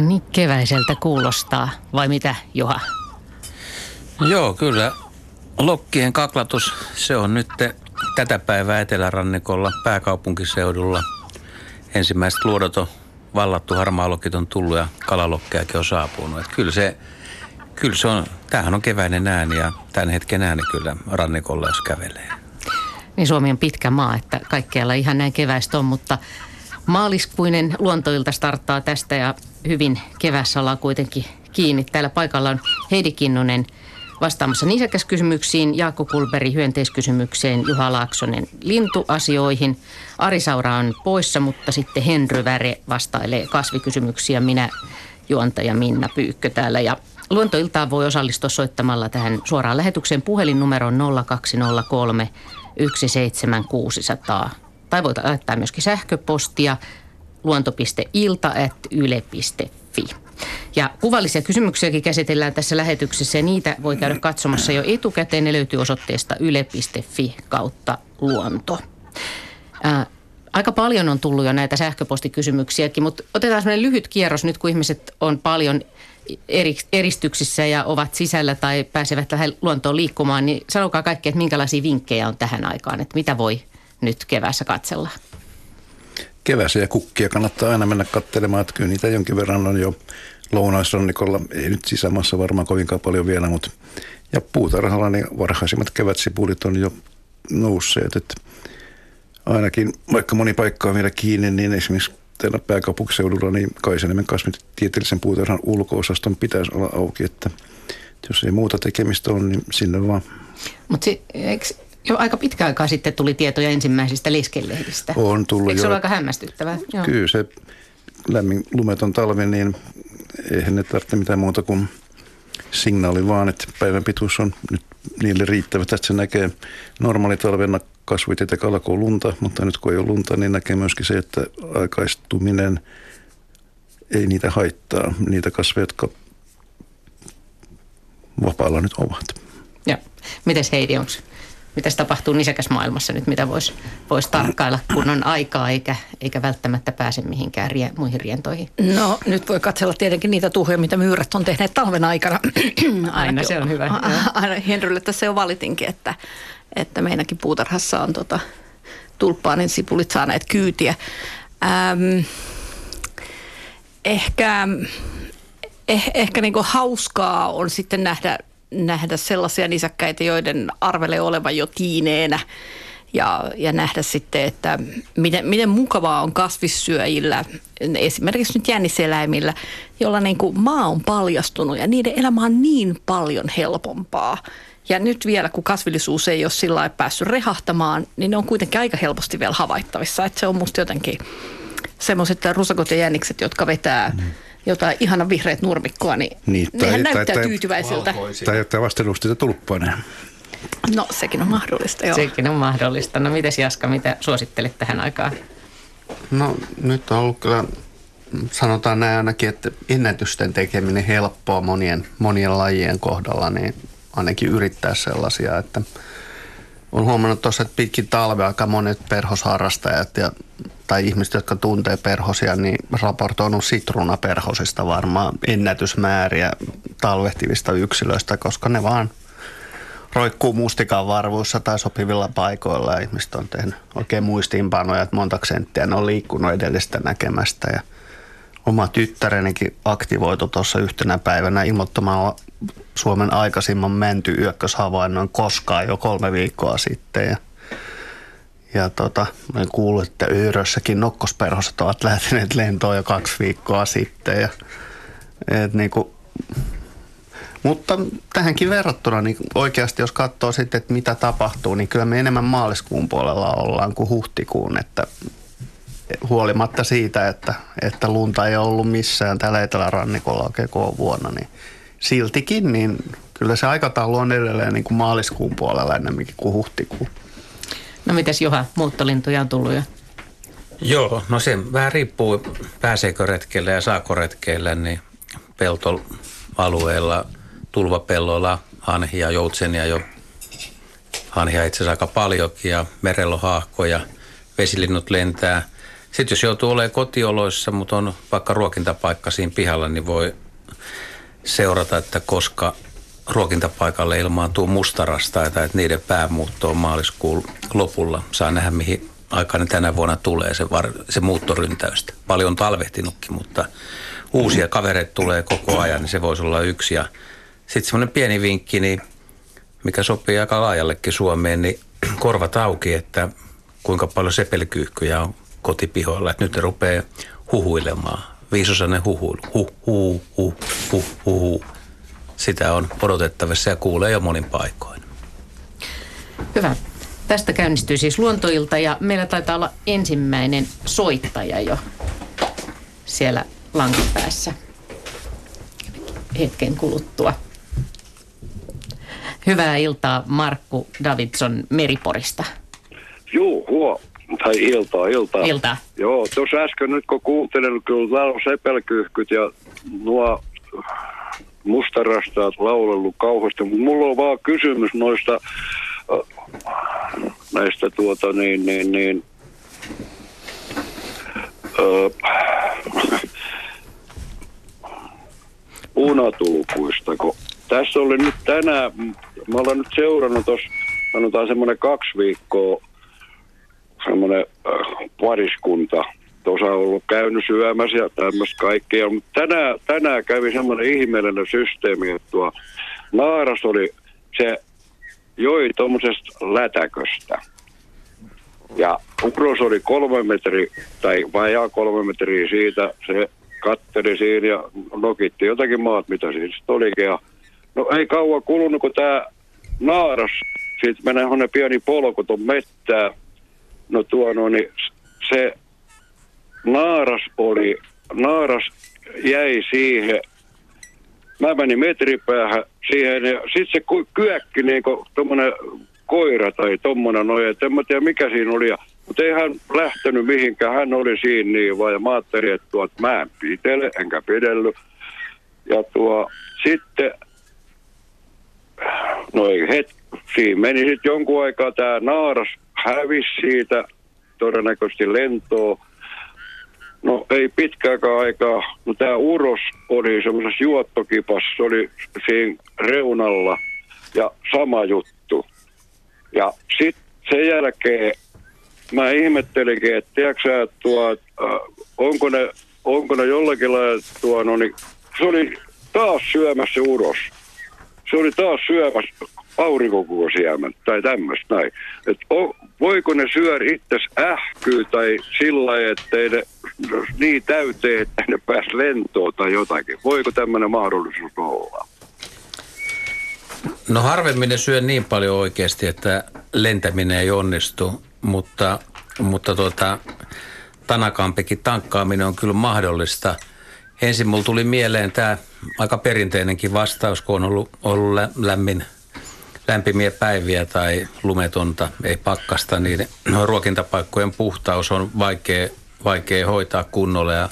Aika niin keväiseltä kuulostaa, vai mitä Juha? Joo, kyllä. Lokkien kaklatus, se on nyt tätä päivää Etelärannikolla pääkaupunkiseudulla. Ensimmäiset luodot on vallattu, harmaalokit on tullut ja kalalokkeakin on saapunut. Että kyllä se, kyllä se on, tämähän on keväinen ääni ja tämän hetken ääni kyllä rannikolla, jos kävelee. Niin Suomi on pitkä maa, että kaikkialla ihan näin keväistä on, mutta maaliskuinen luontoilta starttaa tästä ja hyvin kevässä ollaan kuitenkin kiinni. Täällä paikalla on Heidi Kinnunen vastaamassa nisäkäskysymyksiin, Jaakko Kulberi hyönteiskysymykseen, Juha Laaksonen lintuasioihin. Ari Saura on poissa, mutta sitten Henry Väre vastailee kasvikysymyksiä. Minä juontaja Minna Pyykkö täällä ja Luontoiltaan voi osallistua soittamalla tähän suoraan lähetykseen puhelinnumeroon 0203 17600. Tai voit laittaa myöskin sähköpostia luonto.ilta.yle.fi. Ja kuvallisia kysymyksiäkin käsitellään tässä lähetyksessä ja niitä voi käydä katsomassa jo etukäteen. Ne löytyy osoitteesta yle.fi kautta luonto. Ää, aika paljon on tullut jo näitä sähköpostikysymyksiäkin, mutta otetaan sellainen lyhyt kierros nyt, kun ihmiset on paljon eristyksissä ja ovat sisällä tai pääsevät lähes luontoon liikkumaan, niin sanokaa kaikki, että minkälaisia vinkkejä on tähän aikaan, että mitä voi nyt keväässä katsella? Keväisiä kukkia kannattaa aina mennä katselemaan, että kyllä niitä jonkin verran on jo lounaisrannikolla, ei nyt sisämaassa varmaan kovinkaan paljon vielä, mutta ja puutarhalla niin varhaisimmat kevätsipulit on jo nousseet, että ainakin vaikka moni paikka on vielä kiinni, niin esimerkiksi täällä pääkaupunkiseudulla niin Kaisaniemen kasvitieteellisen puutarhan ulkoosaston pitäisi olla auki, että jos ei muuta tekemistä ole, niin sinne vaan. Mutta jo aika pitkä aikaa sitten tuli tietoja ensimmäisistä leskelehdistä. On tullut Eikö se ole aika hämmästyttävää? Joo. Kyllä se lämmin lumeton talvi, niin eihän ne tarvitse mitään muuta kuin signaali vaan, että päivän pituus on nyt niille riittävä, että se näkee normaalitalvena kasvitieteet alkoi lunta, mutta nyt kun ei ole lunta, niin näkee myöskin se, että aikaistuminen ei niitä haittaa, niitä kasveja, jotka vapaalla nyt ovat. Ja mites Heidi, onko Mitäs tapahtuu nisäkäsmaailmassa nyt, mitä voisi vois tarkkailla, kun on aikaa eikä, eikä välttämättä pääse mihinkään rie, muihin rientoihin? No nyt voi katsella tietenkin niitä tuhoja, mitä myyrät on tehneet talven aikana. Aina se on hyvä. Aina Henrylle tässä jo valitinkin, että että meidänkin puutarhassa on tota, tulppaanin sipulit saaneet kyytiä. Ähm, ehkä eh, ehkä niin hauskaa on sitten nähdä, nähdä sellaisia nisäkkäitä, joiden arvele olevan jo tiineenä ja, ja nähdä sitten, että miten, miten mukavaa on kasvissyöjillä, esimerkiksi nyt jänniseläimillä, jolla niin kuin maa on paljastunut ja niiden elämä on niin paljon helpompaa ja nyt vielä, kun kasvillisuus ei ole sillä lailla päässyt rehahtamaan, niin ne on kuitenkin aika helposti vielä havaittavissa. Että se on musta jotenkin semmoiset rusakot ja jänikset, jotka vetää mm. Jotain ihana vihreät nurmikkoa, niin, niin tai, nehän tai, näyttää tai, tyytyväisiltä. Tai jättää vastelusteita tulppaaneen. No sekin on mahdollista, joo. Sekin on mahdollista. No mites Jaska, mitä suosittelet tähän aikaan? No nyt on ollut kyllä, sanotaan näin ainakin, että ennätysten tekeminen helppoa monien, monien lajien kohdalla, niin ainakin yrittää sellaisia, että on huomannut tuossa, että pitkin talvea aika monet perhosharrastajat ja, tai ihmiset, jotka tuntee perhosia, niin raportoinut sitruunaperhosista varmaan ennätysmääriä talvehtivista yksilöistä, koska ne vaan roikkuu mustikan varvuissa tai sopivilla paikoilla ihmiset on tehnyt oikein muistiinpanoja, että monta senttiä ne on liikkunut edellistä näkemästä ja oma tyttärenikin aktivoitu tuossa yhtenä päivänä ilmoittamalla Suomen aikaisimman menty yökköshavainnon koskaan jo kolme viikkoa sitten. Ja, ja tota, mä kuullut, että Yyrössäkin nokkosperhoset ovat lähteneet lentoon jo kaksi viikkoa sitten. Ja, et niinku, mutta tähänkin verrattuna niin oikeasti, jos katsoo sitten, että mitä tapahtuu, niin kyllä me enemmän maaliskuun puolella ollaan kuin huhtikuun. Että huolimatta siitä, että, että lunta ei ollut missään täällä etelärannikolla oikein koko vuonna, niin siltikin, niin kyllä se aikataulu on edelleen niin kuin maaliskuun puolella ennemminkin kuin huhtikuun. No mites Juha, muuttolintuja on tullut jo? Joo, no se vähän riippuu pääseekö retkeille ja saako retkeille, niin peltoalueella, tulvapelloilla hanhia, joutsenia jo hanhia itse asiassa aika paljonkin ja merellohaahkoja, vesilinnut lentää. Sitten jos joutuu olemaan kotioloissa, mutta on vaikka ruokintapaikka siinä pihalla, niin voi seurata, että koska ruokintapaikalle ilmaantuu mustarastaita, että niiden päämuutto on maaliskuun lopulla. Saa nähdä, mihin aikaan tänä vuonna tulee se, var, se muuttoryntäystä. Paljon talvehtinutkin, mutta uusia kavereita tulee koko ajan, niin se voisi olla yksi. Ja sitten semmoinen pieni vinkki, niin mikä sopii aika laajallekin Suomeen, niin korvat auki, että kuinka paljon sepelkyyhkyjä on kotipihoilla. Että nyt ne rupeaa huhuilemaan. Viisosainen huhuilu. Huh, huh, huh, huh, huh, huh. Sitä on odotettavissa ja kuulee jo monin paikoin. Hyvä. Tästä käynnistyy siis luontoilta ja meillä taitaa olla ensimmäinen soittaja jo siellä lankapäässä hetken kuluttua. Hyvää iltaa Markku Davidson Meriporista. Joo, huo. Tai iltaa, iltaa. Iltaa. Joo, tuossa äsken nyt kun kuuntelin, kyllä täällä on sepelkyyhkyt ja nuo mustarastaat laulellut kauheasti, mutta mulla on vaan kysymys noista näistä tuota niin, niin, niin öö, tässä oli nyt tänään, mä olen nyt seurannut tuossa, sanotaan semmoinen kaksi viikkoa, semmoinen äh, pariskunta, tuossa on ollut käynyt syömässä ja tämmöistä kaikkea, mutta tänään, tänään kävi semmoinen ihmeellinen systeemi, että tuo naaras oli, se joi tuommoisesta lätäköstä. Ja Ukros oli kolme metriä, tai vajaa kolme metriä siitä, se katteli siinä ja nokitti jotakin maat, mitä sitten olikin. Ja no ei kauan kulunut, kun tämä naaras, siitä menee pieni polku tuon mettää. No tuo no, niin se naaras oli, naaras jäi siihen, mä menin metripäähän siihen ja sitten se kyökki niin kuin koira tai tuommoinen noin, että en mä tiedä mikä siinä oli. Mutta ei hän lähtenyt mihinkään, hän oli siinä niin vaan ja mä ajattelin, että tuot, mä en pitele, enkä pidellyt. Ja tuo sitten, no ei hetki, siinä meni sitten jonkun aikaa tämä naaras hävisi siitä todennäköisesti lentoa. No ei pitkääkään aikaa, no tämä uros oli semmoisessa juottokipassa, se oli siinä reunalla ja sama juttu. Ja sitten sen jälkeen mä ihmettelinkin, että tiedätkö että tuo, äh, onko, ne, onko ne jollakin lailla tuo, no niin, se oli taas syömässä uros. Se oli taas syömässä aurinkokuosiemen tai tämmöistä näin. Et o, voiko ne syödä itse ähkyy tai sillä ettei ne niin täyteen, että ne pääs lentoon tai jotakin. Voiko tämmöinen mahdollisuus olla? No harvemmin ne syö niin paljon oikeasti, että lentäminen ei onnistu mutta, mutta tuota, tanakampikin tankkaaminen on kyllä mahdollista. Ensin mulla tuli mieleen tämä aika perinteinenkin vastaus, kun on ollut, ollut lämmin, lämpimiä päiviä tai lumetonta, ei pakkasta, niin ruokintapaikkojen puhtaus on vaikea, vaikea hoitaa kunnolla ja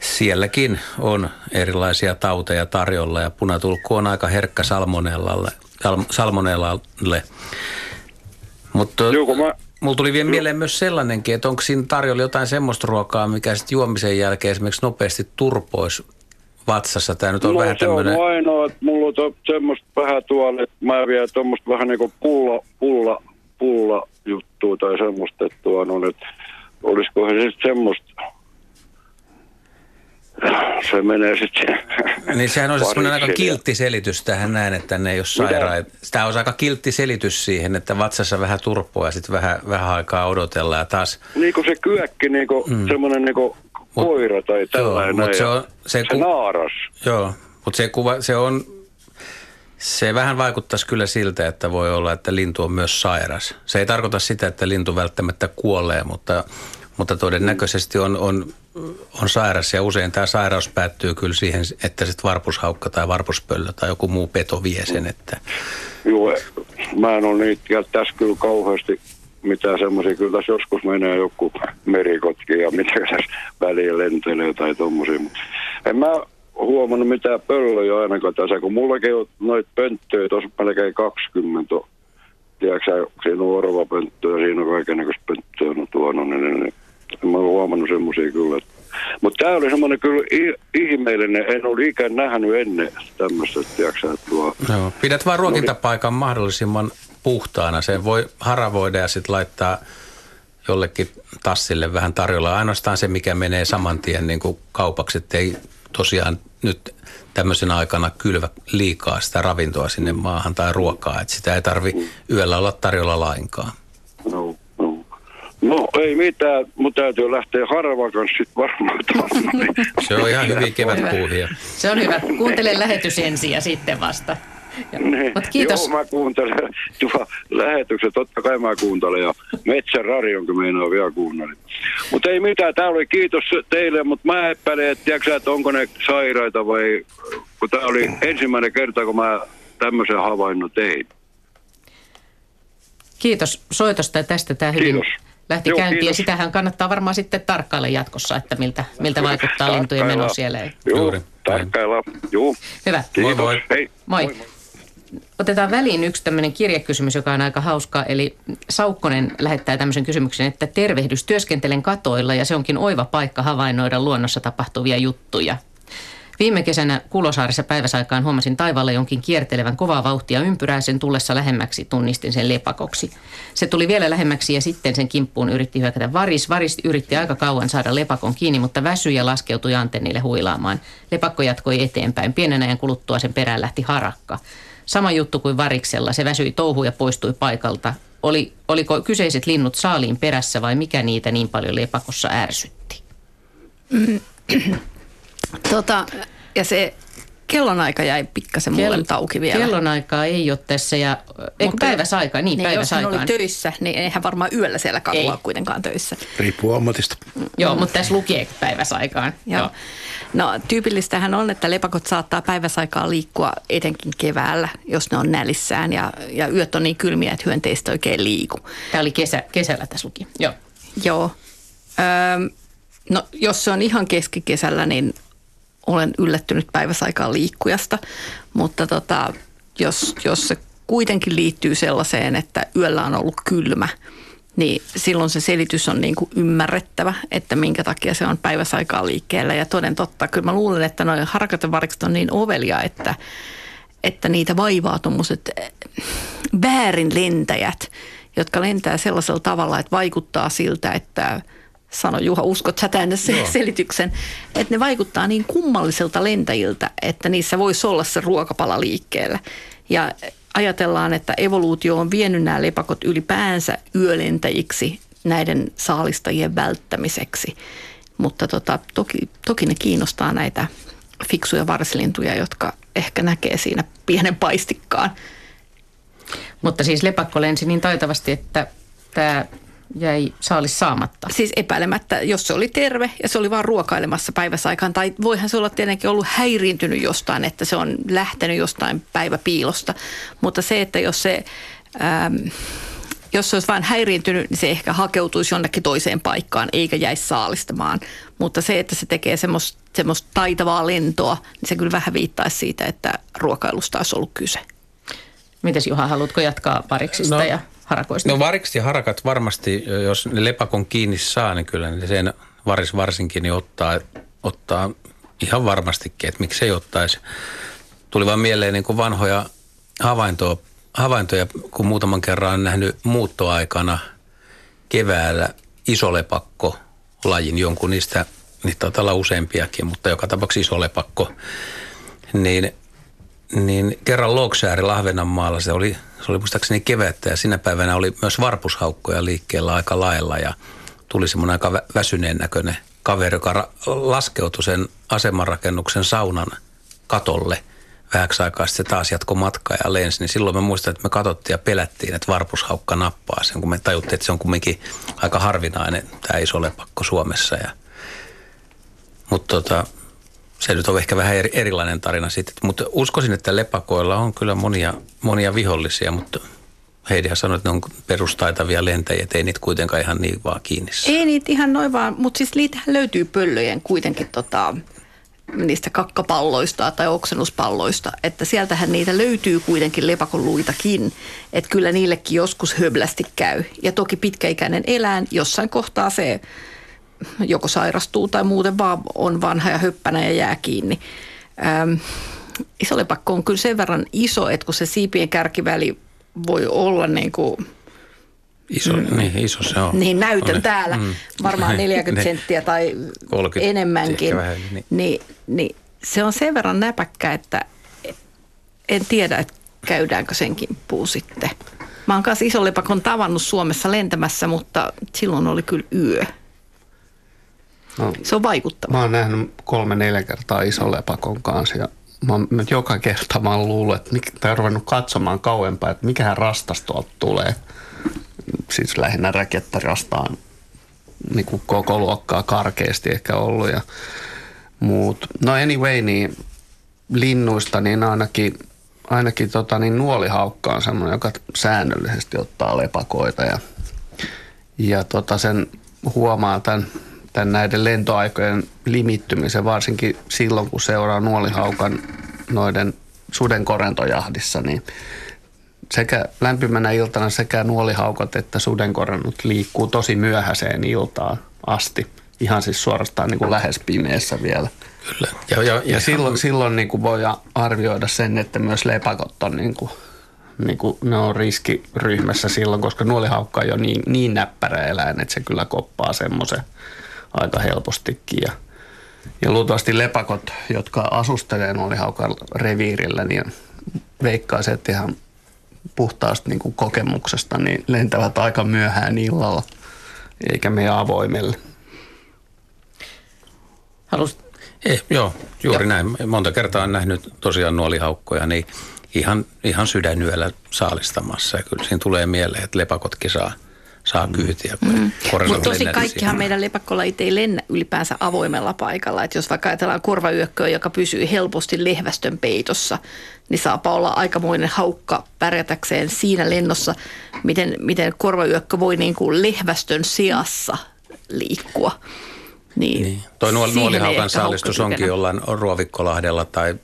sielläkin on erilaisia tauteja tarjolla ja punatulkku on aika herkkä salmonellalle. salmonellalle. Mutta Mulla tuli vielä mieleen myös sellainenkin, että onko siinä tarjolla jotain semmoista ruokaa, mikä sitten juomisen jälkeen esimerkiksi nopeasti turpoisi vatsassa. Tämä nyt on no, vähän tämmöinen... se on ainoa, että mulla on semmoista vähän tuolla, että mä vien tuommoista vähän niin kuin pulla, pulla, pulla juttua tai semmoista, että tuon on, että olisiko se semmoista se menee sitten. Niin sehän on semmoinen aika kiltti selitys tähän näin, että ne ei ole sairaat. Tämä on aika kiltti selitys siihen, että vatsassa vähän turpoa ja sitten vähän, vähän aikaa odotellaan ja taas... Niin kuin se kyökki, niin kuin mm. semmoinen niin kuin koira tai tällainen. Joo, se, on, se, se ku... naaras. Joo, mutta se, kuva, se on se vähän vaikuttaisi kyllä siltä, että voi olla, että lintu on myös sairas. Se ei tarkoita sitä, että lintu välttämättä kuolee, mutta, mutta todennäköisesti on, on on sairas ja usein tämä sairaus päättyy kyllä siihen, että sitten varpushaukka tai varpuspöllö tai joku muu peto vie sen. Että... Joo, mä en ole niitä tässä kyllä kauheasti mitään semmoisia, kyllä tässä joskus menee joku merikotki ja mitä tässä väliin lentelee tai tommosia. En mä huomannut mitään pöllöjä ainakaan tässä, kun mullakin on noita pönttöjä tuossa melkein 20. Tiedätkö siinä on orvapönttöä, siinä on kaikenlaista pönttöä, no tuon on, niin, niin, niin mä oon huomannut semmoisia kyllä. Mutta tämä oli semmoinen kyllä ihmeellinen, en ole ikään nähnyt ennen tämmöistä, tiedätkö, että tuo... Joo. Pidät vaan ruokintapaikan mahdollisimman puhtaana. Sen voi haravoida ja sitten laittaa jollekin tassille vähän tarjolla. Ainoastaan se, mikä menee saman tien niin kuin kaupaksi, että ei tosiaan nyt tämmöisenä aikana kylvä liikaa sitä ravintoa sinne maahan tai ruokaa. Että sitä ei tarvi yöllä olla tarjolla lainkaan. No, no. no ei mitään, mutta täytyy lähteä harvan kanssa sitten varmaan. Se on ihan hyvin kevätpuuhia. Se on hyvä. Kuuntele lähetys ensin ja sitten vasta. Niin. Mutta kiitos. Joo, mä kuuntelen tuo lähetyksen, totta kai mä kuuntelen ja Metsän radionkin meinaa vielä kuunnella. Mutta ei mitään, tää oli kiitos teille, mutta mä epäilen, että, tiiäksä, että onko ne sairaita vai, kun tää oli ensimmäinen kerta, kun mä tämmöisen havainnon tein. Kiitos soitosta ja tästä tämä hyvin Kiitos. lähti Joo, käyntiin. Ja kiitos. sitähän kannattaa varmaan sitten tarkkailla jatkossa, että miltä, miltä vaikuttaa lintujen meno siellä. Joo, Juuri. tarkkailla. Joo. Hyvä. Kiitos. Moi moi. Hei. Moi. Otetaan väliin yksi tämmöinen kirjekysymys, joka on aika hauskaa. Eli Saukkonen lähettää tämmöisen kysymyksen, että tervehdys, työskentelen katoilla ja se onkin oiva paikka havainnoida luonnossa tapahtuvia juttuja. Viime kesänä Kulosaarissa päiväsaikaan huomasin taivaalla jonkin kiertelevän kovaa vauhtia ympyrää. Sen tullessa lähemmäksi tunnistin sen lepakoksi. Se tuli vielä lähemmäksi ja sitten sen kimppuun yritti hyökätä varis. Varis yritti aika kauan saada lepakon kiinni, mutta väsyi ja laskeutui antennille huilaamaan. Lepakko jatkoi eteenpäin. Pienen ajan kuluttua sen perään lähti harakka. Sama juttu kuin variksella. Se väsyi touhuun ja poistui paikalta. Oli, oliko kyseiset linnut saaliin perässä vai mikä niitä niin paljon lepakossa ärsytti? Tota, ja se kellonaika jäi pikkasen mulle Kell- tauki vielä. Kellonaikaa ei ole tässä ja, ei kun Mutta- päiväsaika, niin, niin jos hän oli töissä, niin eihän varmaan yöllä siellä kadulla Ei. ole kuitenkaan töissä. Riippuu ammatista. Joo, mutta tässä lukee päiväsaikaan. Joo. No tyypillistähän on, että lepakot saattaa päiväsaikaan liikkua etenkin keväällä, jos ne on nälissään ja, ja yöt on niin kylmiä, että hyönteistä oikein liiku. Tämä oli kesä, kesällä tässä luki. Joo. Joo. Öö, no jos se on ihan keskikesällä, niin olen yllättynyt päiväsaikaan liikkujasta, mutta tota, jos, jos se kuitenkin liittyy sellaiseen, että yöllä on ollut kylmä, niin silloin se selitys on niin kuin ymmärrettävä, että minkä takia se on päiväsaikaa liikkeellä. Ja toden totta, kyllä mä luulen, että noin harakatevarikset on niin ovelia, että, että niitä vaivaa tuommoiset väärin lentäjät, jotka lentää sellaisella tavalla, että vaikuttaa siltä, että sano Juha, uskot sä tänne se selityksen, että ne vaikuttaa niin kummalliselta lentäjiltä, että niissä voisi olla se ruokapala liikkeellä. Ja ajatellaan, että evoluutio on vienyt nämä lepakot ylipäänsä yölentäjiksi näiden saalistajien välttämiseksi. Mutta tota, toki, toki ne kiinnostaa näitä fiksuja varsilintuja, jotka ehkä näkee siinä pienen paistikkaan. Mutta siis lepakko lensi niin taitavasti, että tämä jäi saalis saamatta. Siis epäilemättä, jos se oli terve ja se oli vaan ruokailemassa päiväsaikaan, tai voihan se olla tietenkin ollut häiriintynyt jostain, että se on lähtenyt jostain päiväpiilosta. Mutta se, että jos se, ähm, jos se olisi vain häiriintynyt, niin se ehkä hakeutuisi jonnekin toiseen paikkaan, eikä jäisi saalistamaan. Mutta se, että se tekee semmoista, semmoista taitavaa lentoa, niin se kyllä vähän viittaisi siitä, että ruokailusta olisi ollut kyse. Mites Juha, haluatko jatkaa pariksista No, ja harakoista? No varikset ja harakat varmasti, jos ne lepakon kiinni saa, niin kyllä ne sen varis varsinkin niin ottaa, ottaa ihan varmastikin, että miksei ottaisi. Tuli vaan mieleen niin kuin vanhoja havaintoja, havaintoja, kun muutaman kerran on nähnyt muuttoaikana keväällä isolepakko lajin, jonkun niistä, niitä taitaa olla useampiakin, mutta joka tapauksessa isolepakko, niin niin kerran Loksääri Ahvenanmaalla se oli, se oli muistaakseni kevättä ja sinä päivänä oli myös varpushaukkoja liikkeellä aika lailla ja tuli semmoinen aika vä- väsyneen näköinen kaveri, joka ra- laskeutui sen asemanrakennuksen saunan katolle vähäksi aikaa sitten taas jatko matkaa ja lensi, niin silloin mä muistan, että me katsottiin ja pelättiin, että varpushaukka nappaa sen, kun me tajuttiin, että se on kumminkin aika harvinainen tämä iso lepakko Suomessa ja mutta tota, se nyt on ehkä vähän eri, erilainen tarina sitten. Mutta uskoisin, että lepakoilla on kyllä monia, monia vihollisia, mutta Heidihän sanoi, että ne on perustaitavia lentäjiä, ei niitä kuitenkaan ihan niin vaan kiinni. Ei niitä ihan noin vaan, mutta siis niitähän löytyy pöllöjen kuitenkin tota, niistä kakkapalloista tai oksennuspalloista, että sieltähän niitä löytyy kuitenkin lepakon luitakin, että kyllä niillekin joskus höblästi käy. Ja toki pitkäikäinen eläin, jossain kohtaa se joko sairastuu tai muuten vaan on vanha ja höppänä ja jää kiinni. Ähm, isolepakko on kyllä sen verran iso, että kun se siipien kärkiväli voi olla niin kuin Iso, mm. niin, iso se on. Niin näytön on täällä, mm. varmaan 40 senttiä tai enemmänkin, vähän, niin. Niin, niin se on sen verran näpäkkä, että en tiedä, että käydäänkö sen kimppuun sitten. Mä oon kanssa isolepakon tavannut Suomessa lentämässä, mutta silloin oli kyllä yö. No, se on vaikuttava. Mä oon nähnyt kolme neljä kertaa isolepakon kanssa ja mä oon, joka kerta mä oon luullut, että tai oon ruvennut katsomaan kauempaa, että mikähän rastas tuolta tulee. Siis lähinnä räkettarastaan niin kuin koko luokkaa karkeasti ehkä ollut ja muut. No anyway, niin linnuista niin ainakin, ainakin tota, niin nuolihaukka on semmoinen, joka säännöllisesti ottaa lepakoita ja, ja tota, sen huomaa tämän, tämän näiden lentoaikojen limittymisen, varsinkin silloin kun seuraa nuolihaukan noiden sudenkorentojahdissa, niin sekä lämpimänä iltana sekä nuolihaukat että sudenkorennut liikkuu tosi myöhäiseen iltaan asti. Ihan siis suorastaan niin kuin lähes pimeässä vielä. Kyllä. Ja, ja, ja silloin, silloin niin kuin voi arvioida sen, että myös lepakot on, niin kuin, niin kuin, ne on riskiryhmässä silloin, koska nuolihaukka on jo niin, niin näppärä eläin, että se kyllä koppaa semmoisen aika helpostikin. Ja, ja luultavasti lepakot, jotka asustelee nuolihaukan reviirillä, niin veikkaisin, että ihan puhtaasta niin kuin kokemuksesta, niin lentävät aika myöhään illalla, eikä meidän avoimelle. Halus... Ei, joo, juuri ja. näin. Monta kertaa on nähnyt tosiaan nuolihaukkoja, niin ihan, ihan sydänyöllä saalistamassa. Ja kyllä siinä tulee mieleen, että lepakotkin saa – saa kyytiä. Mm. Mutta tosi kaikkihan meidän lepakkolajit ei lennä ylipäänsä avoimella paikalla. Et jos vaikka ajatellaan korvayökköä, joka pysyy helposti lehvästön peitossa, niin saapa olla aikamoinen haukka pärjätäkseen siinä lennossa, miten, miten korvayökkö voi niin kuin lehvästön sijassa liikkua. Niin, niin. Toi nuolihaukan saalistus onkin jollain Ruovikkolahdella tai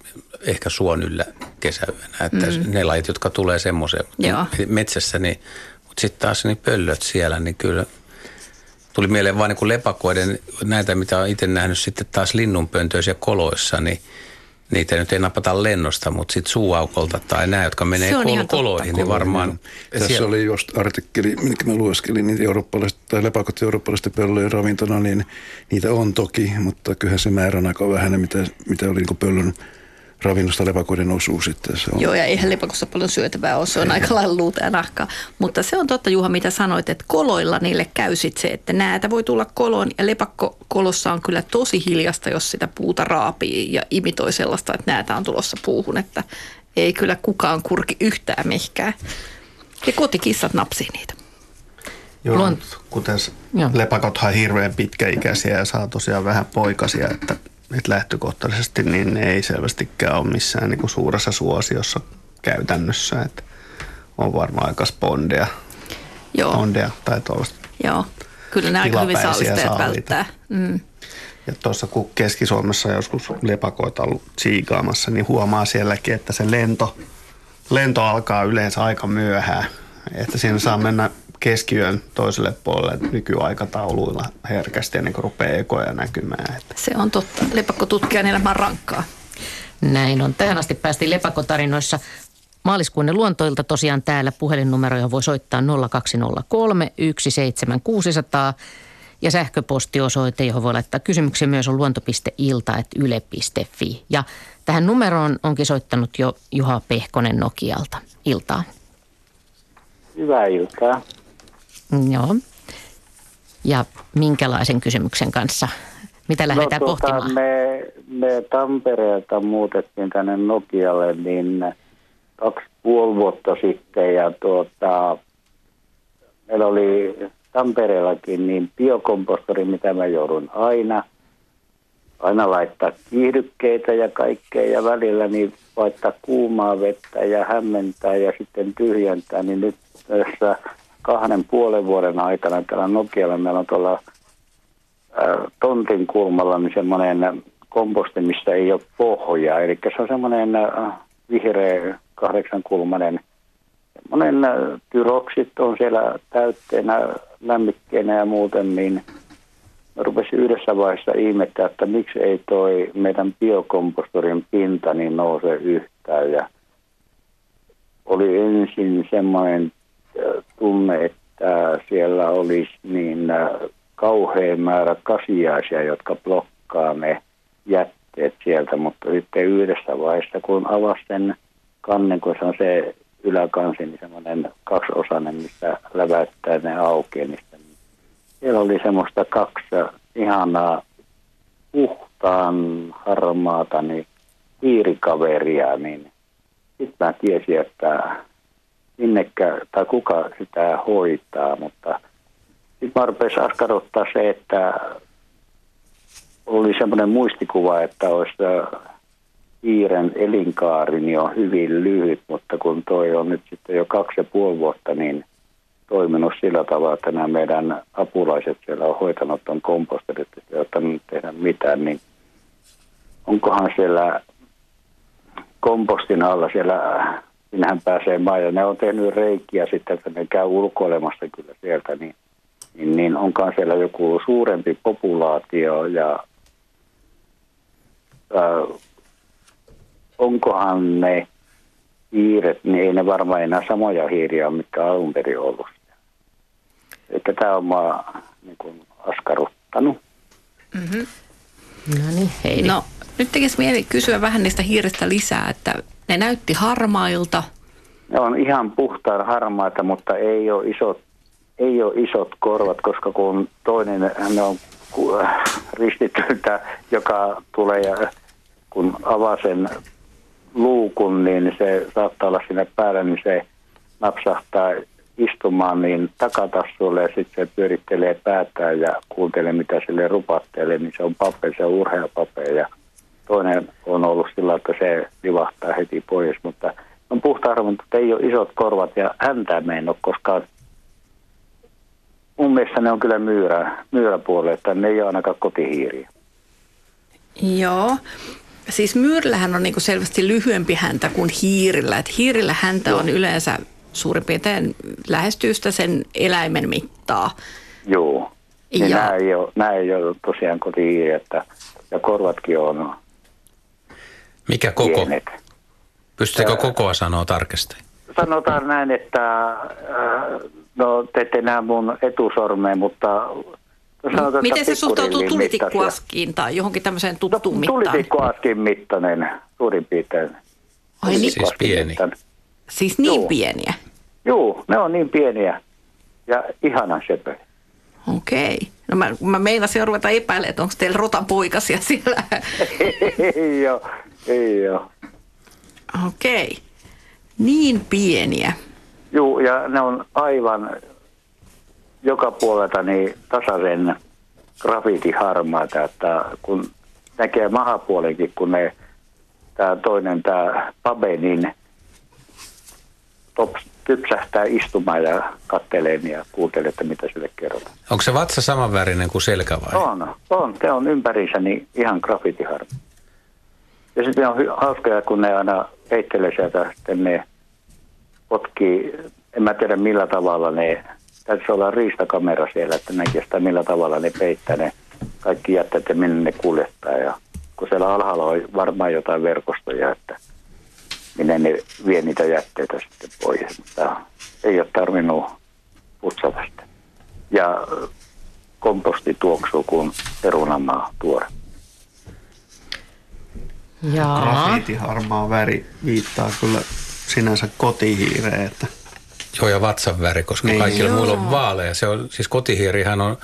ehkä Suonyllä kesäyönä. Että mm. ne lajit, jotka tulee semmoiseen metsässä, niin mutta sitten taas niin pöllöt siellä, niin kyllä tuli mieleen vain niin lepakoiden, näitä mitä olen itse nähnyt sitten taas linnunpöntöissä ja koloissa, niin niitä nyt ei napata lennosta, mutta sitten suuaukolta tai nämä, jotka menee kol- koloihin, niin varmaan... Tässä siellä... oli just artikkeli, minkä mä lueskelin, niin eurooppalaiset, tai lepakot eurooppalaisten pöllöjen ravintona, niin niitä on toki, mutta kyllähän se määrä on aika vähäinen, mitä, mitä oli niin pöllön ravinnosta lepakoiden osuus sitten. Se on. Joo, ja eihän lepakossa paljon syötävää ole, se on aika lailla luuta ja nahkaa. Mutta se on totta Juha, mitä sanoit, että koloilla niille käy sitten se, että näätä voi tulla koloon ja lepakkokolossa on kyllä tosi hiljasta, jos sitä puuta raapii ja imitoi sellaista, että näätä on tulossa puuhun, että ei kyllä kukaan kurki yhtään mihkään. Ja kotikissat napsii niitä. Joo, Luont- kuten Joo. lepakothan hirveän pitkäikäisiä ja saa tosiaan vähän poikasia, että että lähtökohtaisesti niin ne ei selvästikään ole missään niin kuin suuressa suosiossa käytännössä. Että on varmaan aika spondeja, Joo. Spondeja tai tuollaista. Joo, kyllä ne aika hyvin saalistajat välttää. Mm. Ja tuossa kun Keski-Suomessa joskus lepakoita ollut siikaamassa, niin huomaa sielläkin, että se lento, lento alkaa yleensä aika myöhään. Että siinä saa mennä keskiyön toiselle puolelle nykyaikatauluilla herkästi ennen kuin rupeaa ekoja näkymään. Että. Se on totta. Lepakkotutkijan elämä rankkaa. Näin on. Tähän asti päästiin lepakkotarinoissa maaliskuun luontoilta tosiaan täällä puhelinnumeroja voi soittaa 0203 17600 ja sähköpostiosoite, johon voi laittaa kysymyksiä myös on luonto.ilta.yle.fi. Ja tähän numeroon onkin soittanut jo Juha Pehkonen Nokialta. Iltaa. Hyvää iltaa. Joo. Ja minkälaisen kysymyksen kanssa? Mitä lähdetään no, tuota, pohtimaan? Me, me Tampereelta muutettiin tänne Nokialle niin kaksi puoli vuotta sitten ja tuota, meillä oli Tampereellakin niin biokompostori, mitä mä joudun aina, aina laittaa kiihdykkeitä ja kaikkea ja välillä niin laittaa kuumaa vettä ja hämmentää ja sitten tyhjentää, niin nyt tässä kahden puolen vuoden aikana täällä Nokialla meillä on tuolla tontin kulmalla niin semmoinen komposti, mistä ei ole pohjaa. Eli se on semmoinen vihreä kahdeksankulmainen semmoinen tyroksit on siellä täytteenä, lämmikkeenä ja muuten, niin rupesin yhdessä vaiheessa ihmettää, että miksi ei toi meidän biokompostorin pinta niin nouse yhtään. Ja oli ensin semmoinen tunne, että siellä olisi niin kauhean määrä kasiaisia, jotka blokkaa ne jätteet sieltä, mutta sitten yhdessä vaiheessa, kun avasi sen kannen, kun se on se yläkansi, niin semmoinen kaksiosainen, missä läväyttää ne auki, niin siellä oli semmoista kaksi ihanaa puhtaan harmaata niin hiirikaveria, niin sitten mä tiesin, että minnekä, tai kuka sitä hoitaa, mutta sitten mä rupesin se, että oli semmoinen muistikuva, että olisi hiiren elinkaari niin on hyvin lyhyt, mutta kun toi on nyt sitten jo kaksi ja puoli vuotta, niin toiminut sillä tavalla, että nämä meidän apulaiset siellä on hoitanut tuon komposterit, ei ottanut tehdä mitään, niin onkohan siellä kompostin alla siellä, sinähän pääsee maan ja ne on tehnyt reikiä sitten, että ne käy ulkoilemassa kyllä sieltä, niin, niin, niin onkaan siellä joku suurempi populaatio ja ää, onkohan ne hiiret, niin ei ne varmaan enää samoja hiiriä mitkä alun perin ollut. Että tämä on mua niin askarruttanut. Mm-hmm. No niin, Heidi. No, nyt tekisi mieli kysyä vähän niistä hiiristä lisää, että ne näytti harmailta. Ne on ihan puhtaan harmaita, mutta ei ole isot, ei ole isot korvat, koska kun toinen ne on ristityltä, joka tulee ja kun avaa sen luukun, niin se saattaa olla sinne päällä, niin se napsahtaa istumaan niin takatassuille ja sitten se pyörittelee päätään ja kuuntelee mitä sille rupattelee, niin se on pape, se on urheapape ja toinen on ollut sillä, että se livahtaa heti pois, mutta on puhtaan mutta ei ole isot korvat ja häntä me en ole koskaan mun mielestä ne on kyllä myyrä, myyräpuolelle, että ne ei ole ainakaan kotihiiriä. Joo. Siis myyrällähän on niinku selvästi lyhyempi häntä kuin hiirillä. Et hiirillä häntä Joo. on yleensä suurin piirtein lähestyy sitä sen eläimen mittaa. Joo. Niin ja... nämä, ei ole, nämä ei ole tosiaan kotiin, että, ja korvatkin on Mikä koko? Pienet. Pystytkö kokoa sanoa tarkasti? Sanotaan näin, että äh, no te ette näe mun etusormeen, mutta Sanotaan, Miten se suhtautuu tulitikkuaskiin tai johonkin tämmöiseen tuttuun no, mittaan? Tulitikkuaskin mittainen suurin piirtein. Ai niin? Siis pieni. Mittainen. Siis niin Joo. pieniä? Joo, ne on niin pieniä ja ihanan sepö. Okei. No mä, mä meinasin ruveta epäilemään, että onko teillä rotapoikasia siellä. ei ole, ei ole. Okei. Niin pieniä. Joo, ja ne on aivan joka puolelta niin tasaisen grafitiharmaata, että kun näkee mahapuolenkin, kun ne, tämä toinen, tämä Pabe, niin tops, kypsähtää istumaan ja kattelee ja kuuntelee, että mitä sille kerrotaan. Onko se vatsa samanvärinen kuin selkä vai? On, on. Se on ympärinsä niin ihan grafitiharma. Ja sitten on hauskaa, kun ne aina peittelee sieltä, sitten ne potkii, en mä tiedä millä tavalla ne, täytyisi olla riistakamera siellä, että näkee sitä millä tavalla ne peittää ne kaikki jätteet ja minne ne kuljettaa. Ja kun siellä alhaalla on varmaan jotain verkostoja, että minne ne vie niitä jätteitä sitten pois. Mutta ei ole tarvinnut putsata sitä. Ja komposti tuoksuu kuin perunamaa tuore. Grafiitiharmaa väri viittaa kyllä sinänsä kotihiireen. Että... Joo, ja vatsan väri, koska niin. kaikilla muilla on vaaleja. Se on, siis kotihiirihän on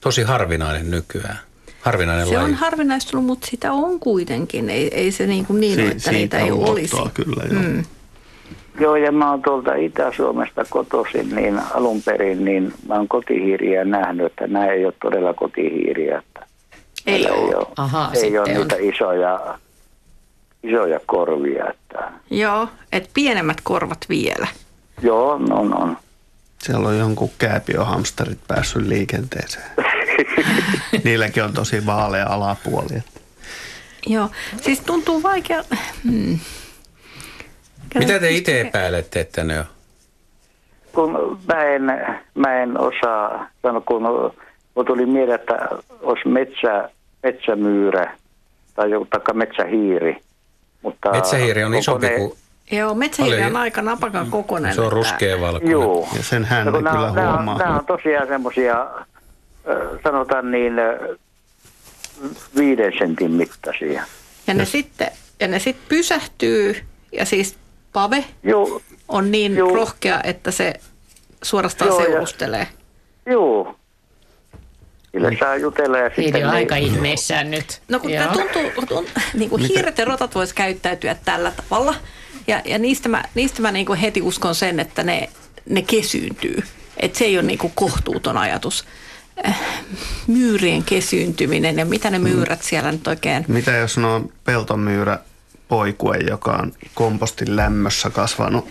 tosi harvinainen nykyään. Harvinainen se laji. on harvinaistunut, mutta sitä on kuitenkin. Ei, ei se niin, kuin niin si- ole, että niitä ei olisi. kyllä, joo. Mm. Joo, ja mä oon tuolta Itä-Suomesta kotoisin, niin alun perin, niin mä oon kotihiiriä nähnyt, että nämä ei ole todella kotihiiriä. Että ei, ei ole, Aha, ei ole niitä isoja, isoja korvia. Että... Joo, että pienemmät korvat vielä. Joo, on, on. Siellä on jonkun kääpiohamsterit päässyt liikenteeseen. Niilläkin on tosi vaalea alapuoli. Joo, siis tuntuu vaikea... Hmm. Mitä te itse epäilette, että ne on? Kun mä en, mä en osaa sanoa, kun Mulla tuli mieleen, että olisi metsä, metsämyyrä tai joku taikka metsähiiri. Mutta Metsähiiri on isompi kokoinen- kuin... Joo, metsähiiri on aika napakan kokoinen. Se on että- ruskeavalkoinen. Joo. Ja sen hän No kyllä nämä, huomaa. nämä on tosiaan semmoisia, sanotaan niin, viiden sentin mittaisia. Ja ne sitten, ja ne sitten pysähtyy, ja siis pave Joo, on niin Joo. rohkea, että se suorastaan Joo, ja- seurustelee. joo. Kyllä saa jutella ja sitten... on niin- aika ihmeissään nyt. No kun Joo. tämä tuntuu, tunt, niin kuin hiiret ja rotat voisi käyttäytyä tällä tavalla. Ja, ja niistä mä, niistä mä niin kuin heti uskon sen, että ne, ne kesyyntyy. Että se ei ole niin kuin kohtuuton ajatus. Myyrien kesyyntyminen ja mitä ne myyrät siellä nyt oikein... Mitä jos no on peltomyyrä poikue, joka on kompostin lämmössä kasvanut,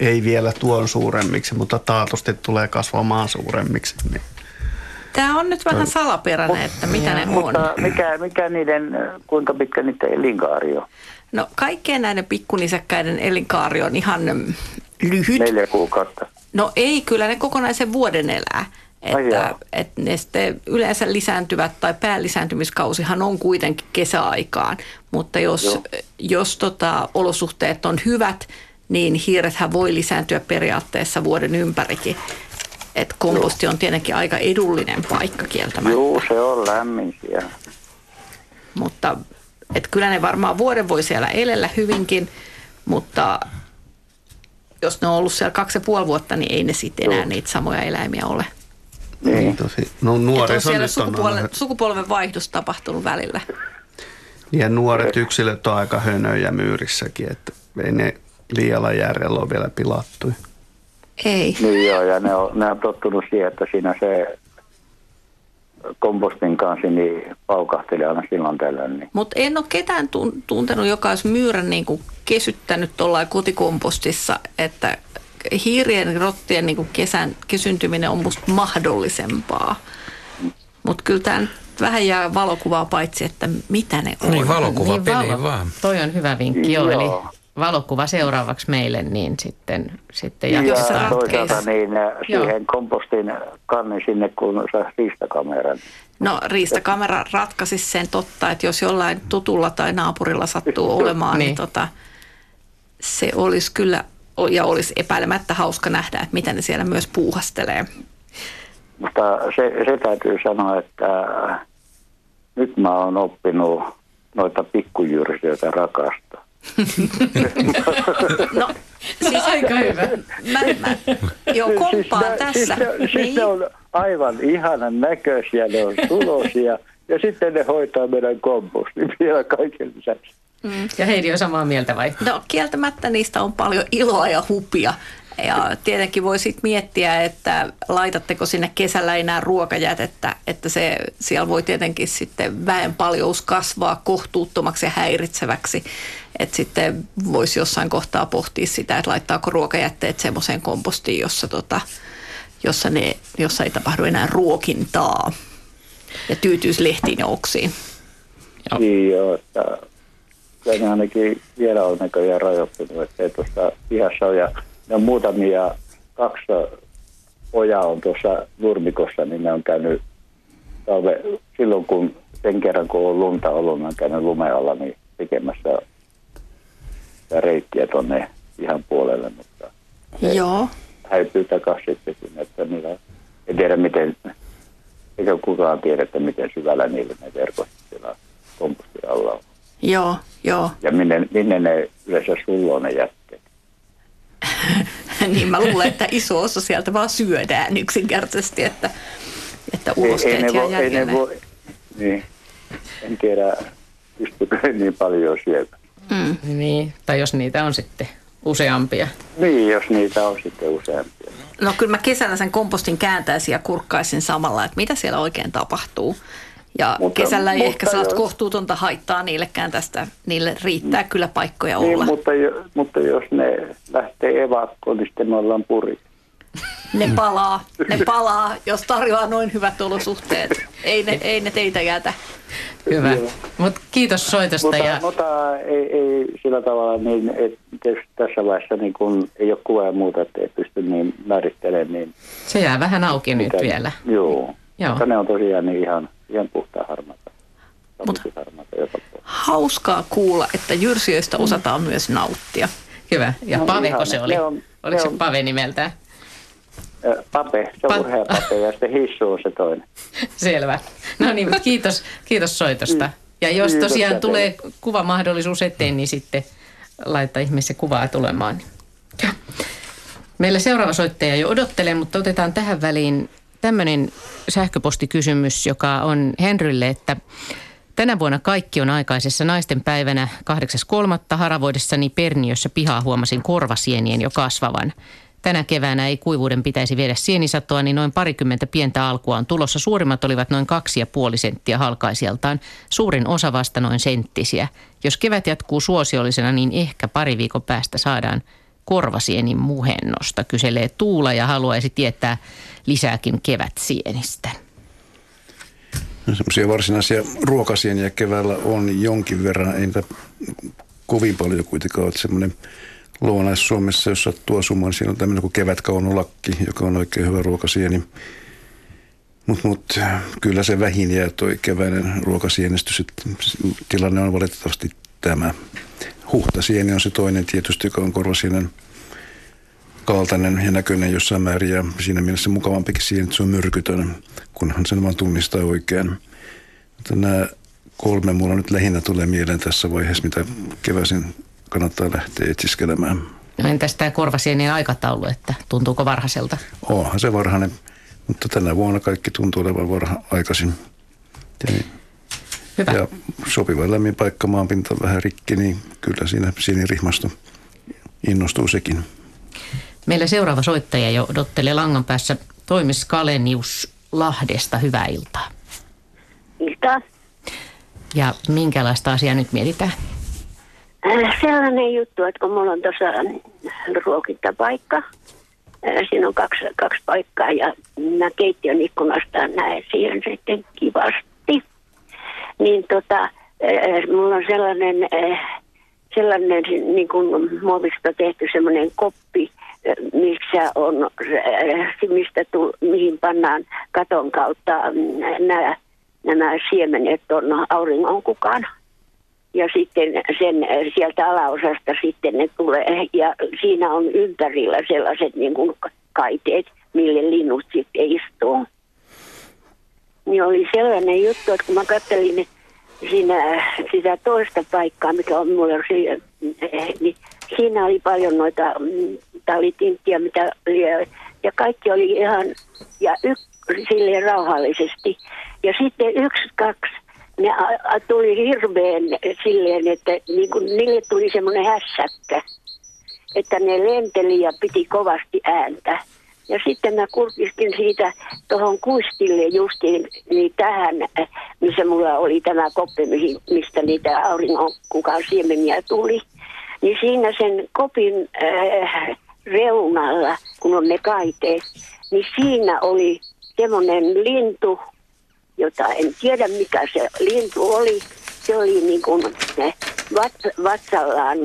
ei vielä tuon suuremmiksi, mutta taatusti tulee kasvamaan suuremmiksi. Niin Tämä on nyt vähän salaperäinen, että mitä ne on. Mutta mikä, mikä niiden, kuinka pitkä niiden elinkaari on? No kaikkien näiden pikkunisäkkäiden elinkaari on ihan mm, lyhyt. Neljä kuukautta. No ei, kyllä ne kokonaisen vuoden elää. Että, että ne sitten yleensä lisääntyvät tai päällisääntymiskausihan on kuitenkin kesäaikaan. Mutta jos, Joo. jos tota, olosuhteet on hyvät, niin hiirethän voi lisääntyä periaatteessa vuoden ympärikin. Et komposti on tietenkin aika edullinen paikka kieltämättä. Joo, se on lämmin siellä. Mutta et kyllä ne varmaan vuoden voi siellä elellä hyvinkin, mutta jos ne on ollut siellä kaksi ja puoli vuotta, niin ei ne sitten enää Joo. niitä samoja eläimiä ole. Niin. tosi, no Et on nuoriso siellä nyt on sukupolven, vaihdos tapahtunut välillä. ja nuoret yksilöt on aika hönöjä myyrissäkin, että ei ne liialla järjellä ole vielä pilattu. Ei. Niin joo, ja ne on, ne on tottunut siihen, että siinä se kompostin kanssa niin paukahtelee aina silloin tällöin. Niin. Mutta en ole ketään tun- tuntenut, joka olisi myyrän niin kuin kesyttänyt tuolla kotikompostissa, että hiirien ja rottien niin kuin kesän, kesyntyminen on musta mahdollisempaa. Mutta kyllä tämä vähän jää valokuvaa paitsi, että mitä ne on. Niin, valokuva Niin, peliin valo- vaan. Toi on hyvä vinkki, joo. Eli Joo. valokuva seuraavaksi meille, niin sitten, sitten Ja jatketaan. ratkeaa. toisaalta niin äh, Joo. siihen kompostin kannin sinne, kun saa riistakameran. No riistakamera ratkaisi sen totta, että jos jollain tutulla tai naapurilla sattuu olemaan, niin, Niin. tota, se olisi kyllä ja olisi epäilemättä hauska nähdä, että mitä ne siellä myös puuhastelee. Mutta se, se täytyy sanoa, että nyt mä oon oppinut noita pikkujyrsijöitä rakastaa. No, siis Aika hyvä. mä, mä, joo, komppaan siis tässä. Siis ne, siis niin. ne on aivan ihanan näköisiä, ne on sulosia ja sitten ne hoitaa meidän kompostin vielä kaiken lisäksi. Ja Heidi on samaa mieltä vai? No kieltämättä niistä on paljon iloa ja hupia. Ja tietenkin voi sitten miettiä, että laitatteko sinne kesällä enää ruokajätettä, että se, siellä voi tietenkin sitten väen paljous kasvaa kohtuuttomaksi ja häiritseväksi. Että sitten voisi jossain kohtaa pohtia sitä, että laittaako ruokajätteet semmoiseen kompostiin, jossa, tota, jossa, ne, jossa ei tapahdu enää ruokintaa ja tyytyisi lehtiin ja oksiin. Joo. Niin joo, että kyllä ne ainakin vielä on näköjään rajoittunut, että tuossa pihassa on ja ne on muutamia, kaksi ojaa on tuossa nurmikossa, niin ne on käynyt talve, silloin kun sen kerran kun on lunta ollut, ne on käynyt lumen alla niin tekemässä reittiä tuonne ihan puolelle, mutta Joo. häipyy takaisin sitten sinne, että niillä en tiedä miten, eikä kukaan tiedä, että miten syvällä niillä ne verkot siellä kompostin alla on. Joo, joo. Ja minne, minne ne yleensä sulloo ne jätteet. niin mä luulen, että iso osa sieltä vaan syödään yksinkertaisesti, että, että ulosteet ne jää voi, ei ne voi, niin, en tiedä, pystyykö niin paljon sieltä. Mm. Niin, tai jos niitä on sitten useampia. Niin, jos niitä on sitten useampia. No kyllä mä kesällä sen kompostin kääntäisin ja kurkkaisin samalla, että mitä siellä oikein tapahtuu. Ja Mutta- kesällä ei mutta ehkä sellaista jos- kohtuutonta haittaa niillekään tästä. Niille riittää kyllä paikkoja Niin, olla. mutta, jo, mutta jos ne lähtee evakkoon, niin sitten me ollaan puri. Ne palaa, ne palaa, jos tarjoaa noin hyvät olosuhteet. Ei ne, ei ne teitä jätä. Hyvä. Mutta kiitos soitosta Mutta, ja mutta ei, ei sillä tavalla, niin, että tässä vaiheessa niin kun ei ole kuvaa muuta, että ei pysty niin määrittelemään. Niin se jää vähän auki nyt mitä- vielä. Joo. Joo. Mutta ne on tosiaan niin ihan, ihan puhtaan harmaata. Mutta-. Hauskaa kuulla, että jyrsijöistä osataan myös nauttia. Hyvä. Ja No, Paveko se oli? ne on- Oliko se on- Pave nimeltään? Pape, se on Pa- urheapape ja sitten Hissu on se toinen. Selvä. No niin, mutta kiitos, kiitos soitosta. Ja jos Kiitos tosiaan ja tulee kuvamahdollisuus eteen, niin sitten laittaa ihmeessä kuvaa tulemaan. Meillä seuraava soittaja jo odottelee, mutta otetaan tähän väliin tämmöinen sähköpostikysymys, joka on Henrylle, että tänä vuonna kaikki on aikaisessa naisten päivänä 8.3. haravoidessani Perniössä pihaa huomasin korvasienien jo kasvavan. Tänä keväänä ei kuivuuden pitäisi viedä sienisatoa, niin noin parikymmentä pientä alkua on tulossa. Suurimmat olivat noin kaksi ja puoli senttiä halkaisijaltaan, suurin osa vasta noin senttisiä. Jos kevät jatkuu suosiollisena, niin ehkä pari viikon päästä saadaan korvasienin muhennosta, kyselee Tuula ja haluaisi tietää lisääkin kevätsienistä. No, semmoisia varsinaisia ruokasieniä keväällä on jonkin verran, ei niitä kovin paljon kuitenkaan ole. Semmoinen Lounais-Suomessa, jos sattuu asumaan, siinä on tämmöinen kuin kevätkaunulakki, joka on oikein hyvä ruokasieni. Mutta mut, kyllä se vähin jää toi keväinen ruokasienistys, että tilanne on valitettavasti tämä. Huhtasieni on se toinen tietysti, joka on korvasienen kaltainen ja näköinen jossain määrin ja siinä mielessä mukavampikin siihen, että se on myrkytön, kunhan sen vaan tunnistaa oikein. Mutta nämä kolme mulla nyt lähinnä tulee mieleen tässä vaiheessa, mitä keväisin kannattaa lähteä etsiskelemään. No entäs tämä korvasienien aikataulu, että tuntuuko varhaiselta? Onhan se varhainen, mutta tänä vuonna kaikki tuntuu olevan varha aikaisin. Ja, niin, Hyvä. ja sopiva lämmin paikka, maanpinta vähän rikki, niin kyllä siinä sinirihmasto innostuu sekin. Meillä seuraava soittaja jo odottelee langan päässä Toimis Kalenius Lahdesta. Hyvää iltaa. Ilta. Ja minkälaista asiaa nyt mietitään? Äh, Sellainen juttu, että kun mulla on tuossa ruokintapaikka, äh, siinä on kaksi, kaksi paikkaa ja mä keittiön ikkunasta näen siihen sitten kivasti. Niin tota, äh, mulla on sellainen, äh, sellainen niin kuin muovista tehty semmoinen koppi, missä on, mistä tu, mihin pannaan katon kautta mm, nämä, nämä siemenet on auringon kukaan ja sitten sen sieltä alaosasta sitten ne tulee ja siinä on ympärillä sellaiset niin kuin kaiteet, mille linnut sitten istuu. Niin oli sellainen juttu, että kun mä katselin siinä sitä toista paikkaa, mikä on mulla se, niin siinä oli paljon noita mm, talitinttiä, mitä ja kaikki oli ihan, ja yk, silleen rauhallisesti. Ja sitten yksi, kaksi, ne a, a, tuli hirveän silleen, että niin kuin, niille tuli semmoinen hässäkkä, että ne lenteli ja piti kovasti ääntä. Ja sitten mä kurkistin siitä tuohon kuistille justiin niin tähän, äh, missä mulla oli tämä koppi, mistä niitä auringonkukan siemeniä tuli. Niin siinä sen kopin äh, reunalla, kun on ne kaiteet, niin siinä oli semmoinen lintu, jota en tiedä mikä se lintu oli. Se oli niin kuin eh, vat, vatsallaan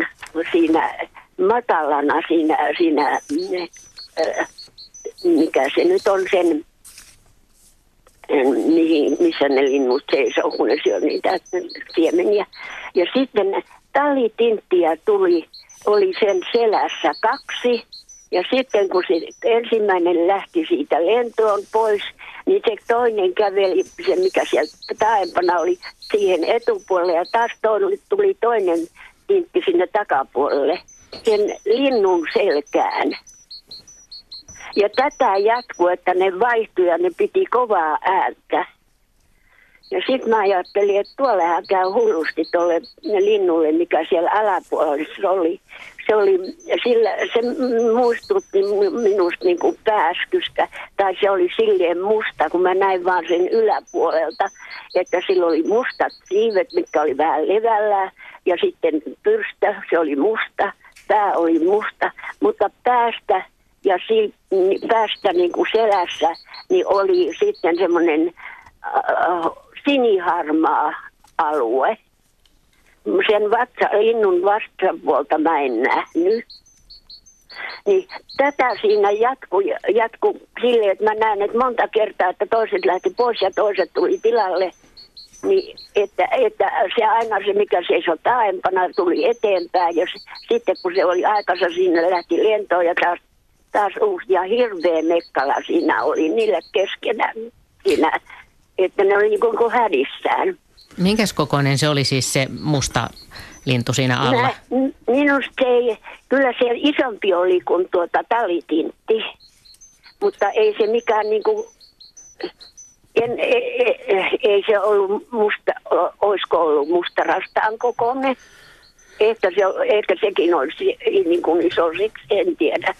siinä matalana siinä, siinä eh, mikä se nyt on sen, mihin, missä ne linnut seisoo, kun ne syö niitä siemeniä. Ja sitten talitinttiä tuli, oli sen selässä kaksi. Ja sitten kun se ensimmäinen lähti siitä lentoon pois, niin se toinen käveli, se mikä sieltä taempana oli, siihen etupuolelle. Ja taas toinen, tuli toinen tintti sinne takapuolelle, sen linnun selkään. Ja tätä jatkuu, että ne vaihtui ja ne piti kovaa ääntä. Ja sitten mä ajattelin, että tuollahan käy hullusti tuolle linnulle, mikä siellä alapuolella oli. Se, oli, sillä, se muistutti mi- minusta niin kuin pääskystä, tai se oli silleen musta, kun mä näin vaan sen yläpuolelta, että sillä oli mustat siivet, mitkä oli vähän levällään, ja sitten pyrstä, se oli musta, pää oli musta, mutta päästä ja si, ni- päästä niin kuin selässä, niin oli sitten semmoinen äh, siniharmaa alue. Sen vatsa, linnun vastapuolta mä en nähnyt. Niin tätä siinä jatkuu jatku silleen, että mä näen, että monta kertaa, että toiset lähti pois ja toiset tuli tilalle. Niin, että, että se aina se, mikä seisoi taaempana, tuli eteenpäin. Ja sitten kun se oli aikansa, sinne lähti lentoon ja taas, taas uusi. Ja hirveä mekkala siinä oli niille keskenään. Siinä, että ne oli niin kuin hädissään. Minkäs kokoinen se oli siis se musta lintu siinä alla? Mä, minusta ei, kyllä se isompi oli kuin tuota talitintti, mutta ei se mikään niin kuin, en, ei, ei, ei se ollut musta, olisiko ollut mustarastaan kokoinen. Ehkä, se, ehkä sekin olisi niin kuin siksi, en tiedä.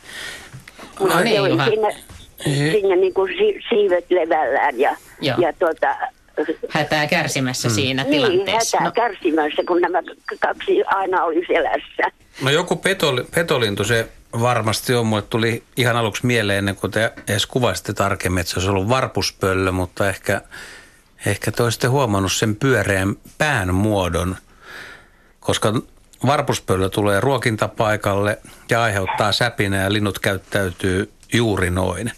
Mutta no niin, oli siinä, siinä niin kuin siivet levällään ja, ja tuota, hätää kärsimässä mm. siinä niin, tilanteessa. hätää no. kärsimässä, kun nämä kaksi aina oli selässä. No joku petoli, petolintu se varmasti on. Mulle tuli ihan aluksi mieleen, ennen kuin te edes kuvasitte tarkemmin, että se olisi ollut varpuspöllö, mutta ehkä, ehkä te olisitte huomannut sen pyöreän pään muodon, koska varpuspöllö tulee ruokintapaikalle ja aiheuttaa säpinä ja linnut käyttäytyy juuri noin.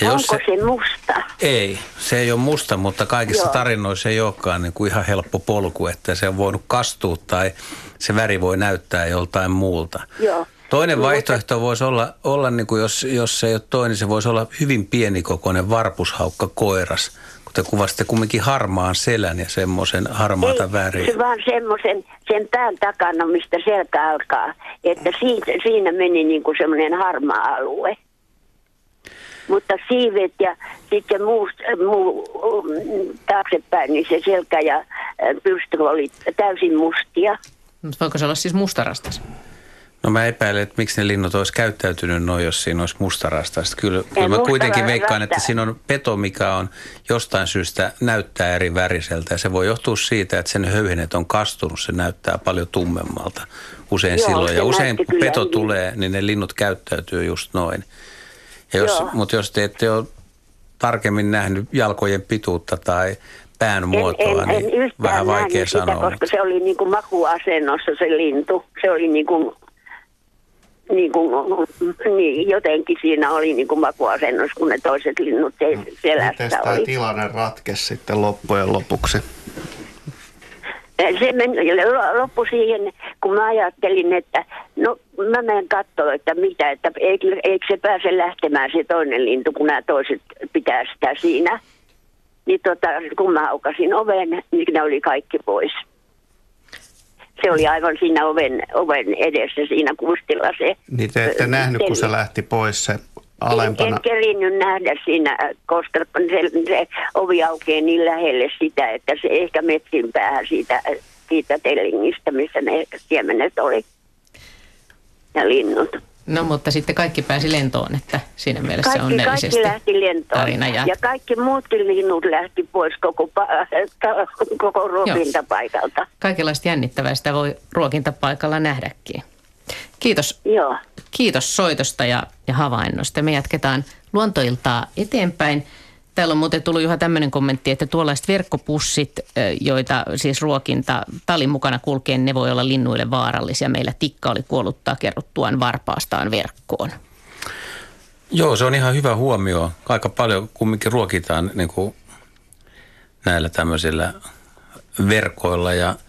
Ja Onko se, se musta? Ei, se ei ole musta, mutta kaikissa Joo. tarinoissa ei olekaan niin kuin ihan helppo polku, että se on voinut kastua tai se väri voi näyttää joltain muulta. Joo. Toinen no, vaihtoehto voisi olla, olla niin kuin jos, jos se ei ole toinen, se voisi olla hyvin pienikokoinen varpushaukka koiras, kun te kuvasitte kumminkin harmaan selän ja semmoisen harmaata ei, väriä. Se vaan semmoisen sen pään takana, mistä selkä alkaa, että siitä, siinä meni niin kuin semmoinen harmaa alue mutta siivet ja sitten muu, muu taaksepäin, niin se selkä ja pyrstö oli täysin mustia. Mutta voiko se olla siis mustarastas? No mä epäilen, että miksi ne linnut olisi käyttäytynyt noin, jos siinä olisi mustarastas. Kyllä, kyllä mä kuitenkin veikkaan, että siinä on peto, mikä on jostain syystä näyttää eri väriseltä. Ja se voi johtua siitä, että sen höyhenet on kastunut, se näyttää paljon tummemmalta usein Joo, silloin. Ja usein kun peto niin. tulee, niin ne linnut käyttäytyy just noin. Ja jos, mutta jos te ette ole tarkemmin nähnyt jalkojen pituutta tai pään muotoa, en, en, niin en vähän vaikea sitä, sanoa. koska se oli niin kuin makuasennossa se lintu. Se oli niin kuin, niin kuin, niin, jotenkin siinä oli niin kuin makuasennossa, kun ne toiset linnut selässä Miten tämä tilanne ratkesi sitten loppujen lopuksi? se meni, loppui siihen, kun mä ajattelin, että no mä menen katsoa, että mitä, että eikö, eikö se pääse lähtemään se toinen lintu, kun nämä toiset pitää sitä siinä. Niin tota, kun mä aukasin oven, niin ne oli kaikki pois. Se oli aivan siinä oven, oven edessä siinä kustilla se. Niin te ette nähnyt, kun se lähti pois se alempana. En, en kerinyt nähdä siinä, koska se, se ovi aukeaa niin lähelle sitä, että se ehkä metsin päähän siitä, siitä tellingistä, missä ne siemenet oli ja linnut. No mutta sitten kaikki pääsi lentoon, että siinä mielessä kaikki, onnellisesti kaikki lähti lentoon. tarina ja... ja kaikki muutkin linnut lähti pois koko, koko ruokintapaikalta. Joo. Kaikenlaista jännittävää sitä voi ruokintapaikalla nähdäkin. Kiitos. Joo. Kiitos soitosta ja, ja havainnosta. Me jatketaan luontoiltaa eteenpäin. Täällä on muuten tullut Juha tämmöinen kommentti, että tuollaiset verkkopussit, joita siis ruokinta talin mukana kulkee, ne voi olla linnuille vaarallisia. Meillä tikka oli kuollut takerruttuaan varpaastaan verkkoon. Joo, se on ihan hyvä huomio. Aika paljon kumminkin ruokitaan niin kuin näillä tämmöisillä verkoilla ja –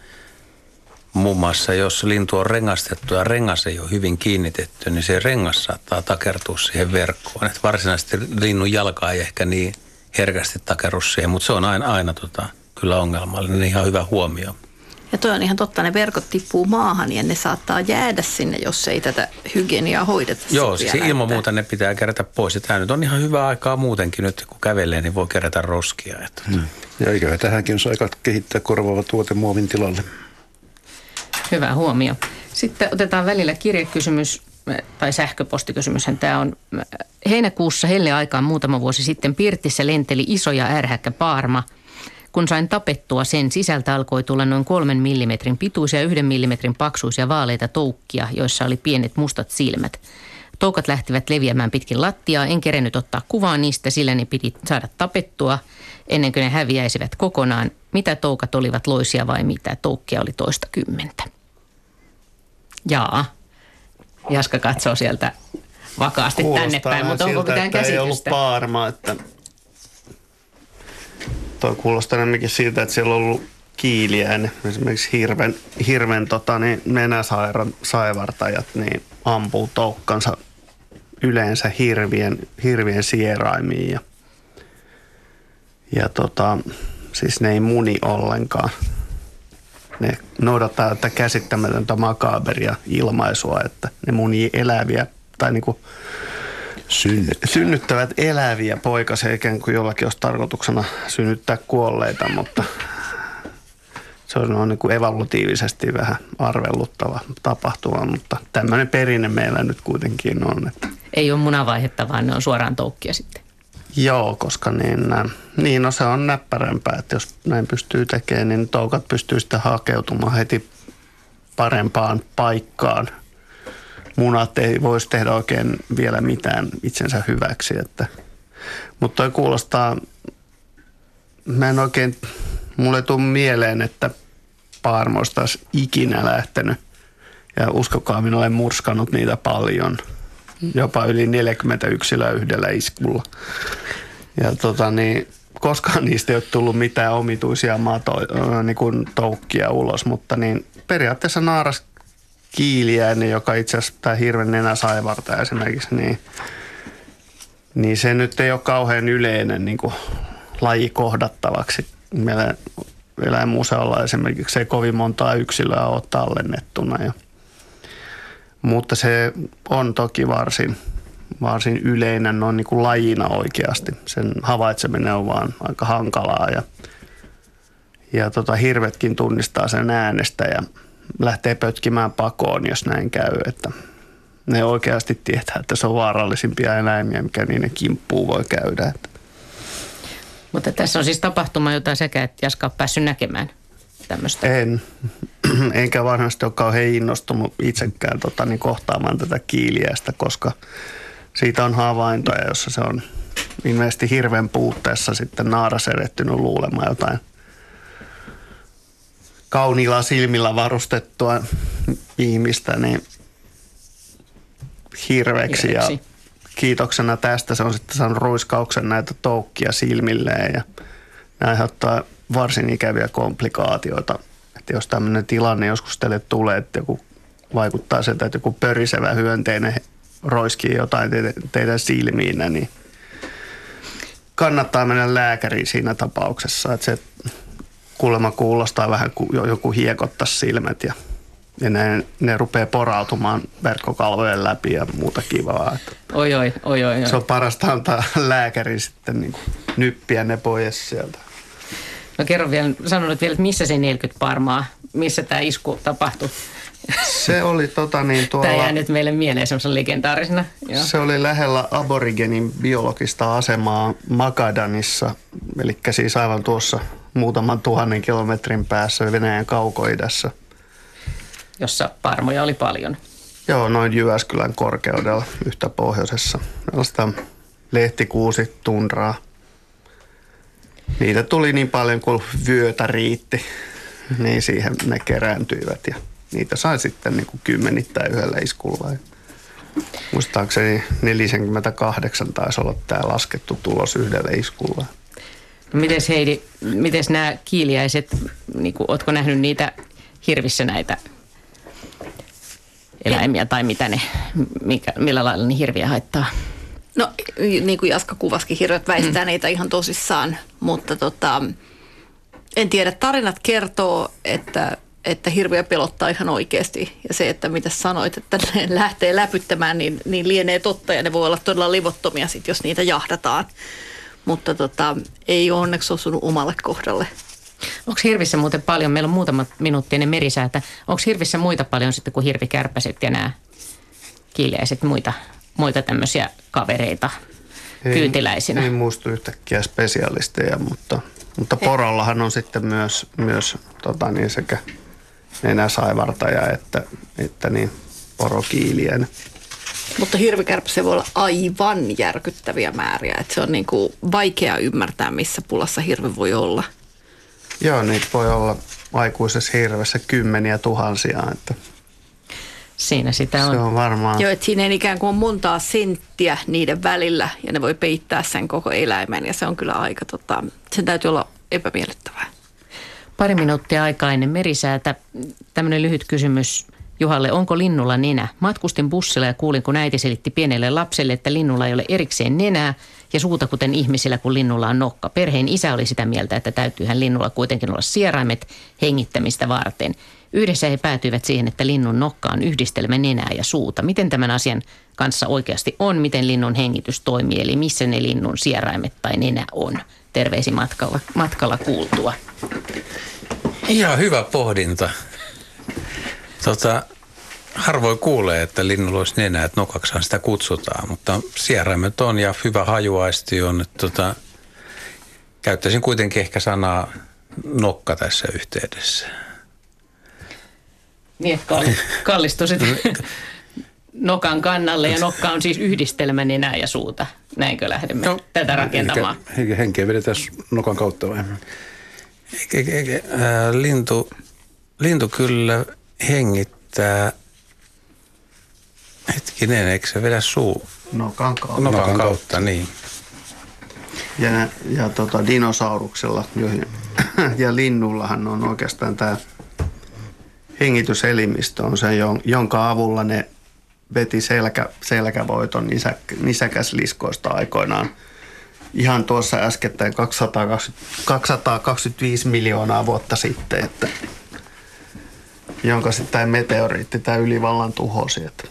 Muun muassa jos lintu on rengastettu ja rengas ei ole hyvin kiinnitetty, niin se rengas saattaa takertua siihen verkkoon. Et varsinaisesti linnun jalka ei ehkä niin herkästi takerru siihen, mutta se on aina, aina tota, kyllä ongelmallinen, ihan hyvä huomio. Ja toi on ihan totta, ne verkot tippuu maahan ja ne saattaa jäädä sinne, jos ei tätä hygieniaa hoideta. Joo, siis ilman muuta ne pitää kerätä pois. Ja tämä nyt on ihan hyvä aikaa muutenkin nyt, kun kävelee, niin voi kerätä roskia. Että. Hmm. Ja eiköhän tähänkin olisi aika kehittää korvaava tuote muovin tilalle. Hyvä huomio. Sitten otetaan välillä kirjekysymys tai sähköpostikysymyshän tämä on. Heinäkuussa helle aikaan muutama vuosi sitten Pirtissä lenteli iso ja ärhäkkä paarma. Kun sain tapettua sen, sisältä alkoi tulla noin kolmen millimetrin pituisia ja yhden millimetrin paksuisia vaaleita toukkia, joissa oli pienet mustat silmät. Toukat lähtivät leviämään pitkin lattiaa, en kerennyt ottaa kuvaa niistä, sillä ne piti saada tapettua ennen kuin ne häviäisivät kokonaan. Mitä toukat olivat loisia vai mitä toukkia oli toista kymmentä? Jaa. Jaska katsoo sieltä vakaasti Kuulostaa tänne päin, mutta onko siltä, mitään että ei ollut käsitystä? paarma, että toi kuulostaa enemmänkin siltä, että siellä on ollut kiiliäinen, esimerkiksi hirven, hirven tota, niin nenäsaivartajat, niin ampuu toukkansa yleensä hirvien, hirvien sieraimiin ja, ja tota, siis ne ei muni ollenkaan. Ne noudattaa tätä käsittämätöntä makaberia ilmaisua, että ne munii eläviä tai niinku Synnyt. synnyttävät eläviä poikasia ikään kuin jollakin olisi tarkoituksena synnyttää kuolleita, mutta se on niin kuin evolutiivisesti vähän arvelluttava tapahtuma, mutta tämmöinen perinne meillä nyt kuitenkin on. Että Ei ole munavaihetta, vaan ne on suoraan toukkia sitten. joo, koska niin, nä- niin no se on näppärämpää, että jos näin pystyy tekemään, niin toukat pystyy sitten hakeutumaan heti parempaan paikkaan. Munat ei voisi tehdä oikein vielä mitään itsensä hyväksi. Että. Mutta toi kuulostaa, mä en oikein, mulle ei tule mieleen, että paarmoista olisi ikinä lähtenyt. Ja uskokaa, minä olen murskannut niitä paljon. Jopa yli 40 yksilöä yhdellä iskulla. Ja tota niin, koskaan niistä ei ole tullut mitään omituisia mato, niin kuin toukkia ulos, mutta niin periaatteessa naaras kiiliäinen, joka itse asiassa tämä hirven nenäsaivarta esimerkiksi, niin, niin se nyt ei ole kauhean yleinen niin kuin laji kohdattavaksi. Meillä eläinmuseolla esimerkiksi ei kovin montaa yksilöä ole tallennettuna. Ja, mutta se on toki varsin, varsin yleinen noin niin kuin lajina oikeasti. Sen havaitseminen on vaan aika hankalaa ja, ja tota, hirvetkin tunnistaa sen äänestä ja lähtee pötkimään pakoon, jos näin käy. Että ne oikeasti tietää, että se on vaarallisimpia eläimiä, mikä niiden kimppuun voi käydä. Mutta tässä on siis tapahtuma, jota sekä et Jaska ole päässyt näkemään tämmöistä. En, enkä varmasti ole kauhean innostunut itsekään tota, niin kohtaamaan tätä kiiliästä, koska siitä on havaintoja, jossa se on ilmeisesti hirven puutteessa sitten naaras erettynyt luulemaan jotain kauniilla silmillä varustettua ihmistä niin hirveksi. Ja kiitoksena tästä se on sitten saanut ruiskauksen näitä toukkia silmilleen ja ne aiheuttaa varsin ikäviä komplikaatioita. Että jos tämmöinen tilanne joskus teille tulee, että joku vaikuttaa siltä, että joku pörisevä hyönteinen roiskii jotain teidän, teidän silmiinä, niin kannattaa mennä lääkäriin siinä tapauksessa. Että se kuulemma kuulostaa vähän kuin jo- joku hiekottaa silmät ja, ja ne, ne rupeaa porautumaan verkkokalvojen läpi ja muuta kivaa. Että Oi, oi, oi, oi. oi. se on parasta antaa lääkäri sitten niin kuin nyppiä ne pois sieltä. No kerro vielä, sano nyt vielä, että missä se 40 parmaa, missä tämä isku tapahtui. Se oli tota niin Tämä tuolla, jää nyt meille mieleen semmoisen legendaarisena. Joo. se oli lähellä aborigenin biologista asemaa Magadanissa, eli siis aivan tuossa muutaman tuhannen kilometrin päässä Venäjän kaukoidässä. Jossa parmoja oli paljon. Joo, noin Jyväskylän korkeudella yhtä pohjoisessa. Sellaista lehtikuusi tundraa. Niitä tuli niin paljon kuin vyötä riitti, niin siihen ne kerääntyivät ja niitä sai sitten niin kuin kymmenittäin yhdellä iskulla. Ja Muistaakseni 48 taisi olla tämä laskettu tulos yhdellä iskulla. No mites Heidi, mites nämä kiiliäiset, niin kuin, ootko nähnyt niitä hirvissä näitä eläimiä tai mitä ne, mikä, millä lailla ne hirviä haittaa? No niin kuin Jaska kuvaskin, hirvet väistää mm. niitä ihan tosissaan, mutta tota, en tiedä, tarinat kertoo, että, että hirviä pelottaa ihan oikeasti. Ja se, että mitä sanoit, että ne lähtee läpyttämään, niin, niin lienee totta ja ne voi olla todella livottomia sit, jos niitä jahdataan. Mutta tota, ei ole onneksi osunut omalle kohdalle. Onko hirvissä muuten paljon, meillä on muutama minuutti ennen merisäätä, onko hirvissä muita paljon sitten kuin hirvikärpäset ja nämä kiiliäiset muita, muita tämmöisiä kavereita kyytiläisinä? Ei, ei muistu yhtäkkiä spesialisteja, mutta, mutta porollahan on sitten myös, myös tota niin, sekä nenäsaivartaja että, että niin porokiiliäinen. Mutta hirvikärpäse voi olla aivan järkyttäviä määriä. Että se on niin kuin vaikea ymmärtää, missä pulassa hirvi voi olla. Joo, niitä voi olla aikuisessa hirvessä kymmeniä tuhansia. Että Siinä sitä on. Se on varmaan. Joo, että siinä ei ikään kuin ole montaa senttiä niiden välillä ja ne voi peittää sen koko eläimen ja se on kyllä aika, tota, sen täytyy olla epämiellyttävää. Pari minuuttia aikaa ennen merisäätä. Tämmöinen lyhyt kysymys Juhalle. Onko linnulla nenä? Matkustin bussilla ja kuulin, kun äiti selitti pienelle lapselle, että linnulla ei ole erikseen nenää ja suuta kuten ihmisillä, kun linnulla on nokka. Perheen isä oli sitä mieltä, että täytyyhän linnulla kuitenkin olla sieraimet hengittämistä varten. Yhdessä he päätyivät siihen, että linnun nokka on yhdistelmä nenää ja suuta. Miten tämän asian kanssa oikeasti on? Miten linnun hengitys toimii? Eli missä ne linnun sieraimet tai nenä on? Terveisin matkalla, matkalla kuultua. Ihan hyvä pohdinta. Tota, harvoin kuulee, että linnulla olisi nenä, että nokaksihan sitä kutsutaan, mutta sieraimet on ja hyvä hajuaisti on. Että tota, käyttäisin kuitenkin ehkä sanaa nokka tässä yhteydessä. Niin, että kall- kallistuisit nokan kannalle ja nokka on siis yhdistelmä nenää ja suuta. Näinkö lähdemme No, tätä rakentamaan? Henkeä, henkeä vedetään nokan kautta vai? Eikä, eikä, ää, lintu, lintu kyllä hengittää, hetkinen, eikö se vedä suu Nokan kautta. nokan, Nokan kautta, kautta. niin. Ja, ja tota, dinosauruksella joihin- ja linnullahan on oikeastaan tämä hengityselimistö on se, jon- jonka avulla ne veti selkä, selkävoiton nisäk, nisäkäsliskoista aikoinaan. Ihan tuossa äskettäin 220, 225 miljoonaa vuotta sitten, että, jonka sitten tämä meteoriitti, tämä ylivallan tuhosi. Että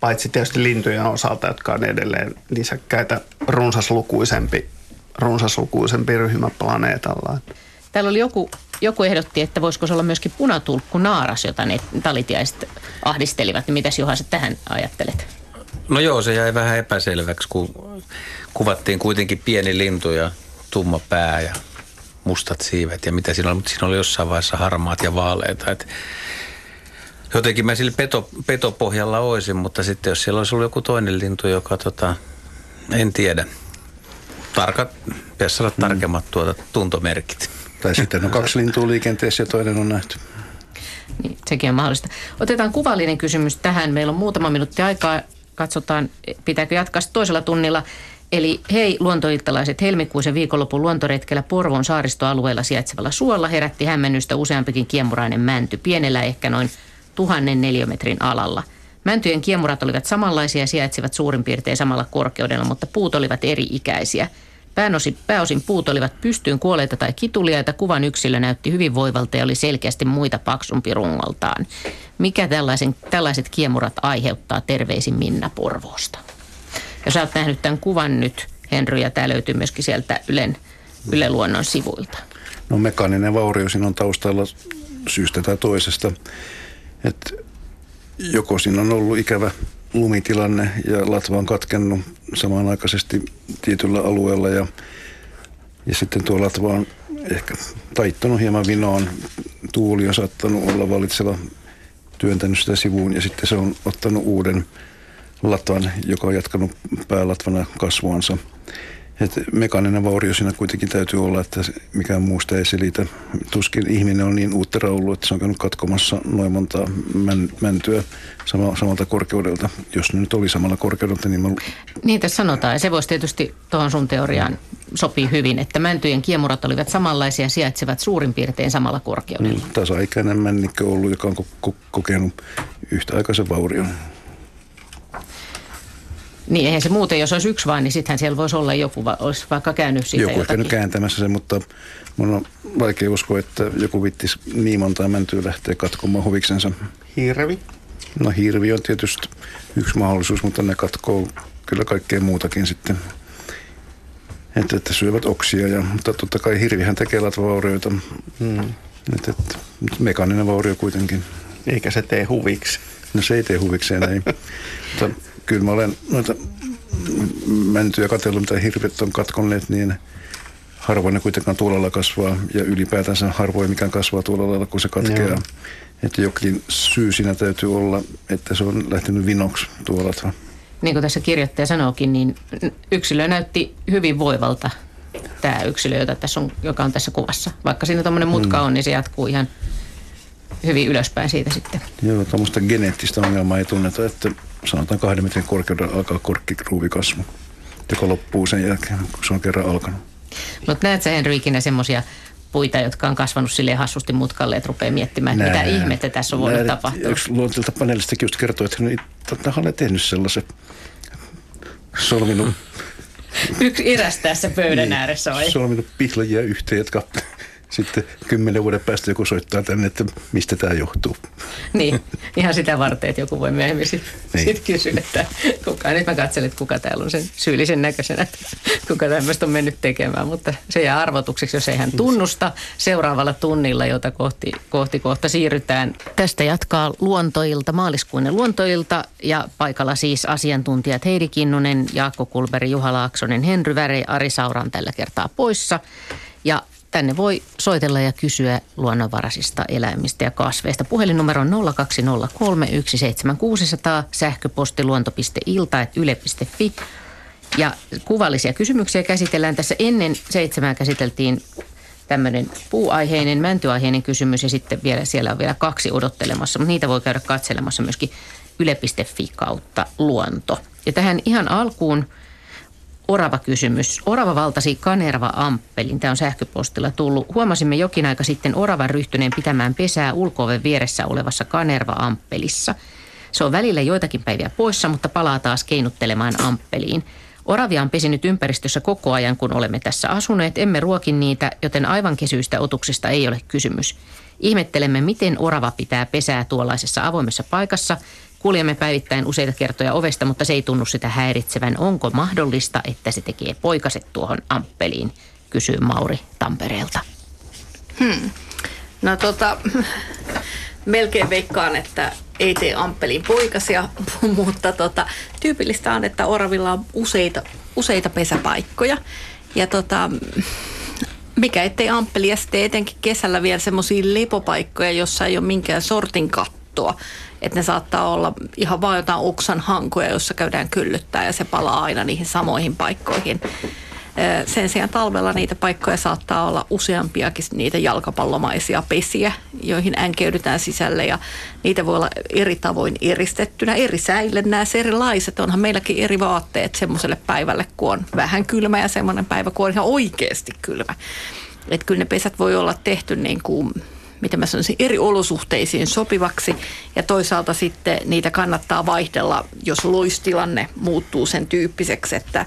paitsi tietysti lintujen osalta, jotka on edelleen nisäkkäitä runsaslukuisempi, runsaslukuisempi ryhmä planeetalla. Täällä oli joku, joku ehdotti, että voisiko se olla myöskin punatulkku naaras, jota ne talitiaiset ahdistelivat. Niin mitäs Juha, sä tähän ajattelet? No joo, se jäi vähän epäselväksi, kun kuvattiin kuitenkin pieni lintu ja tumma pää ja mustat siivet ja mitä siinä oli, mutta siinä oli jossain vaiheessa harmaat ja vaaleita. Et jotenkin mä sillä peto, petopohjalla olisin, mutta sitten jos siellä olisi ollut joku toinen lintu, joka tota, en tiedä. Tarkat, pitäisi saada tarkemmat tuota tuntomerkit. Tai sitten on kaksi lintua liikenteessä ja toinen on nähty. Niin, sekin on mahdollista. Otetaan kuvallinen kysymys tähän. Meillä on muutama minuutti aikaa. Katsotaan, pitääkö jatkaa toisella tunnilla. Eli hei luontoiltalaiset, helmikuisen viikonlopun luontoretkellä Porvoon saaristoalueella sijaitsevalla suolla herätti hämmennystä useampikin kiemurainen mänty, pienellä ehkä noin tuhannen neliömetrin alalla. Mäntyjen kiemurat olivat samanlaisia ja sijaitsivat suurin piirtein samalla korkeudella, mutta puut olivat eri-ikäisiä. Pääosin, pääosin puut olivat pystyyn kuolleita tai kituliaita. Kuvan yksilö näytti hyvin voivalta ja oli selkeästi muita paksumpi rungoltaan. Mikä tällaisen, tällaiset kiemurat aiheuttaa terveisin Minna Porvoosta? Sä oot nähnyt tämän kuvan nyt, Henry, ja tämä löytyy myöskin sieltä Ylen, Yle Luonnon sivuilta. No mekaaninen vaurio siinä on taustalla syystä tai toisesta. Et joko siinä on ollut ikävä lumitilanne ja latva on katkennut samanaikaisesti tietyllä alueella ja, ja sitten tuo latva on ehkä taittunut hieman vinoon. Tuuli on saattanut olla valitseva työntänyt sitä sivuun ja sitten se on ottanut uuden latvan, joka on jatkanut päälatvana kasvuansa. Et mekaaninen vaurio siinä kuitenkin täytyy olla, että mikään muusta ei selitä. Tuskin ihminen on niin uuttera ollut, että se on käynyt katkomassa noin monta män, mäntyä sama, samalta korkeudelta. Jos ne nyt oli samalla korkeudelta, niin mä Niin tässä sanotaan, ja se voisi tietysti tuohon sun teoriaan sopii hyvin, että mäntyjen kiemurat olivat samanlaisia ja sijaitsevat suurin piirtein samalla korkeudella. niin, tasaikäinen männikkö ollut, joka on ko- ko- kokenut yhtäaikaisen vaurion. Niin eihän se muuten, jos olisi yksi vain, niin sittenhän siellä voisi olla joku, va- olisi vaikka käynyt siitä Joku ehkä jotakin. nyt kääntämässä sen, mutta mun on vaikea uskoa, että joku vittis niin montaa mäntyä lähtee katkomaan huviksensa. hirvi. No hirvi on tietysti yksi mahdollisuus, mutta ne katkoo kyllä kaikkea muutakin sitten. Että, että syövät oksia, ja, mutta totta kai hirvihän tekee latvaurioita. Mm. Että, että, mekaaninen vaurio kuitenkin. Eikä se tee huviksi. No se ei tee huvikseen, ei. mutta kyllä mä olen noita mäntyjä katsellut, mitä hirvet on katkonneet, niin harvoin ne kuitenkaan tuolla kasvaa ja ylipäätänsä harvoin mikään kasvaa tuolla lailla, kun se katkeaa. Joo. Että jokin syy siinä täytyy olla, että se on lähtenyt vinoksi tuolla. Niin kuin tässä kirjoittaja sanookin, niin yksilö näytti hyvin voivalta tämä yksilö, jota tässä on, joka on tässä kuvassa. Vaikka siinä tuommoinen mutka on, niin se jatkuu ihan hyvin ylöspäin siitä sitten. Joo, tuommoista geneettistä ongelmaa ei tunneta, että sanotaan kahden metrin korkeudella alkaa korkkikruuvikasvu, joka loppuu sen jälkeen, kun se on kerran alkanut. Mutta näet sä Henry ikinä semmoisia puita, jotka on kasvanut sille hassusti mutkalle, että rupeaa miettimään, että mitä ihmettä tässä on voinut tapahtua. Yksi luontilta paneelistakin just kertoi, että hän, tota, hän tehnyt sellaisen solminut Yksi eräs tässä pöydän niin, ääressä vai? Solminut pihlajia yhteen, jotka sitten kymmenen vuoden päästä joku soittaa tänne, että mistä tämä johtuu. Niin, ihan sitä varten, että joku voi myöhemmin sitten niin. sit kysyä, että kuka, nyt mä katselen, että kuka täällä on sen syyllisen näköisenä, että kuka tämmöistä on mennyt tekemään, mutta se jää arvotukseksi, jos ei hän tunnusta seuraavalla tunnilla, jota kohti, kohti kohta siirrytään. Tästä jatkaa luontoilta, maaliskuinen luontoilta ja paikalla siis asiantuntijat Heidi Kinnunen, Jaakko Kulberi, Juha Laaksonen, Henry Väre, Ari Sauran tällä kertaa poissa. Ja Tänne voi soitella ja kysyä luonnonvaraisista eläimistä ja kasveista. Puhelinnumero on 0203 17600, sähköposti luonto.ilta.yle.fi. Ja kuvallisia kysymyksiä käsitellään tässä ennen seitsemää käsiteltiin tämmöinen puuaiheinen, mäntyaiheinen kysymys ja sitten vielä siellä on vielä kaksi odottelemassa, mutta niitä voi käydä katselemassa myöskin yle.fi kautta luonto. Ja tähän ihan alkuun orava kysymys. Orava valtasi Kanerva Amppelin. Tämä on sähköpostilla tullut. Huomasimme jokin aika sitten oravan ryhtyneen pitämään pesää ulkooven vieressä olevassa Kanerva Amppelissa. Se on välillä joitakin päiviä poissa, mutta palaa taas keinuttelemaan Amppeliin. Oravia on pesinyt ympäristössä koko ajan, kun olemme tässä asuneet. Emme ruokin niitä, joten aivan kesyistä otuksista ei ole kysymys. Ihmettelemme, miten orava pitää pesää tuollaisessa avoimessa paikassa – Kuljemme päivittäin useita kertoja ovesta, mutta se ei tunnu sitä häiritsevän. Onko mahdollista, että se tekee poikaset tuohon amppeliin, kysyy Mauri Tampereelta. Hmm. No tota, melkein veikkaan, että ei tee amppeliin poikasia, mutta tota, tyypillistä on, että oravilla on useita, useita pesäpaikkoja. Ja tota, mikä ettei amppelia sitten etenkin kesällä vielä semmoisia lepopaikkoja, jossa ei ole minkään sortin kattoa että ne saattaa olla ihan vaan jotain oksan hankoja, jossa käydään kyllyttää ja se palaa aina niihin samoihin paikkoihin. Sen sijaan talvella niitä paikkoja saattaa olla useampiakin niitä jalkapallomaisia pesiä, joihin änkeydytään sisälle ja niitä voi olla eri tavoin eristettynä, eri säille nämä erilaiset. Onhan meilläkin eri vaatteet semmoiselle päivälle, kun on vähän kylmä ja semmoinen päivä, kun on ihan oikeasti kylmä. Että kyllä ne pesät voi olla tehty niin kuin miten mä sanoisin, eri olosuhteisiin sopivaksi. Ja toisaalta sitten niitä kannattaa vaihdella, jos loistilanne muuttuu sen tyyppiseksi, että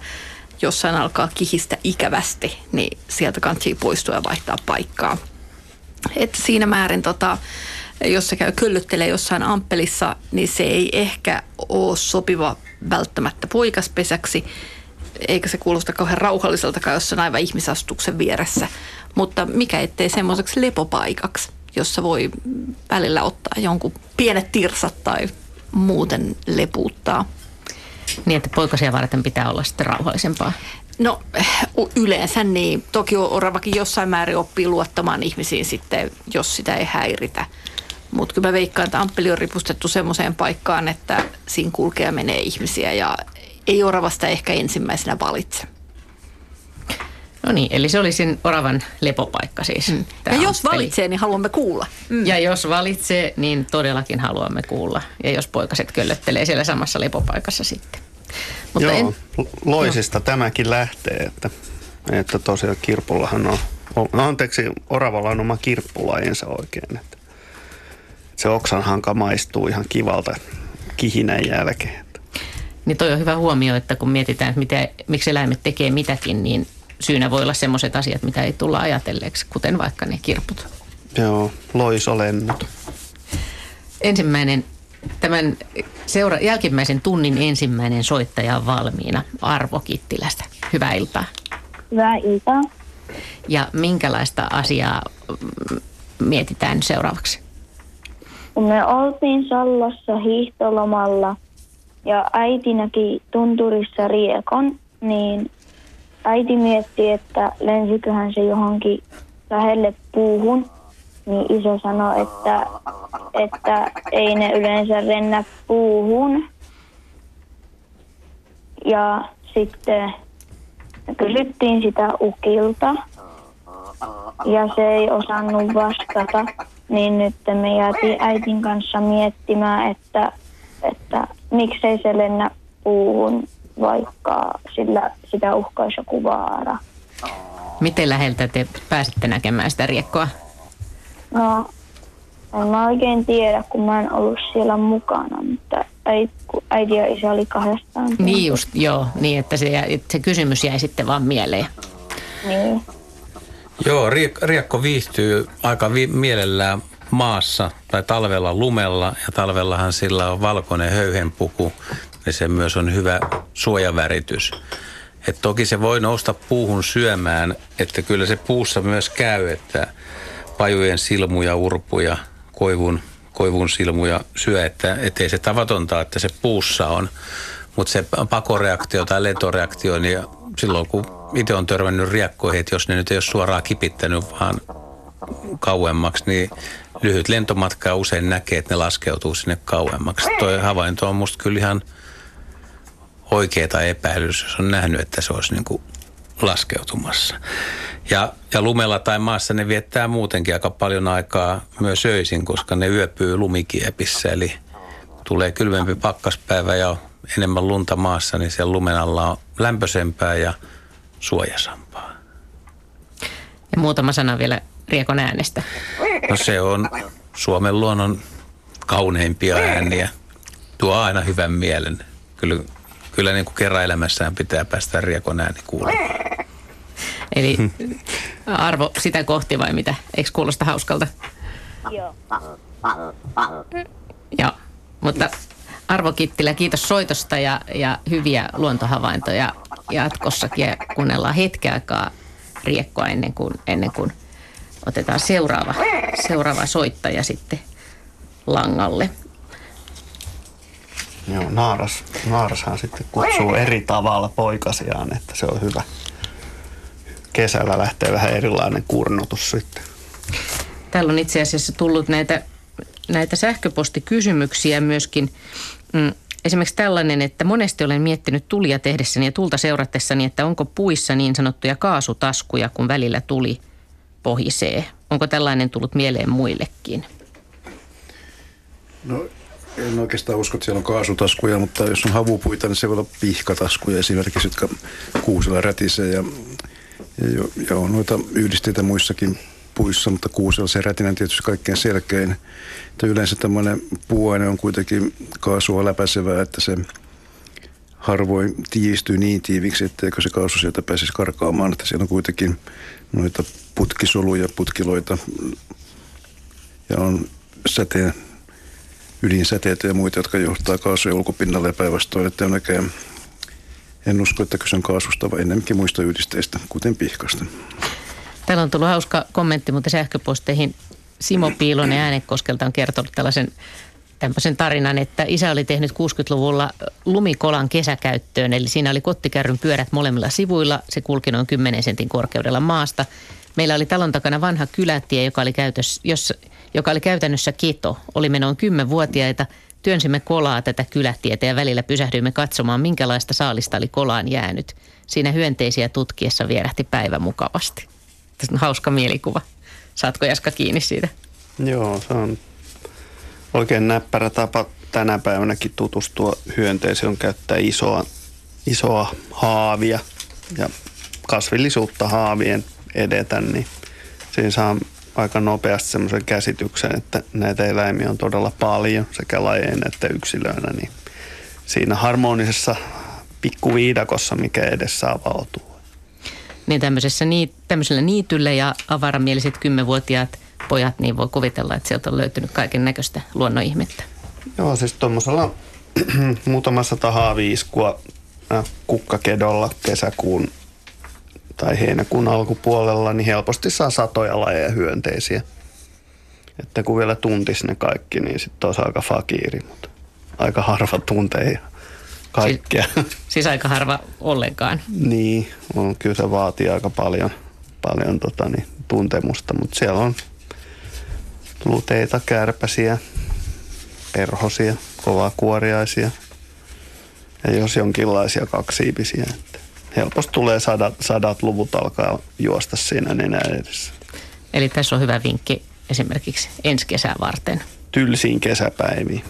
jossain alkaa kihistä ikävästi, niin sieltä kannattaa poistua ja vaihtaa paikkaa. Et siinä määrin tota, jos se käy kyllyttelee jossain ampelissa, niin se ei ehkä ole sopiva välttämättä poikaspesäksi, eikä se kuulosta kauhean rauhalliseltakaan, jos on aivan ihmisastuksen vieressä. Mutta mikä ettei semmoiseksi lepopaikaksi jossa voi välillä ottaa jonkun pienet tirsat tai muuten lepuuttaa. Niin, että poikasia varten pitää olla sitten rauhallisempaa. No yleensä niin. Toki oravakin jossain määrin oppii luottamaan ihmisiin sitten, jos sitä ei häiritä. Mutta kyllä mä veikkaan, että amppeli on ripustettu semmoiseen paikkaan, että siinä kulkee menee ihmisiä ja ei oravasta ehkä ensimmäisenä valitse. No niin, eli se oli sen oravan lepopaikka siis. Mm. Ja jos valitsee, niin haluamme kuulla. Mm. Ja jos valitsee, niin todellakin haluamme kuulla. Ja jos poikaset köllöttelee siellä samassa lepopaikassa sitten. Mutta Joo, en... loisista no. tämäkin lähtee, että, että tosiaan kirpullahan on, no anteeksi, oravalla on oma kirppulajinsa oikein. Että se oksanhanka maistuu ihan kivalta kihinän jälkeen. Niin toi on hyvä huomio, että kun mietitään, että mitä, miksi eläimet tekee mitäkin, niin syynä voi olla sellaiset asiat, mitä ei tulla ajatelleeksi, kuten vaikka ne kirput. Joo, loisolennot. Ensimmäinen, tämän seura- jälkimmäisen tunnin ensimmäinen soittaja on valmiina Arvo Kittilästä. Hyvää iltaa. Hyvää iltaa. Ja minkälaista asiaa mm, mietitään seuraavaksi? Kun me oltiin Sallossa hiihtolomalla ja äiti näki tunturissa riekon, niin äiti mietti, että lensiköhän se johonkin lähelle puuhun, niin iso sanoi, että, että ei ne yleensä rennä puuhun. Ja sitten kysyttiin sitä ukilta ja se ei osannut vastata. niin nyt me jäätiin äitin kanssa miettimään, että, että miksei se lennä puuhun, vaikka sillä sitä uhkaisi joku vaara. Miten läheltä te pääsitte näkemään sitä riekkoa? No, en mä oikein tiedä, kun mä en ollut siellä mukana, mutta äiti, kun äiti ja isä oli kahdestaan. Niin just, joo, niin että se, että se kysymys jäi sitten vaan mieleen. Niin. Joo, riek- riekko viihtyy aika vi- mielellään maassa tai talvella lumella ja talvellahan sillä on valkoinen höyhenpuku ja se myös on hyvä suojaväritys. Et toki se voi nousta puuhun syömään, että kyllä se puussa myös käy, että pajujen silmuja, urpuja, koivun, koivun silmuja syö, että ettei se tavatonta, että se puussa on. Mutta se pakoreaktio tai lentoreaktio, niin silloin kun itse on törmännyt riekkoihin, että jos ne nyt ei ole suoraan kipittänyt, vaan kauemmaksi, niin lyhyt lentomatka usein näkee, että ne laskeutuu sinne kauemmaksi. Tuo havainto on musta kyllä ihan oikea tai epäilys, jos on nähnyt, että se olisi niin kuin laskeutumassa. Ja, ja lumella tai maassa ne viettää muutenkin aika paljon aikaa myös öisin, koska ne yöpyy lumikiepissä. Eli tulee kylmempi pakkaspäivä ja enemmän lunta maassa, niin siellä lumen alla on lämpöisempää ja suojasampaa. Ja muutama sana vielä riekon äänestä. No se on Suomen luonnon kauneimpia ääniä. Tuo aina hyvän mielen. Kyllä, kyllä niin kuin kerran elämässään pitää päästä riekon ääni kuulemaan. Eli arvo sitä kohti vai mitä? Eikö kuulosta hauskalta? Joo. Joo, mutta Arvo Kittilä, kiitos soitosta ja, ja hyviä luontohavaintoja jatkossakin. Ja kuunnellaan hetken aikaa riekkoa ennen kuin, ennen kuin otetaan seuraava, seuraava soittaja sitten langalle. Joo, naaras, naarashan sitten kutsuu eri tavalla poikasiaan, että se on hyvä. Kesällä lähtee vähän erilainen kurnotus sitten. Täällä on itse asiassa tullut näitä, näitä sähköpostikysymyksiä myöskin. Mm, Esimerkiksi tällainen, että monesti olen miettinyt tulia tehdessäni ja tulta seuratessani, että onko puissa niin sanottuja kaasutaskuja, kun välillä tuli pohisee. Onko tällainen tullut mieleen muillekin? No en oikeastaan usko, että siellä on kaasutaskuja, mutta jos on havupuita, niin se voi olla pihkataskuja esimerkiksi, jotka kuusella rätisee ja, ja, ja on noita yhdisteitä muissakin puissa, mutta kuusella se rätinä tietysti kaikkein selkein. Että yleensä tämmöinen puuaine on kuitenkin kaasua läpäisevää, että se harvoin tiivistyy niin tiiviksi, etteikö se kaasu sieltä pääsisi karkaamaan. Että siellä on kuitenkin noita putkisoluja, putkiloita ja on säteen ydinsäteitä ja muita, jotka johtaa kaasuja ulkopinnalle ja päinvastoin, että näkee en usko, että kyse on kaasusta, vaan enemmänkin muista yhdisteistä, kuten pihkasta. Täällä on tullut hauska kommentti, mutta sähköposteihin Simo Piilonen Äänekoskelta on kertonut tällaisen tämmöisen tarinan, että isä oli tehnyt 60-luvulla lumikolan kesäkäyttöön, eli siinä oli kottikärryn pyörät molemmilla sivuilla, se kulki noin 10 sentin korkeudella maasta. Meillä oli talon takana vanha kylätie, joka oli, käytös, jos, joka oli käytännössä keto. Olimme noin 10-vuotiaita, työnsimme kolaa tätä kylätietä ja välillä pysähdyimme katsomaan, minkälaista saalista oli kolaan jäänyt. Siinä hyönteisiä tutkiessa vierähti päivä mukavasti. Tässä on hauska mielikuva. Saatko Jaska kiinni siitä? Joo, se on oikein näppärä tapa tänä päivänäkin tutustua hyönteisiin on käyttää isoa, isoa haavia ja kasvillisuutta haavien edetä, niin siinä saa aika nopeasti semmoisen käsityksen, että näitä eläimiä on todella paljon sekä lajeina että yksilöinä, niin siinä harmonisessa pikkuviidakossa, mikä edessä avautuu. Niin tämmöisessä tämmöisellä niityllä ja avaramieliset kymmenvuotiaat pojat, niin voi kuvitella, että sieltä on löytynyt kaiken näköistä luonnonihmettä. Joo, siis tuommoisella muutama sata haaviiskua äh, kukkakedolla kesäkuun tai heinäkuun alkupuolella, niin helposti saa satoja lajeja hyönteisiä. Että kun vielä tuntis ne kaikki, niin sitten olisi aika fakiiri, mutta aika harva tuntee kaikkea. Siis, siis aika harva ollenkaan. niin, on, kyllä se vaatii aika paljon, paljon tota, niin, tuntemusta, mutta siellä on luteita, kärpäsiä, perhosia, kovakuoriaisia ja jos jonkinlaisia kaksiipisiä. Että helposti tulee sadat, sadat luvut alkaa juosta siinä nenä edessä. Eli tässä on hyvä vinkki esimerkiksi ensi kesää varten? Tylsiin kesäpäiviin.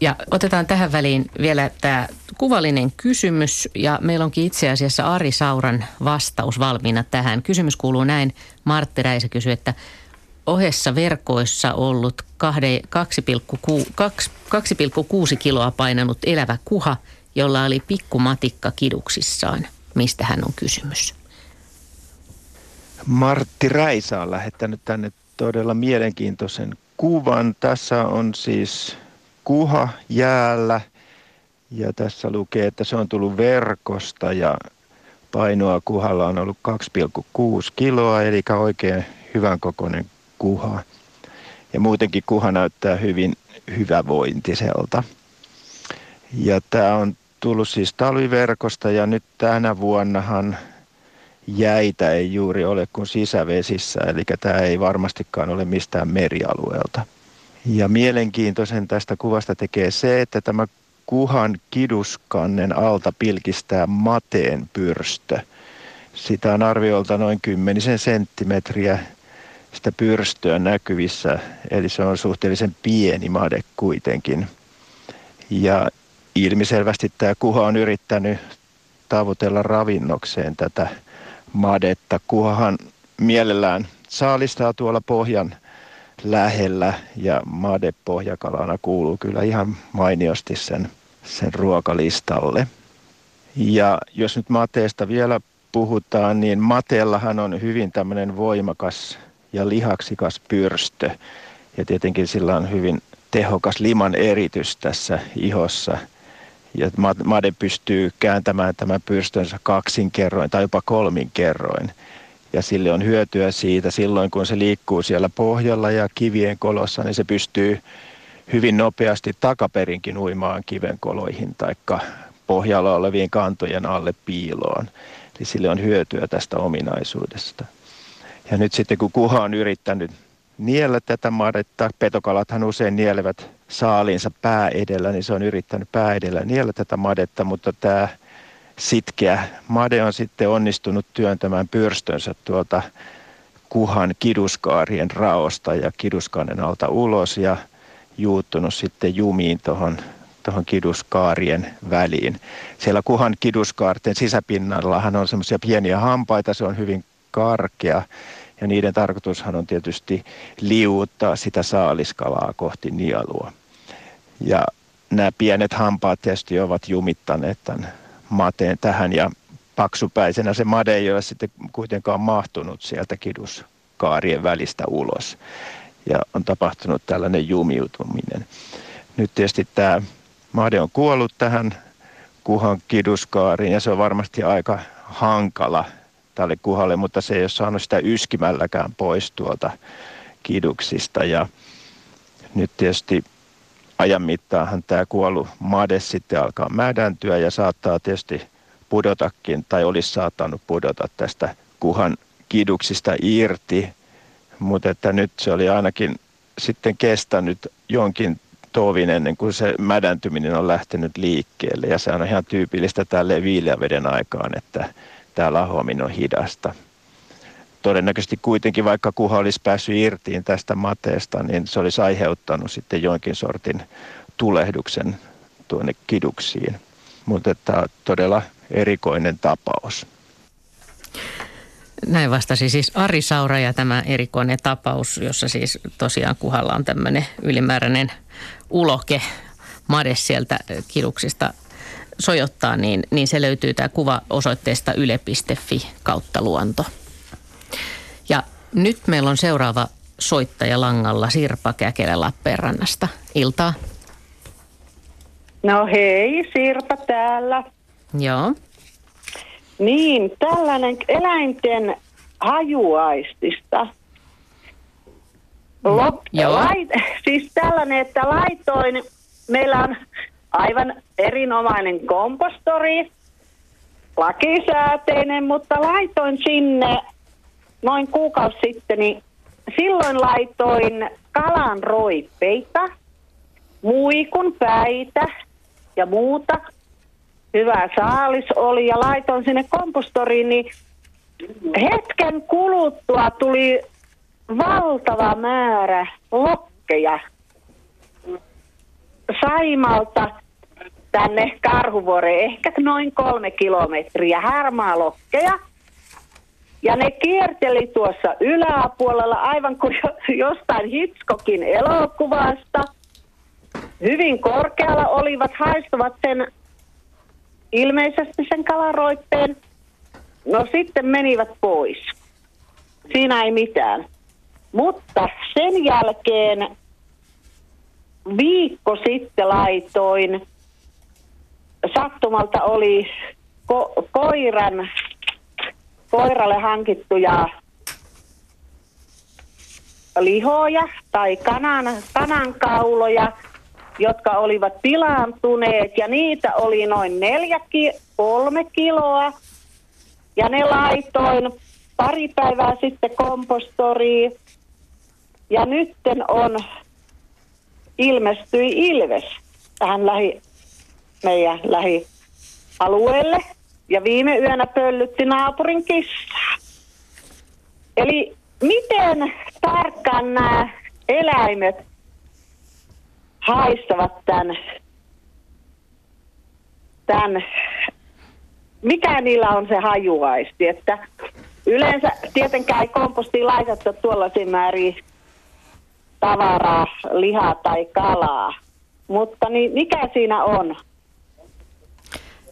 Ja otetaan tähän väliin vielä tämä kuvallinen kysymys ja meillä onkin itse asiassa Ari Sauran vastaus valmiina tähän. Kysymys kuuluu näin. Martti Räisä kysyy, että ohessa verkoissa ollut 2,6 kiloa painanut elävä kuha, jolla oli pikkumatikka kiduksissaan. Mistä hän on kysymys? Martti Räisä on lähettänyt tänne todella mielenkiintoisen kuvan. Tässä on siis kuha jäällä ja tässä lukee, että se on tullut verkosta ja painoa kuhalla on ollut 2,6 kiloa, eli oikein hyvän kokoinen kuha. Ja muutenkin kuha näyttää hyvin hyvävointiselta. Ja tämä on tullut siis talviverkosta ja nyt tänä vuonnahan jäitä ei juuri ole kuin sisävesissä, eli tämä ei varmastikaan ole mistään merialueelta. Ja mielenkiintoisen tästä kuvasta tekee se, että tämä kuhan kiduskannen alta pilkistää mateen pyrstö. Sitä on arviolta noin kymmenisen senttimetriä sitä pyrstöä näkyvissä, eli se on suhteellisen pieni made kuitenkin. Ja ilmiselvästi tämä kuha on yrittänyt tavoitella ravinnokseen tätä madetta. Kuhahan mielellään saalistaa tuolla pohjan lähellä ja made pohjakalana kuuluu kyllä ihan mainiosti sen, sen ruokalistalle. Ja jos nyt mateesta vielä puhutaan, niin mateellahan on hyvin tämmöinen voimakas ja lihaksikas pyrstö. Ja tietenkin sillä on hyvin tehokas liman eritys tässä ihossa. Ja made pystyy kääntämään tämän pyrstönsä kaksin kerroin tai jopa kolmin kerroin. Ja sille on hyötyä siitä silloin, kun se liikkuu siellä pohjalla ja kivien kolossa, niin se pystyy hyvin nopeasti takaperinkin uimaan kivenkoloihin tai pohjalla olevien kantojen alle piiloon. Eli sille on hyötyä tästä ominaisuudesta. Ja nyt sitten kun kuha on yrittänyt niellä tätä madetta, petokalathan usein nielevät saaliinsa pää edellä, niin se on yrittänyt pää edellä niellä tätä madetta, mutta tämä sitkeä made on sitten onnistunut työntämään pyrstönsä tuolta kuhan kiduskaarien raosta ja kiduskannen alta ulos ja juuttunut sitten jumiin tuohon tuohon kiduskaarien väliin. Siellä kuhan kiduskaarten sisäpinnallahan on semmoisia pieniä hampaita, se on hyvin karkea ja niiden tarkoitushan on tietysti liuuttaa sitä saaliskalaa kohti nielua. Ja nämä pienet hampaat tietysti ovat jumittaneet tämän mateen tähän ja paksupäisenä se made ei ole sitten kuitenkaan mahtunut sieltä kiduskaarien välistä ulos. Ja on tapahtunut tällainen jumiutuminen. Nyt tietysti tämä made on kuollut tähän kuhan kiduskaariin ja se on varmasti aika hankala tälle kuhalle, mutta se ei ole saanut sitä yskimälläkään pois tuolta kiduksista. Ja nyt tietysti ajan mittaanhan tämä kuollut made sitten alkaa mädäntyä ja saattaa tietysti pudotakin tai olisi saattanut pudota tästä kuhan kiduksista irti, mutta että nyt se oli ainakin sitten kestänyt jonkin tovin ennen kuin se mädäntyminen on lähtenyt liikkeelle ja se on ihan tyypillistä tälle viileäveden aikaan, että tämä lahoaminen on hidasta. Todennäköisesti kuitenkin, vaikka kuha olisi päässyt irtiin tästä mateesta, niin se olisi aiheuttanut sitten jonkin sortin tulehduksen tuonne kiduksiin. Mutta tämä todella erikoinen tapaus. Näin vastasi siis Ari Saura ja tämä erikoinen tapaus, jossa siis tosiaan kuhalla on tämmöinen ylimääräinen uloke made sieltä kiduksista sojottaa, niin, niin se löytyy tämä kuva osoitteesta yle.fi kautta luonto. Nyt meillä on seuraava soittaja langalla Sirpa Käkelä Lappeenrannasta. Iltaa. No hei, Sirpa täällä. Joo. Niin, tällainen eläinten hajuaistista. Lop, Joo. Lait, siis tällainen, että laitoin, meillä on aivan erinomainen kompostori, lakisääteinen, mutta laitoin sinne noin kuukausi sitten, niin silloin laitoin kalan roippeita, muikun päitä ja muuta. Hyvä saalis oli ja laitoin sinne kompostoriin, niin hetken kuluttua tuli valtava määrä lokkeja Saimalta tänne Karhuvuoreen, ehkä noin kolme kilometriä lokkeja. Ja ne kierteli tuossa yläpuolella aivan kuin jostain Hitchcockin elokuvasta. Hyvin korkealla olivat, haistuvat sen ilmeisesti sen kalaroitteen. No sitten menivät pois. Siinä ei mitään. Mutta sen jälkeen viikko sitten laitoin, sattumalta oli ko- koiran, koiralle hankittuja lihoja tai kanan, kanankauloja, jotka olivat pilaantuneet ja niitä oli noin neljä, kolme kiloa. Ja ne laitoin pari päivää sitten kompostoriin. Ja nytten on, ilmestyi Ilves tähän lähi, meidän lähialueelle. Ja viime yönä pöllytti naapurin kissaa. Eli miten tarkkaan nämä eläimet haistavat tämän, tämän, mikä niillä on se hajuaisti, että yleensä tietenkään ei kompostiin laiteta tuollaisiin määrin tavaraa, lihaa tai kalaa, mutta niin mikä siinä on?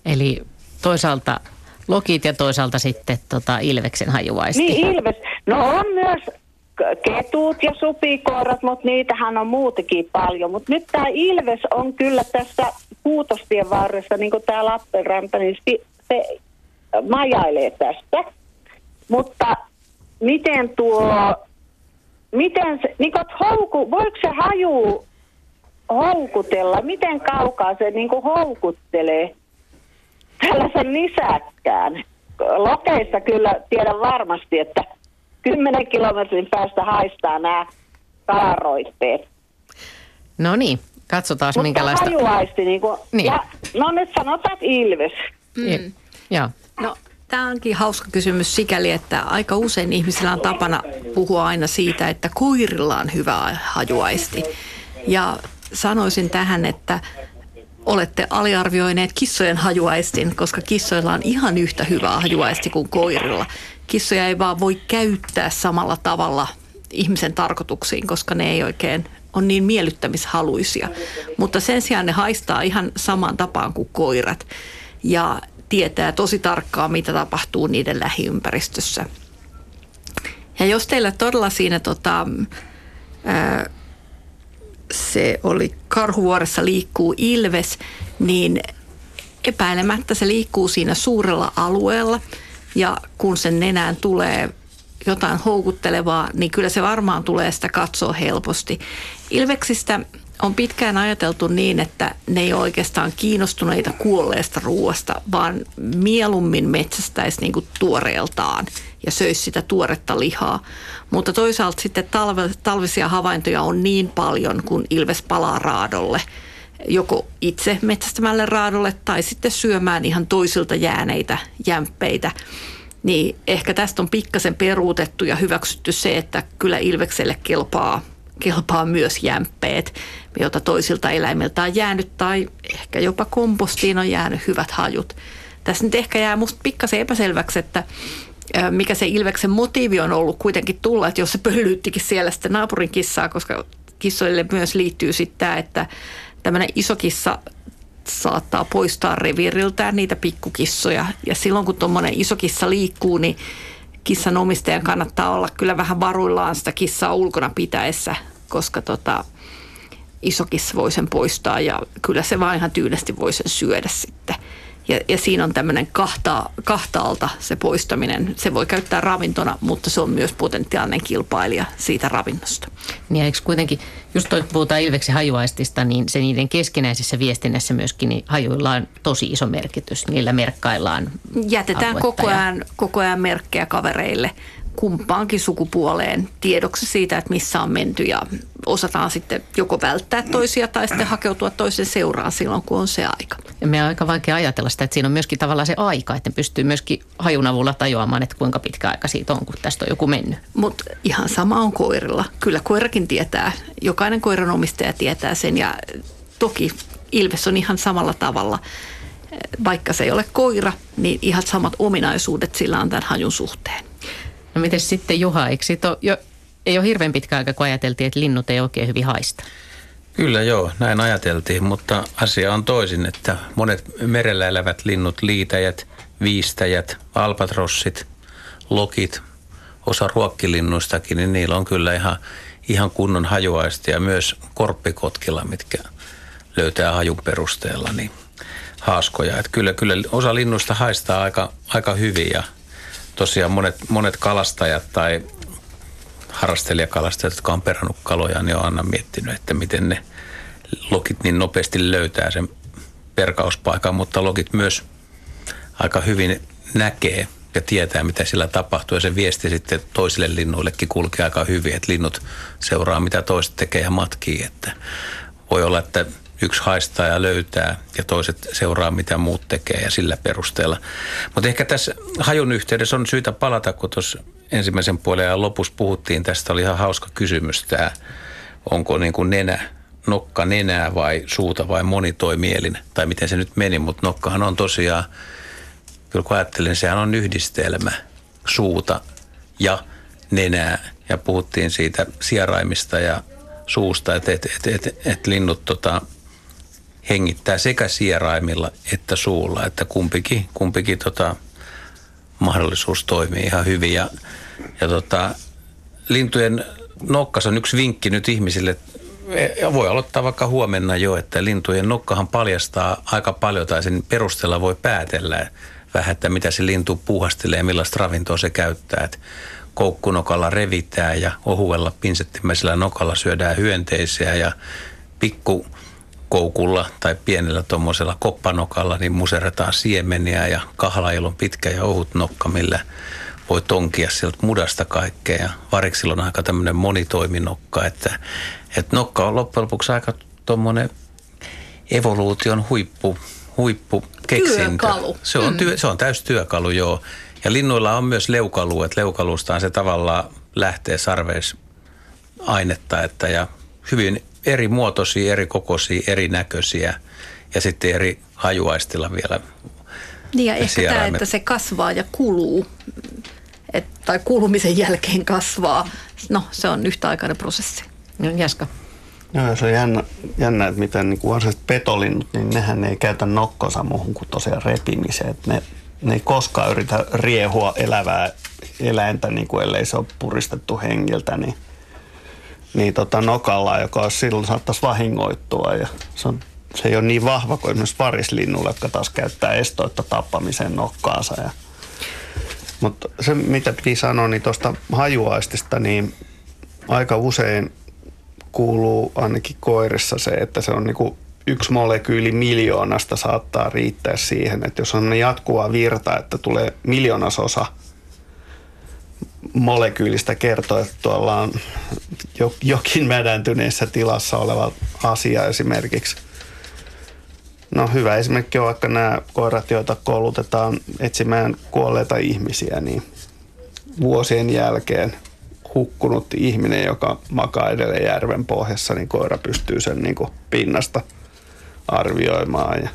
Eli toisaalta lokit ja toisaalta sitten tota Ilveksen hajuaisti. Niin Ilves. No on myös ketut ja supikoirat, mutta niitähän on muutakin paljon. Mutta nyt tämä Ilves on kyllä tässä Kuutostien varressa, niin kuin tämä Lappeenranta, niin se majailee tästä. Mutta miten tuo, miten se, niin kuin, houku, voiko se haju houkutella, miten kaukaa se niin kuin houkuttelee tällaisen nisäkkään? Lokeissa kyllä tiedän varmasti, että 10 kilometrin päästä haistaa nämä kalaroitteet. No niin, katsotaan Mutta minkälaista... hajuaisti, niin kuin, Niin. ja, no nyt sanotaan että Ilves. Mm. Joo. No, tämä onkin hauska kysymys sikäli, että aika usein ihmisillä on tapana puhua aina siitä, että koirilla on hyvä hajuaisti. Ja sanoisin tähän, että olette aliarvioineet kissojen hajuaistin, koska kissoilla on ihan yhtä hyvä hajuaisti kuin koirilla. Kissoja ei vaan voi käyttää samalla tavalla ihmisen tarkoituksiin, koska ne ei oikein on niin miellyttämishaluisia. Mutta sen sijaan ne haistaa ihan samaan tapaan kuin koirat ja tietää tosi tarkkaan, mitä tapahtuu niiden lähiympäristössä. Ja jos teillä todella siinä tota, ää, se oli Karhuvuoressa liikkuu ilves, niin epäilemättä se liikkuu siinä suurella alueella ja kun sen nenään tulee jotain houkuttelevaa, niin kyllä se varmaan tulee sitä katsoa helposti. Ilveksistä on pitkään ajateltu niin, että ne ei ole oikeastaan kiinnostuneita kuolleesta ruoasta, vaan mieluummin metsästäisi niin tuoreeltaan ja söisi sitä tuoretta lihaa. Mutta toisaalta sitten talve, talvisia havaintoja on niin paljon, kun ilves palaa raadolle joko itse metsästämälle raadolle tai sitten syömään ihan toisilta jääneitä jämppeitä. Niin ehkä tästä on pikkasen peruutettu ja hyväksytty se, että kyllä ilvekselle kelpaa, kelpaa myös jämppeet, joita toisilta eläimiltä on jäänyt tai ehkä jopa kompostiin on jäänyt hyvät hajut. Tässä nyt ehkä jää musta pikkasen epäselväksi, että mikä se Ilveksen motiivi on ollut kuitenkin tulla, että jos se pöllyyttikin siellä sitten naapurin kissaa, koska kissoille myös liittyy sitten tämä, että tämmöinen iso kissa saattaa poistaa reviiriltään niitä pikkukissoja. Ja silloin kun tuommoinen iso kissa liikkuu, niin kissan omistajan kannattaa olla kyllä vähän varuillaan sitä kissaa ulkona pitäessä, koska tota, iso kissa voi sen poistaa ja kyllä se vaan ihan tyynesti voi sen syödä sitten. Ja, ja siinä on tämmöinen kahta, kahtaalta se poistaminen. Se voi käyttää ravintona, mutta se on myös potentiaalinen kilpailija siitä ravinnosta. Niin eikö kuitenkin, just toi, kun puhutaan Ilveksen hajuaistista, niin se niiden keskinäisessä viestinnässä myöskin, niin hajuilla on tosi iso merkitys. Niillä merkkaillaan Jätetään koko ja- ajan, koko ajan merkkejä kavereille. Kumpaankin sukupuoleen tiedoksi siitä, että missä on menty ja osataan sitten joko välttää toisia tai sitten hakeutua toisen seuraan silloin, kun on se aika. Ja me on aika vaikea ajatella sitä, että siinä on myöskin tavallaan se aika, että pystyy myöskin hajun avulla tajuamaan, että kuinka pitkä aika siitä on, kun tästä on joku mennyt. Mutta ihan sama on koirilla. Kyllä koirakin tietää, jokainen koiran omistaja tietää sen ja toki Ilves on ihan samalla tavalla vaikka se ei ole koira, niin ihan samat ominaisuudet sillä on tämän hajun suhteen. No miten sitten Juha, eikö sit ole, jo, ei ole hirveän pitkä aika, kun ajateltiin, että linnut ei oikein hyvin haista? Kyllä joo, näin ajateltiin, mutta asia on toisin, että monet merellä elävät linnut, liitäjät, viistäjät, albatrossit, lokit, osa ruokkilinnuistakin, niin niillä on kyllä ihan, ihan kunnon hajuaista ja myös korppikotkilla, mitkä löytää hajun perusteella, niin haaskoja. Että kyllä, kyllä osa linnuista haistaa aika, aika hyvin ja tosiaan monet, monet kalastajat tai harrastelijakalastajat, jotka on perannut kaloja, niin on aina miettinyt, että miten ne lokit niin nopeasti löytää sen perkauspaikan, mutta lokit myös aika hyvin näkee ja tietää, mitä sillä tapahtuu. Ja se viesti sitten toisille linnuillekin kulkee aika hyvin, että linnut seuraa, mitä toiset tekee ja matkii. Että voi olla, että yksi haistaa ja löytää ja toiset seuraa, mitä muut tekee ja sillä perusteella. Mutta ehkä tässä hajun yhteydessä on syytä palata, kun tuossa ensimmäisen puolen ja lopussa puhuttiin, tästä oli ihan hauska kysymys tämä, onko niin kuin nenä, nokka nenää vai suuta vai monitoimielin, tai miten se nyt meni, mutta nokkahan on tosiaan, kyllä kun ajattelin, sehän on yhdistelmä suuta ja nenää, ja puhuttiin siitä sieraimista ja suusta, että et, et, et, et linnut tota, hengittää sekä sieraimilla että suulla, että kumpikin, kumpikin tota, mahdollisuus toimii ihan hyvin. Ja, ja tota, lintujen nokkas on yksi vinkki nyt ihmisille, ja voi aloittaa vaikka huomenna jo, että lintujen nokkahan paljastaa aika paljon tai sen perusteella voi päätellä vähän, että mitä se lintu puuhastelee ja millaista ravintoa se käyttää. Että koukkunokalla revitään ja ohuella pinsettimäisellä nokalla syödään hyönteisiä ja pikku koukulla tai pienellä tuommoisella koppanokalla, niin muserretaan siemeniä ja kahlailla on pitkä ja ohut nokka, millä voi tonkia sieltä mudasta kaikkea. Ja variksilla on aika tämmöinen monitoiminokka, että, että nokka on loppujen lopuksi aika tuommoinen evoluution huippu, huippu keksintö. Työkalu. Se on, työ, se on täys työkalu, joo. Ja linnuilla on myös leukalu, että leukalustaan se tavallaan lähtee sarveisainetta, että ja hyvin eri muotoisia, eri kokoisia, eri näköisiä ja sitten eri hajuaistilla vielä. Niin ja ehkä tämä, että se kasvaa ja kuluu, et, tai kulumisen jälkeen kasvaa, no se on yhtäaikainen prosessi. No, Jaska. Joo, se on jännä, jännä että miten niin kuin petolinnut, niin nehän ei käytä nokkonsa muuhun kuin tosiaan repimiseen. Että ne, ne ei koskaan yritä riehua elävää eläintä, niin kuin ellei se ole puristettu hengiltä, niin – niin tota nokalla, joka silloin saattaisi vahingoittua. Ja se, on, se ei ole niin vahva kuin esimerkiksi varislinnulle, jotka taas käyttää estoitta tappamiseen nokkaansa. Ja, mutta se, mitä piti sanoa, niin tuosta hajuaistista, niin aika usein kuuluu ainakin koirissa se, että se on niinku yksi molekyyli miljoonasta saattaa riittää siihen, että jos on jatkuva virta, että tulee miljoonasosa – molekyylistä kertoo, että tuolla on jokin mädäntyneessä tilassa oleva asia esimerkiksi. No hyvä esimerkki on vaikka nämä koirat, joita koulutetaan etsimään kuolleita ihmisiä, niin vuosien jälkeen hukkunut ihminen, joka makaa edelleen järven pohjassa, niin koira pystyy sen niin kuin pinnasta arvioimaan ja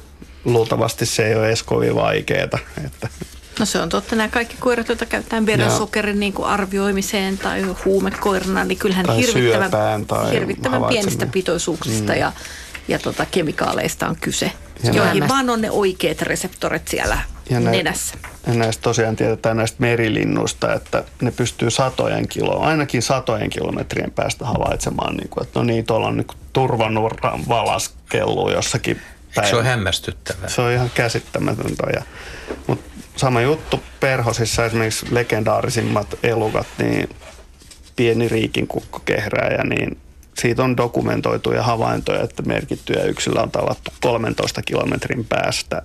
luultavasti se ei ole edes kovin vaikeaa, että No se on totta. Nämä kaikki koirat, joita käytetään verensokerin niin kuin arvioimiseen tai huumekoirana, niin kyllähän tai hirvittävän, tai hirvittävän pienistä pitoisuuksista mm. ja, ja tota, kemikaaleista on kyse, ja joihin näistä... vaan on ne oikeat reseptorit siellä ja nenässä. Ja näistä tosiaan tiedetään näistä merilinnuista, että ne pystyy satojen kiloa, ainakin satojen kilometrien päästä havaitsemaan, niin kuin, että no niin, tuolla on niin turvanurran valaskellu jossakin päin. Se on hämmästyttävää. Se on ihan käsittämätöntä. Ja, mutta sama juttu perhosissa esimerkiksi legendaarisimmat elukat, niin pieni riikin kukkokehrääjä, niin siitä on dokumentoituja havaintoja, että merkittyjä yksilö on tavattu 13 kilometrin päästä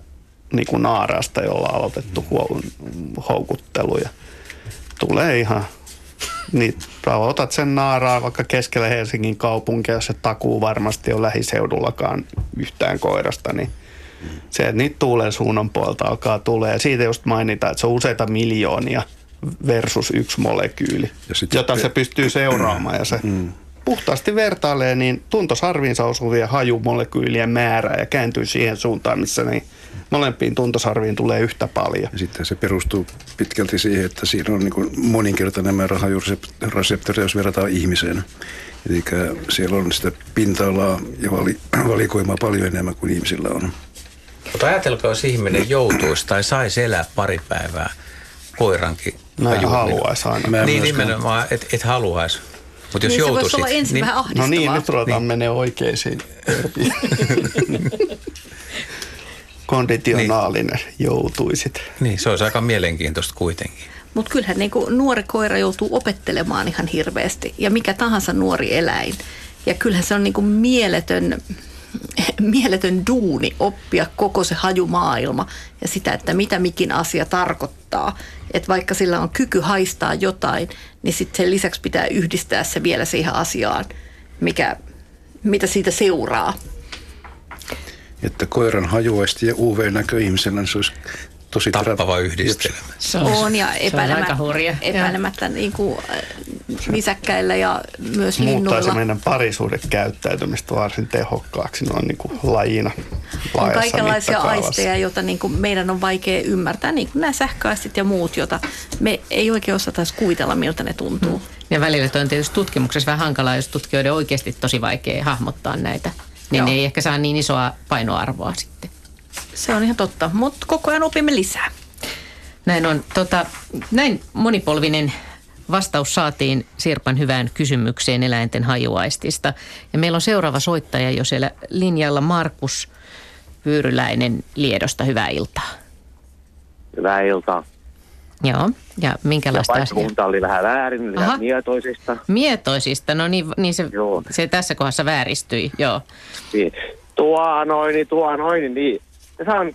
niin kuin naarasta, jolla on aloitettu houkuttelu. Tulee ihan Niin otat sen naaraa vaikka keskellä Helsingin kaupunkia, jos se takuu varmasti on lähiseudullakaan yhtään koirasta, niin se, että niitä tuulen suunnan puolta alkaa tulee. Ja siitä just mainitaan, että se on useita miljoonia versus yksi molekyyli, Ja sit jota se- se pystyy seuraamaan. Ja se puhtaasti vertailee niin tuntosarviinsa osuvien hajumolekyylien määrää ja kääntyy siihen suuntaan, missä niin molempiin tuntosarviin tulee yhtä paljon. Ja sitten se perustuu pitkälti siihen, että siinä on niin moninkertainen määrä hajureseptoreja, jos verrataan ihmiseen. Eli siellä on sitä pinta-alaa ja vali, valikoimaa paljon enemmän kuin ihmisillä on. Mutta ajatelkaa, jos ihminen joutuisi tai saisi elää pari päivää koirankin. Mä en haluaisi aina. Mä en Niin myöskään- nimenomaan, et, et haluaisi. Mutta jos niin se voisi joutuisit, olla ensin niin, vähän ahdistavaa. No niin, nyt ruvetaan niin. menee oikeisiin. Konditionaalinen joutuisit. niin, se olisi aika mielenkiintoista kuitenkin. Mutta kyllähän niin nuori koira joutuu opettelemaan ihan hirveästi ja mikä tahansa nuori eläin. Ja kyllähän se on niin mieletön, mieletön duuni oppia koko se hajumaailma ja sitä, että mitä mikin asia tarkoittaa. Että vaikka sillä on kyky haistaa jotain, niin sitten sen lisäksi pitää yhdistää se vielä siihen asiaan, mikä, mitä siitä seuraa. Että koiran hajuaisti ja UV-näkö ihmisellä, niin se olisi tosi Tappava yhdistelmä. Se On ja se on epäilemättä, epäilemättä niin kuin äh, nisäkkäillä ja myös Muuttaisi linnuilla. meidän parisuudekäyttäytymistä varsin tehokkaaksi noin niin kuin lajina On kaikenlaisia aisteja, joita niin kuin meidän on vaikea ymmärtää, niin kuin nämä sähköaistit ja muut, joita me ei oikein osata edes kuvitella, miltä ne tuntuu. Ja välillä toi on tietysti tutkimuksessa vähän hankalaa, jos tutkijoiden oikeasti tosi vaikea hahmottaa näitä. Niin Joo. ne ei ehkä saa niin isoa painoarvoa sitten. Se on ihan totta, mutta koko ajan opimme lisää. Näin on. Tota, näin monipolvinen vastaus saatiin Sirpan hyvään kysymykseen eläinten hajuaistista. Ja meillä on seuraava soittaja jo siellä linjalla Markus Pyyryläinen Liedosta. Hyvää iltaa. Hyvää iltaa. Joo, ja Ja minkälaista asiaa? paikkakunta oli vähän väärin, Aha. liian mietoisista. Mietoisista, no niin, niin se, Joo. se tässä kohdassa vääristyi, joo. Niin. Tuo noin, niin tuo noin, niin se on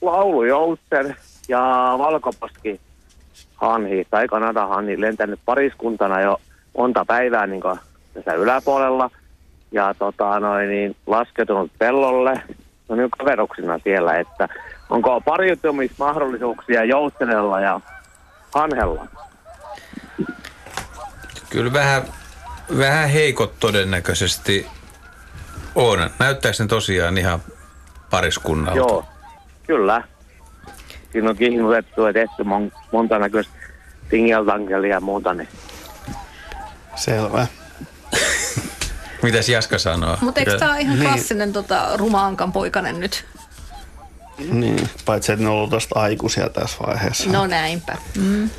laulujoutsen ja valkoposki hanhi tai Kanada hanhi lentänyt pariskuntana jo monta päivää niin tässä yläpuolella. Ja tota noin, niin laskeutunut pellolle. No nyt kaveruksina siellä, että onko pariutumismahdollisuuksia joutsenella ja hanhella? Kyllä vähän, vähän heikot todennäköisesti on. Näyttääkö ne tosiaan ihan pariskunnalta? Joo, kyllä. Siinä on kihnutettu ja tehty mon, monta näköistä tingeltankelia ja muuta. Niin. Selvä. Mitäs Jaska sanoo? Mutta eikö tämä ole ihan Niin. klassinen tota, rumaankan poikainen nyt? Niin, paitsi että ne on ollut tosta aikuisia tässä vaiheessa. No näinpä. Mm.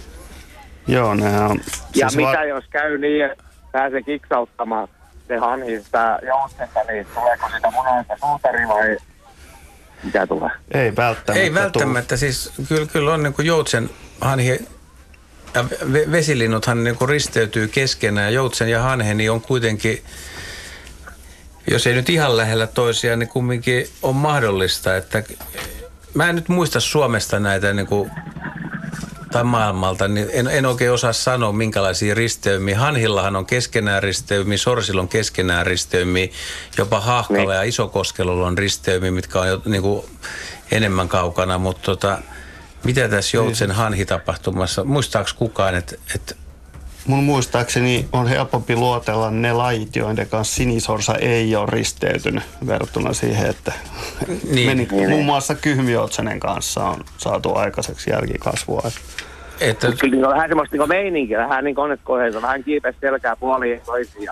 Joo, ne on... Ja siis mitä jos käy niin, että pääsee kiksauttamaan se hanhi sitä joutsenta, niin tuleeko sitä munasta suutari vai mitä tulee? Ei välttämättä. Ei välttämättä, siis kyllä, kyllä on niin kuin joutsen hanhi ja ve- vesilinnuthan niin kuin risteytyy keskenään. Joutsen ja hanhe niin on kuitenkin, jos ei nyt ihan lähellä toisiaan, niin kumminkin on mahdollista, että mä en nyt muista Suomesta näitä niin kuin, tai maailmalta, niin en, en oikein osaa sanoa, minkälaisia risteymiä. Hanhillahan on keskenään risteymiä, sorsilla on keskenään risteymiä, jopa Hahkalla ja Isokoskelolla on risteymiä, mitkä on jo niin kuin, enemmän kaukana, mutta tota, mitä tässä Joutsen hanhitapahtumassa, muistaako kukaan, että, että Mun muistaakseni on helpompi luotella ne lajit, joiden kanssa sinisorsa ei ole risteytynyt verrattuna siihen, että Niin. meni, Niin, muun niin. muassa kyhmyotsanen kanssa on saatu aikaiseksi jälkikasvua. että Mutta kyllä niin on vähän semmoista niin meininkiä, vähän niin konekoheita, vähän kiipeä selkää puoliin toisiin.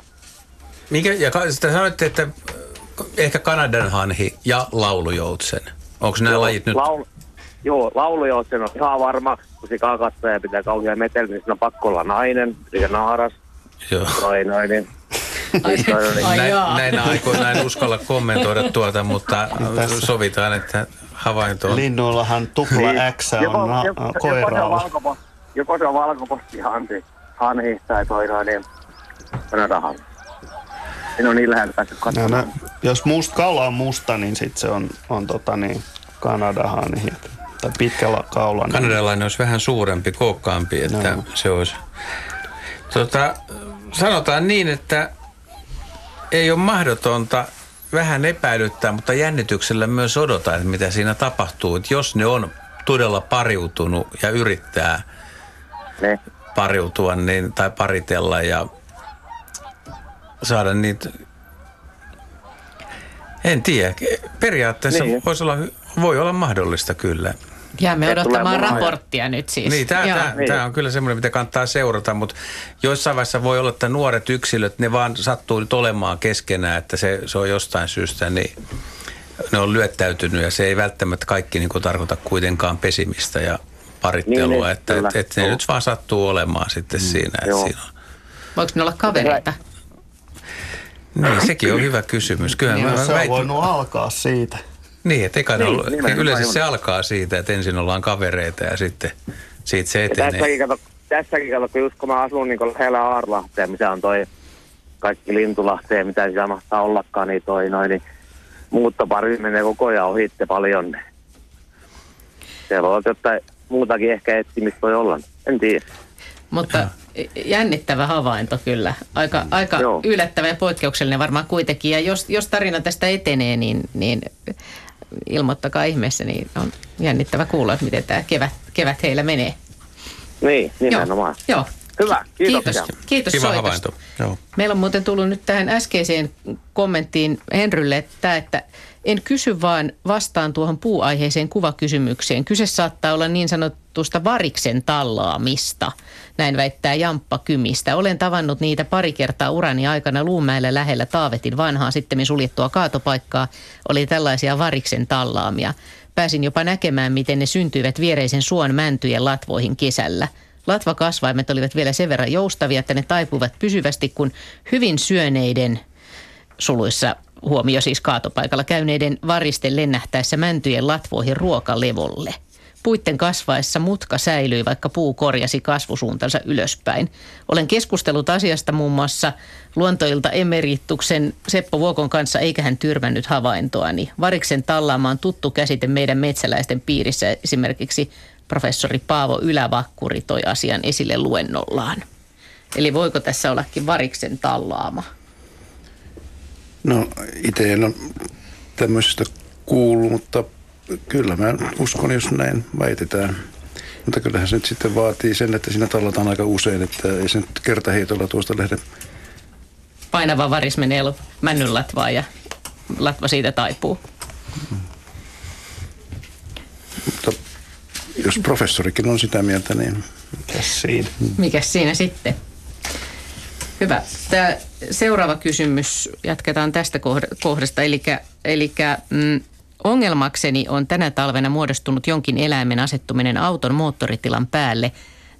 mikä, ja sitä sanoitte, että ehkä Kanadan hanhi ja laulujoutsen. Onko nämä Joo, lajit nyt? Laul, joo, laulujoutsen on ihan varma, kun sikaa katsoo ja pitää kauhean meteli, niin siinä on pakko olla nainen, eli naaras, Joo. noin, noin, niin. Noin, niin. Ai Näin, näinä aikoina en uskalla kommentoida tuota, mutta Tässä. sovitaan, että havainto on. Linnuillahan tupla X on na- joko, joko, se on koiraalla. valkoposti, joko se on valkoposti hanhi, tai toi noin, niin Kanadahan. En ole niin läheltä päässyt No, katsomaan. no, jos must, kaula on musta, niin sit se on, on tota niin, Kanadahan. Tai pitkä la- kaula. Niin, Kanadalainen olisi vähän suurempi, kookkaampi, että Joo. se olisi. Tota, sanotaan niin, että ei ole mahdotonta vähän epäilyttää, mutta jännityksellä myös odottaa, että mitä siinä tapahtuu. Että jos ne on todella pariutunut ja yrittää Ne. pariutua niin, tai paritella ja saada niitä... En tiedä. Periaatteessa Niin. voisi olla, voi olla mahdollista kyllä. Jäämme odottamaan raporttia nyt siis. Niin, tämä, tämä, tämä on kyllä semmoinen, mitä kannattaa seurata, mutta joissain vaiheessa voi olla, että nuoret yksilöt, ne vaan sattuu nyt olemaan keskenään, että se, se on jostain syystä, niin ne on lyöttäytynyt ja se ei välttämättä kaikki niin kuin tarkoita kuitenkaan pesimistä ja parittelua, Niin, niin, että kyllä. et, et ne nyt vaan sattuu olemaan sitten siinä. Että Joo. siinä on. Voiko ne olla kavereita? Niin, sekin on hyvä kysymys. Kyllä Niin, mä, se on väitän- voinut alkaa siitä. Niin, että eikä ne Niin, ollut, nimenomaan yleensä se alkaa siitä, että ensin ollaan kavereita ja sitten siitä se Ja etenee. tässäkin kato, tässäkin kato, kun just kun mä asun niin lähellä Aarlahtea, missä on toi kaikki Lintulahteen, mitä siellä mahtaa ollakaan, niin toi noin, niin muuttopari menee koko ajan ohitte paljon. Siellä on jotain muutakin ehkä etsimistä voi olla. En tiedä. Mutta jännittävä havainto kyllä. Aika, aika Joo. yllättävä ja poikkeuksellinen varmaan kuitenkin. Ja jos, jos tarina tästä etenee, niin, niin ilmoittakaa ihmeessä, niin on jännittävä kuulla, että miten tämä kevät, kevät heillä menee. Niin, nimenomaan. Joo. Hyvä, kiitoksia. Kiitos, kiitos Kiva soitosta. havainto. Joo. Meillä on muuten tullut nyt tähän äskeiseen kommenttiin Henrylle, että, että en kysy vaan vastaan tuohon puuaiheeseen kuvakysymykseen. Kyse saattaa olla niin sanotusta variksen tallaamista, näin väittää Jamppa Kymistä. Olen tavannut niitä pari kertaa urani aikana Luumäellä lähellä Taavetin vanhaa sitten suljettua kaatopaikkaa. Oli tällaisia variksen tallaamia. Pääsin jopa näkemään, miten ne syntyivät viereisen suon mäntyjen latvoihin kesällä. Latvakasvaimet olivat vielä sen verran joustavia, että ne taipuivat pysyvästi, kun hyvin syöneiden suluissa huomio siis kaatopaikalla käyneiden varisten lennähtäessä mäntyjen latvoihin ruokalevolle. Puitten kasvaessa mutka säilyi, vaikka puu korjasi kasvusuuntansa ylöspäin. Olen keskustellut asiasta muun muassa luontoilta emerituksen Seppo Vuokon kanssa, eikä hän tyrmännyt havaintoani. Variksen tallaama on tuttu käsite meidän metsäläisten piirissä. Esimerkiksi professori Paavo Ylävakkuri toi asian esille luennollaan. Eli voiko tässä ollakin variksen tallaama? No itse en ole tämmöisestä kuullut, mutta kyllä mä uskon, jos näin väitetään. Mutta kyllähän se nyt sitten vaatii sen, että siinä tallataan aika usein, että ei se nyt kertaheitolla tuosta lähde. painava varis menee männyn latvaan ja latva siitä taipuu. Mutta jos professorikin on sitä mieltä, niin Mikäs siinä? Mikäs siinä sitten? Hyvä. Tämä seuraava kysymys, jatketaan tästä kohd- kohdasta. Eli mm, ongelmakseni on tänä talvena muodostunut jonkin eläimen asettuminen auton moottoritilan päälle.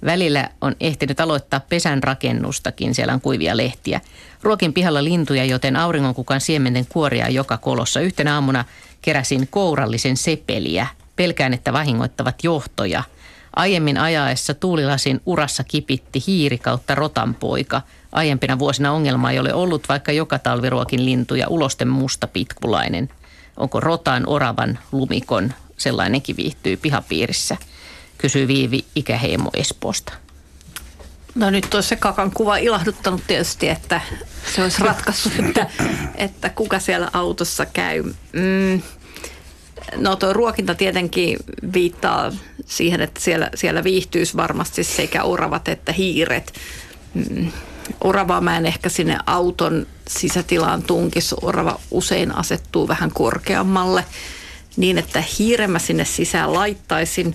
Välillä on ehtinyt aloittaa pesän rakennustakin, siellä on kuivia lehtiä. Ruokin pihalla lintuja, joten auringonkukan siementen kuoria joka kolossa. Yhtenä aamuna keräsin kourallisen sepeliä. Pelkään, että vahingoittavat johtoja. Aiemmin ajaessa tuulilasin urassa kipitti hiiri kautta rotanpoika. Aiempina vuosina ongelma ei ole ollut, vaikka joka talvi ruokin lintuja. Ulosten musta pitkulainen. Onko rotan, oravan, lumikon, sellainenkin viihtyy pihapiirissä? Kysyy Viivi Ikäheimo Espoosta. No nyt olisi se kakan kuva ilahduttanut tietysti, että se olisi ratkaissut, että, että kuka siellä autossa käy. Mm. No tuo ruokinta tietenkin viittaa siihen, että siellä, siellä viihtyisi varmasti sekä oravat että hiiret. Mm. Oravaa mä en ehkä sinne auton sisätilaan tunkis. Orava usein asettuu vähän korkeammalle niin, että hiiren mä sinne sisään laittaisin,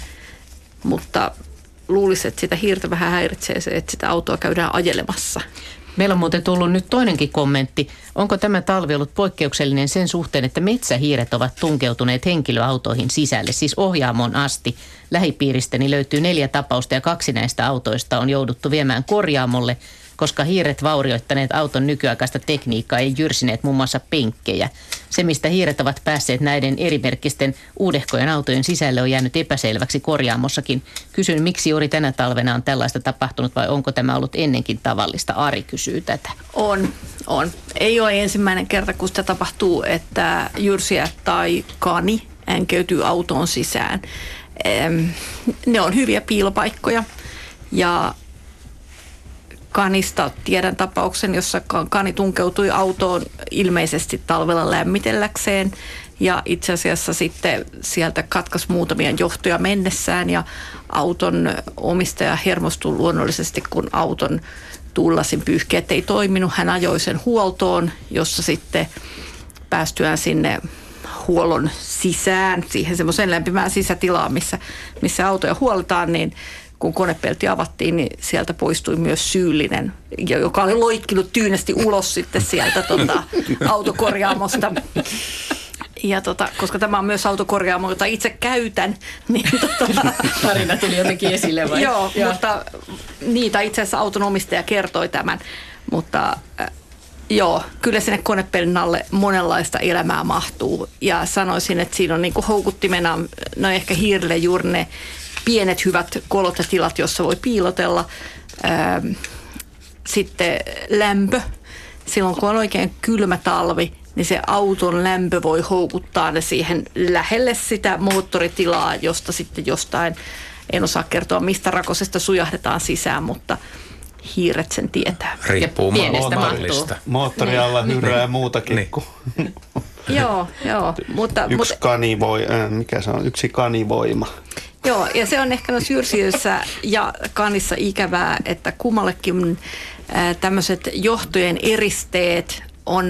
mutta luulisin, että sitä hiirtä vähän häiritsee se, että sitä autoa käydään ajelemassa. Meillä on muuten tullut nyt toinenkin kommentti. Onko tämä talvi ollut poikkeuksellinen sen suhteen, että metsähiiret ovat tunkeutuneet henkilöautoihin sisälle, siis ohjaamon asti? Lähipiiristäni löytyy neljä tapausta ja kaksi näistä autoista on jouduttu viemään korjaamolle, koska hiiret vaurioittaneet auton nykyaikaista tekniikkaa ei jyrsineet muun muassa penkkejä. Se, mistä hiiret ovat päässeet näiden erimerkkisten uudehkojen autojen sisälle, on jäänyt epäselväksi korjaamossakin. Kysyn, miksi juuri tänä talvena on tällaista tapahtunut vai onko tämä ollut ennenkin tavallista? Ari kysyy tätä. On, on. Ei ole ensimmäinen kerta, kun sitä tapahtuu, että jyrsiä tai kani änkeytyy autoon sisään. Ne on hyviä piilopaikkoja ja kanista. Tiedän tapauksen, jossa kani tunkeutui autoon ilmeisesti talvella lämmitelläkseen ja itse asiassa sitten sieltä katkas muutamia johtoja mennessään ja auton omistaja hermostui luonnollisesti, kun auton tullasin pyyhkeet ei toiminut. Hän ajoi sen huoltoon, jossa sitten päästyään sinne huollon sisään, siihen semmoiseen lämpimään sisätilaan, missä, missä autoja huolletaan, niin kun konepelti avattiin, niin sieltä poistui myös syyllinen, joka oli loikkinut tyynesti ulos sitten sieltä tota, autokorjaamosta. Ja tota, koska tämä on myös autokorjaamo, jota itse käytän, niin tota, Tarina tuli jotenkin esille vai? Joo, Joo, mutta niitä itse asiassa auton omistaja kertoi tämän. Mutta äh, joo, kyllä sinne konepelin alle monenlaista elämää mahtuu. Ja sanoisin, että siinä on niinku houkuttimena, no ehkä hiirille juuri ne pienet hyvät kolot ja tilat, jossa voi piilotella. Ähm, sitten lämpö. Silloin kun on oikein kylmä talvi, niin se auton lämpö voi houkuttaa ne siihen lähelle sitä moottoritilaa, josta sitten jostain, en osaa kertoa mistä rakosesta sujahdetaan sisään, mutta hiiret sen tietää. Riippuu pienestä Moottori alla niin. hyrää ja muutakin. Niin. joo, joo. Mutta, yksi mutta, kanivoi, äh, mikä se on, yksi kanivoima. Joo, ja se on ehkä noissa jyrsijöissä ja kanissa ikävää, että kummallekin tämmöiset johtojen eristeet on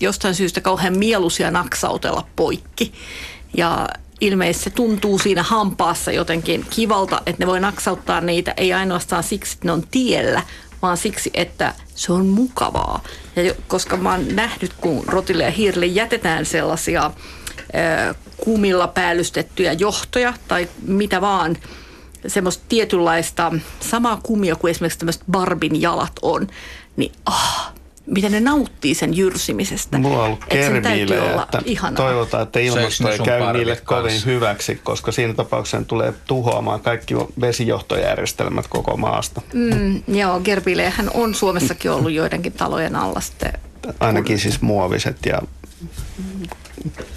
jostain syystä kauhean mieluisia naksautella poikki. Ja ilmeisesti se tuntuu siinä hampaassa jotenkin kivalta, että ne voi naksauttaa niitä ei ainoastaan siksi, että ne on tiellä, vaan siksi, että se on mukavaa. Ja koska mä oon nähnyt, kun rotille ja hiirille jätetään sellaisia kumilla päällystettyjä johtoja tai mitä vaan, semmoista tietynlaista samaa kumia kuin esimerkiksi tämmöiset Barbin jalat on, niin ah, miten ne nauttii sen jyrsimisestä. Mulla on ollut kermiille, että ihanaa. toivotaan, että ilmasto ei käy niille kovin hyväksi, koska siinä tapauksessa tulee tuhoamaan kaikki vesijohtojärjestelmät koko maasta. Mm, joo, gerbilehän on Suomessakin ollut joidenkin talojen alla sitten. Ainakin siis muoviset ja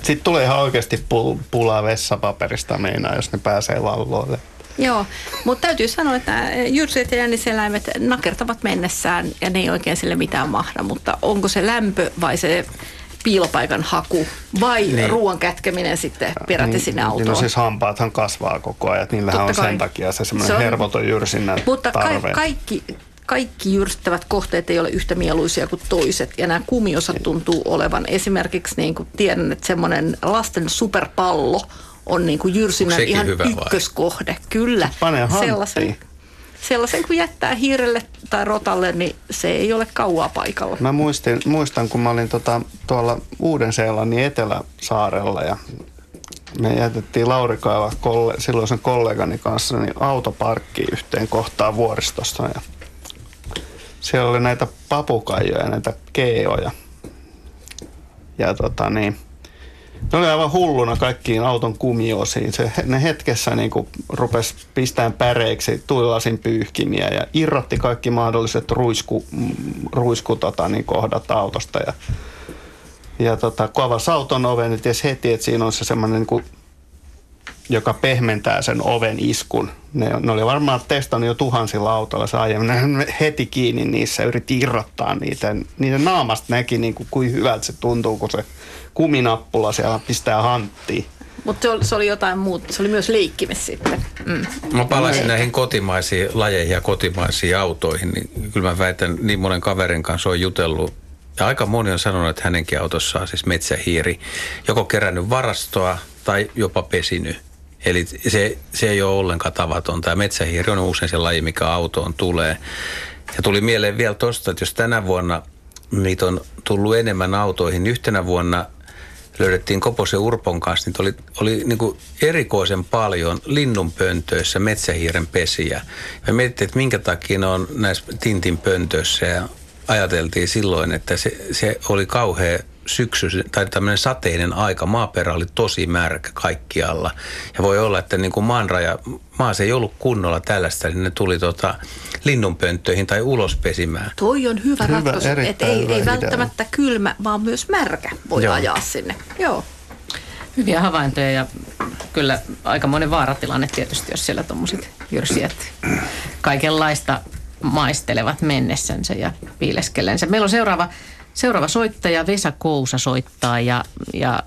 sitten tulee ihan oikeasti pulaa vessapaperista meinaa, jos ne pääsee valloille. Joo, mutta täytyy sanoa, että jyrsiet ja jänniseläimet nakertavat mennessään ja ne ei oikein sille mitään mahda, mutta onko se lämpö vai se piilopaikan haku vai niin. ruoan kätkeminen sitten peräti niin, sinne autoon. Niin no siis hampaathan kasvaa koko ajan, niillähän Totta on kai. sen takia se semmoinen se hermoton jyrsinnän Mutta tarve. Ka- kaikki, kaikki jyrstävät kohteet ei ole yhtä mieluisia kuin toiset ja nämä kumiosat tuntuu olevan esimerkiksi niin kuin tiedän, että semmoinen lasten superpallo on niin kuin jyrsinnän ihan ykköskohde. Vai? Kyllä. Pane sellaisen, sellaisen kun jättää hiirelle tai rotalle, niin se ei ole kauaa paikalla. Mä muistin, muistan, kun mä olin tota, tuolla Uuden-Seelannin Eteläsaarella ja me jätettiin Lauri Kaiva kolle, silloisen kollegani kanssa niin autoparkkiin yhteen kohtaan vuoristossa. Ja siellä oli näitä papukaijoja, näitä keoja. Ja tota niin, ne oli aivan hulluna kaikkiin auton kumiosiin. Se, ne hetkessä niin kuin rupesi pistämään päreiksi tuilasin pyyhkimiä ja irrotti kaikki mahdolliset ruisku, ruisku tota, niin kohdat autosta. Ja, ja tota, kun avasi auton oven, niin heti, että siinä on se semmoinen niin joka pehmentää sen oven iskun. Ne, ne oli varmaan testannut jo tuhansilla autoilla se aiemmin. Ne heti kiinni niissä, yritti irrottaa niitä. Niiden naamasta näki, niin kuin, kuin hyvältä se tuntuu, kun se kuminappula siellä pistää hanttiin. Mutta se, se oli jotain muuta. Se oli myös leikkimis sitten. Mm. Mä palasin näihin kotimaisiin lajeihin ja kotimaisiin autoihin. Niin kyllä mä väitän, niin monen kaverin kanssa on jutellut. Ja aika moni on sanonut, että hänenkin autossaan siis metsähiiri joko kerännyt varastoa tai jopa pesinyt. Eli se, se ei ole ollenkaan tavatonta. Ja metsähiiri on usein se laji, mikä autoon tulee. Ja tuli mieleen vielä tuosta, että jos tänä vuonna niitä on tullut enemmän autoihin, yhtenä vuonna löydettiin Koposen Urpon kanssa, niin oli, oli niin kuin erikoisen paljon linnunpöntöissä metsähiiren pesiä. Me mietittiin, että minkä takia ne on näissä Tintin pöntöissä ja ajateltiin silloin, että se, se oli kauhean syksy tai tämmöinen sateinen aika, maaperä oli tosi märkä kaikkialla. Ja voi olla, että niin kuin maanraja, maassa ei ollut kunnolla tällaista, niin ne tuli tota linnunpönttöihin tai ulos pesimään. Toi on hyvä, hyvä ratkaisu, että ei, ei välttämättä kylmä, vaan myös märkä voi Joo. ajaa sinne. Joo. Hyviä havaintoja ja kyllä aika monen vaaratilanne tietysti, jos siellä tuommoiset jyrsijät kaikenlaista maistelevat mennessänsä ja piileskellensä. Meillä on seuraava, seuraava soittaja, Vesa Kousa soittaa ja, ja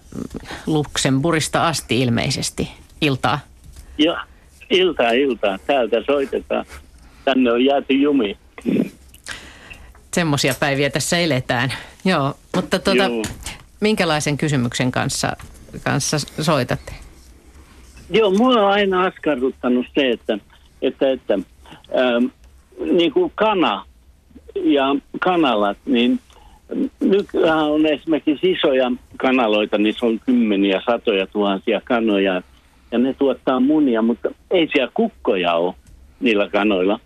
Luxemburgista asti ilmeisesti. Iltaa. Joo, iltaa, iltaa. Täältä soitetaan. Tänne on jääty jumi. Semmoisia päiviä tässä eletään. Joo, mutta tuota, Joo. minkälaisen kysymyksen kanssa, kanssa soitatte? Joo, mua on aina askarruttanut se, että, että, että ähm, niin kuin kana ja kanalat, niin nykyään on esimerkiksi isoja kanaloita, niissä on kymmeniä, satoja tuhansia kanoja, ja ne tuottaa munia, mutta ei siellä kukkoja ole niillä kanoilla,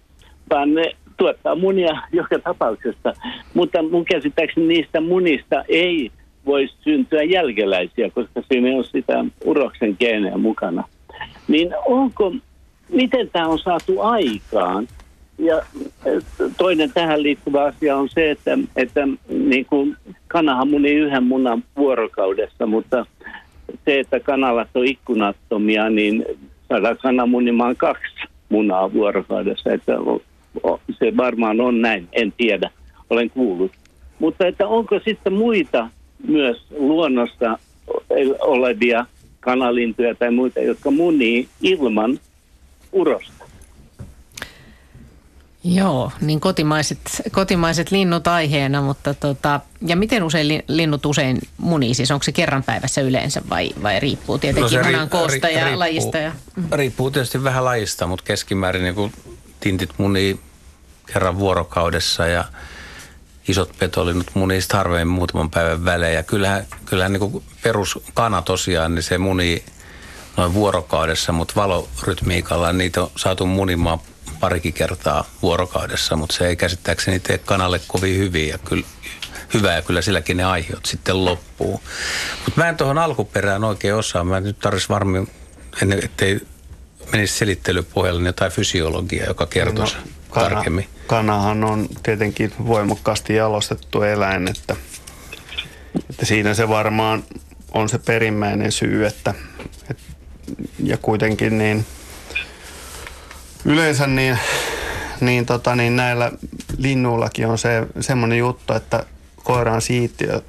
vaan ne tuottaa munia joka tapauksessa. Mutta mun käsittääkseni niistä munista ei voisi syntyä jälkeläisiä, koska siinä ei ole sitä uroksen geenejä mukana. Niin onko, miten tämä on saatu aikaan? Ja eh, toinen tähän liittyvä asia on se, että, että niin kuin kanahan muni yhden munan vuorokaudessa, mutta se, että kanalat on ikkunattomia, niin saadaan kana munimaan kaksi munaa vuorokaudessa. Että se varmaan on näin, en tiedä, olen kuullut. Mutta että onko sitten muita myös luonnossa olevia kanalintuja tai muita, jotka munii ilman urosta? Joo, niin kotimaiset, kotimaiset linnut aiheena, mutta tota, ja miten usein li- linnut usein munii? Siis onko se kerran päivässä yleensä vai, vai riippuu tietenkin no ri- munan koosta ri- ja riippuu- lajista? Ja, Riippuu tietysti vähän lajista, mutta keskimäärin niin kuin tintit munii kerran vuorokaudessa ja isot petolinnut munii harvemmin muutaman päivän välein. Ja kyllähän, kyllähän niin kuin peruskana tosiaan, niin se munii noin vuorokaudessa, mutta valorytmiikalla niitä on saatu munimaan parikin kertaa vuorokaudessa, mutta se ei käsittääkseni tee kanalle kovin hyvin ja kyllä, hyvää ja kyllä silläkin ne aiheut sitten loppuu. Mutta mä en tuohon alkuperään oikein osaa. Mä nyt tarvitsin varmaan, ettei menisi selittelypohjalle niin jotain fysiologiaa, joka kertoisi no, tarkemmin. Kanahan on tietenkin voimakkaasti jalostettu eläin, että, että siinä se varmaan on se perimmäinen syy, että, et, ja kuitenkin niin yleensä niin, niin, tota, niin näillä linnuillakin on se semmoinen juttu, että koiran siittiö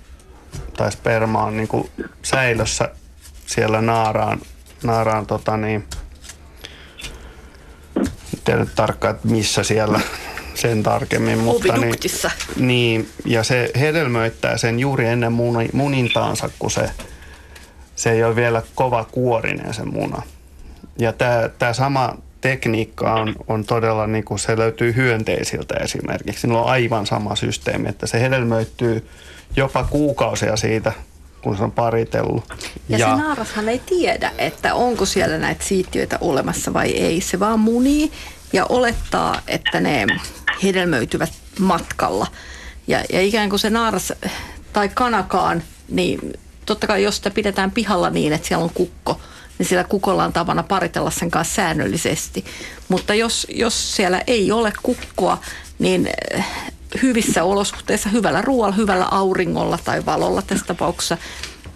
tai sperma on niin kuin säilössä siellä naaraan, naaraan tota niin, en tiedä nyt tarkkaan, että missä siellä sen tarkemmin. Mutta niin, niin, ja se hedelmöittää sen juuri ennen muni, munintaansa, kun se, se ei ole vielä kova kuorinen se muna. Ja tämä sama tekniikka on, on todella, niin kuin se löytyy hyönteisiltä esimerkiksi. Niillä on aivan sama systeemi, että se hedelmöittyy jopa kuukausia siitä, kun se on paritellut. Ja, ja se naarashan ei tiedä, että onko siellä näitä siittiöitä olemassa vai ei. Se vaan munii ja olettaa, että ne hedelmöityvät matkalla. Ja, ja ikään kuin se naaras tai kanakaan, niin totta kai jos sitä pidetään pihalla niin, että siellä on kukko, niin sillä kukolla on tapana paritella sen kanssa säännöllisesti. Mutta jos, jos siellä ei ole kukkoa, niin eh, hyvissä olosuhteissa, hyvällä ruoalla, hyvällä auringolla tai valolla tässä tapauksessa,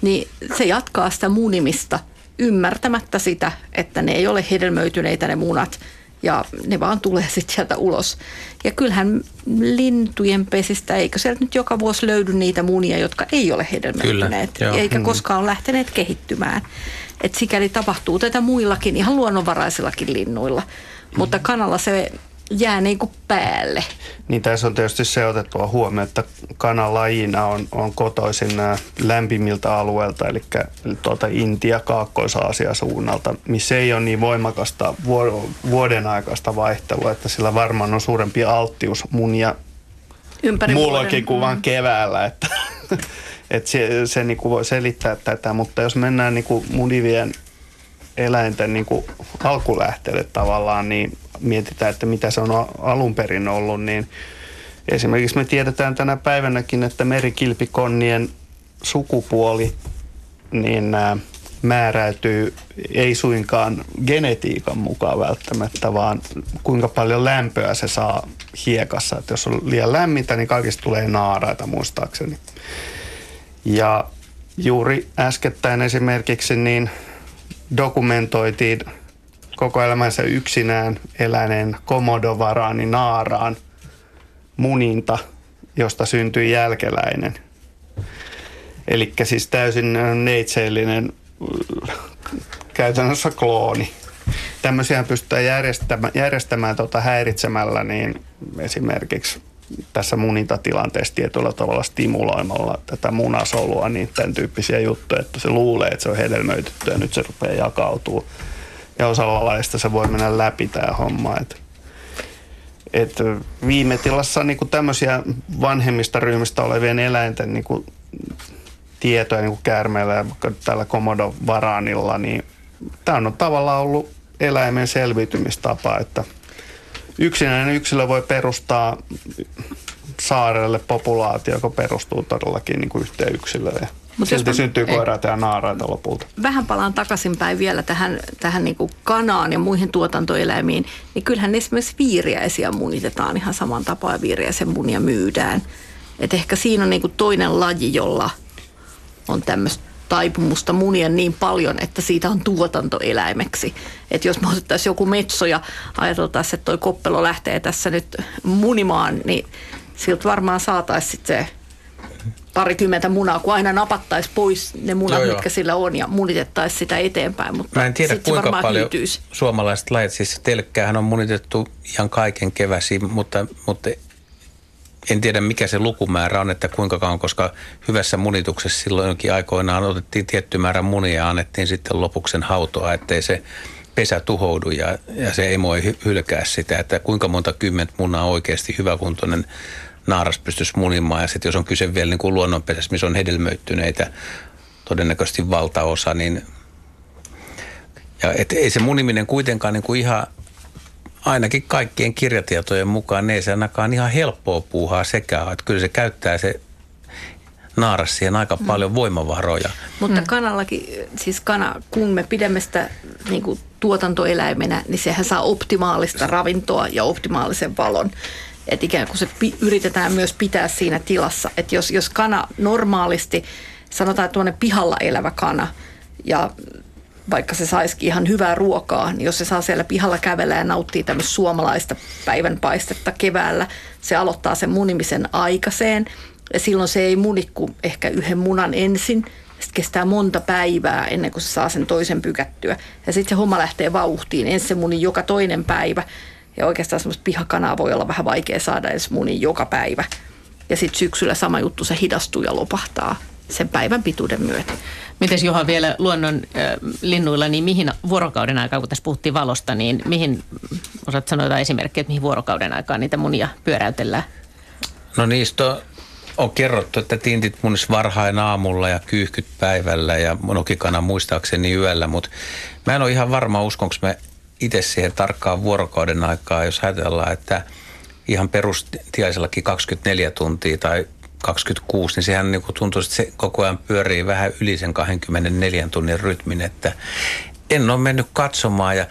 niin se jatkaa sitä munimista ymmärtämättä sitä, että ne ei ole hedelmöityneitä ne munat ja ne vaan tulee sitten sieltä ulos. Ja kyllähän lintujen pesistä, eikö sieltä nyt joka vuosi löydy niitä munia, jotka ei ole hedelmöityneet, Kyllä, joo. eikä Mm. koskaan ole lähteneet kehittymään. Et sikäli tapahtuu tätä muillakin, ihan luonnonvaraisillakin linnuilla. Mutta kanalla se jää niin kuin päälle. Niin tässä on tietysti se otettua huomioon, että kanalajina on, on kotoisin nämä lämpimiltä alueilta, eli tuolta Intia, Kaakkois-Aasia suunnalta, missä ei ole niin voimakasta vuo- vuoden aikaista vaihtelua, että sillä varmaan on suurempi alttius munia Ympäri mullakin vuoden. kuin vaan keväällä, että, että se, se niin kuin voi selittää tätä, mutta jos mennään niin kuin eläinten niin kuin alkulähteelle tavallaan, niin mietitään, että mitä se on alun perin ollut, niin esimerkiksi me tiedetään tänä päivänäkin, että merikilpikonnien sukupuoli niin määräytyy ei suinkaan genetiikan mukaan välttämättä, vaan kuinka paljon lämpöä se saa hiekassa. Että jos on liian lämmintä, niin kaikista tulee naaraita muistaakseni. Ja juuri äskettäin esimerkiksi niin dokumentoitiin koko elämänsä yksinään eläneen komodovaraani naaraan muninta, josta syntyi jälkeläinen. Eli siis täysin neitseellinen käytännössä klooni. Tämmöisiä pystytään järjestämään, järjestämään tota häiritsemällä niin esimerkiksi tässä munintatilanteessa tietyllä tavalla stimuloimalla tätä munasolua, niin tämän tyyppisiä juttuja, että se luulee, että se on hedelmöitetty ja nyt se rupeaa jakautuu. Ja osalla laista se voi mennä läpi tämä homma. Että et viime tilassa niin tämmöisiä vanhemmista ryhmistä olevien eläinten niin kuin, tietoja niin kuin käärmeillä ja tällä komodovaraanilla, niin tämä on tavallaan ollut eläimen selviytymistapa, että yksinäinen yksilö voi perustaa saarelle populaatio, joka perustuu todellakin niin kuin yhteen yksilöön. Mutta Silti mä, syntyy koiraita ja naaraita lopulta. Vähän palaan takaisinpäin vielä tähän, tähän niin kuin kanaan ja muihin tuotantoeläimiin. Niin kyllähän esimerkiksi viiriäisiä munitetaan ihan saman tapaan ja viiriäisen munia myydään. Et ehkä siinä on niin kuin toinen laji, jolla on tämmöistä taipumusta munia niin paljon, että siitä on tuotantoeläimeksi. Että jos me otettaisiin joku metso ja ajateltaisiin, että toi koppelo lähtee tässä nyt munimaan, niin siltä varmaan saataisiin sitten se parikymmentä munaa, kun aina napattaisi pois ne munat, joo, mitkä joo. sillä on ja munitettaisiin sitä eteenpäin. Mutta Mä en tiedä kuinka paljon hyytyisi. suomalaiset lajit, siis telkkäähän on munitettu ihan kaiken keväsi, mutta, mutta en tiedä mikä se lukumäärä on, että kuinka kauan, koska hyvässä munituksessa silloinkin aikoinaan otettiin tietty määrä munia ja annettiin sitten lopuksen hautoa, ettei se pesä tuhoudu ja, ja se emo ei hylkää sitä, että kuinka monta kymmentä munaa oikeasti hyväkuntoinen naaras pystyisi munimaan. Ja sitten jos on kyse vielä niin kuin luonnonpesässä, missä on hedelmöittyneitä todennäköisesti valtaosa, niin ja et ei se muniminen kuitenkaan niin kuin ihan ainakin kaikkien kirjatietojen mukaan ne ei se ainakaan ihan helppoa puuhaa sekä, että kyllä se käyttää se naaras siihen aika mm. paljon voimavaroja. Mutta mm. kanallakin, siis kana, kun me pidämme sitä niin kuin tuotantoeläimenä, niin sehän saa optimaalista ravintoa ja optimaalisen valon. Että ikään kuin se pi- yritetään myös pitää siinä tilassa. Että jos, jos kana normaalisti, sanotaan tuonne pihalla elävä kana, ja vaikka se saisikin ihan hyvää ruokaa, niin jos se saa siellä pihalla kävellä ja nauttii tämmöistä suomalaista päivänpaistetta keväällä, se aloittaa sen munimisen aikaiseen. Ja silloin se ei muni kuin ehkä yhden munan ensin. Sitten kestää monta päivää ennen kuin se saa sen toisen pykättyä. Ja sitten se homma lähtee vauhtiin. Ensin se muni joka toinen päivä. Ja oikeastaan semmoista pihakanaa voi olla vähän vaikea saada edes muni joka päivä. Ja sitten syksyllä sama juttu, se hidastuu ja lopahtaa sen päivän pituuden myötä. Miten Juha vielä luonnon äh, linnuilla, niin mihin vuorokauden aikaan, kun tässä puhuttiin valosta, niin mihin, osaat sanoa jotain esimerkkejä, että mihin vuorokauden aikaan niitä munia pyöräytellään? No niistä on kerrottu, että tintit munis varhain aamulla ja kyyhkyt päivällä ja nokikana muistaakseni yöllä, mutta mä en ole ihan varma, uskonko me itse siihen tarkkaan vuorokauden aikaa, jos ajatellaan, että ihan perustiaisellakin 24 tuntia tai 26, niin sehän niin tuntuu, että se koko ajan pyörii vähän yli sen 24 tunnin rytmin, että en ole mennyt katsomaan ja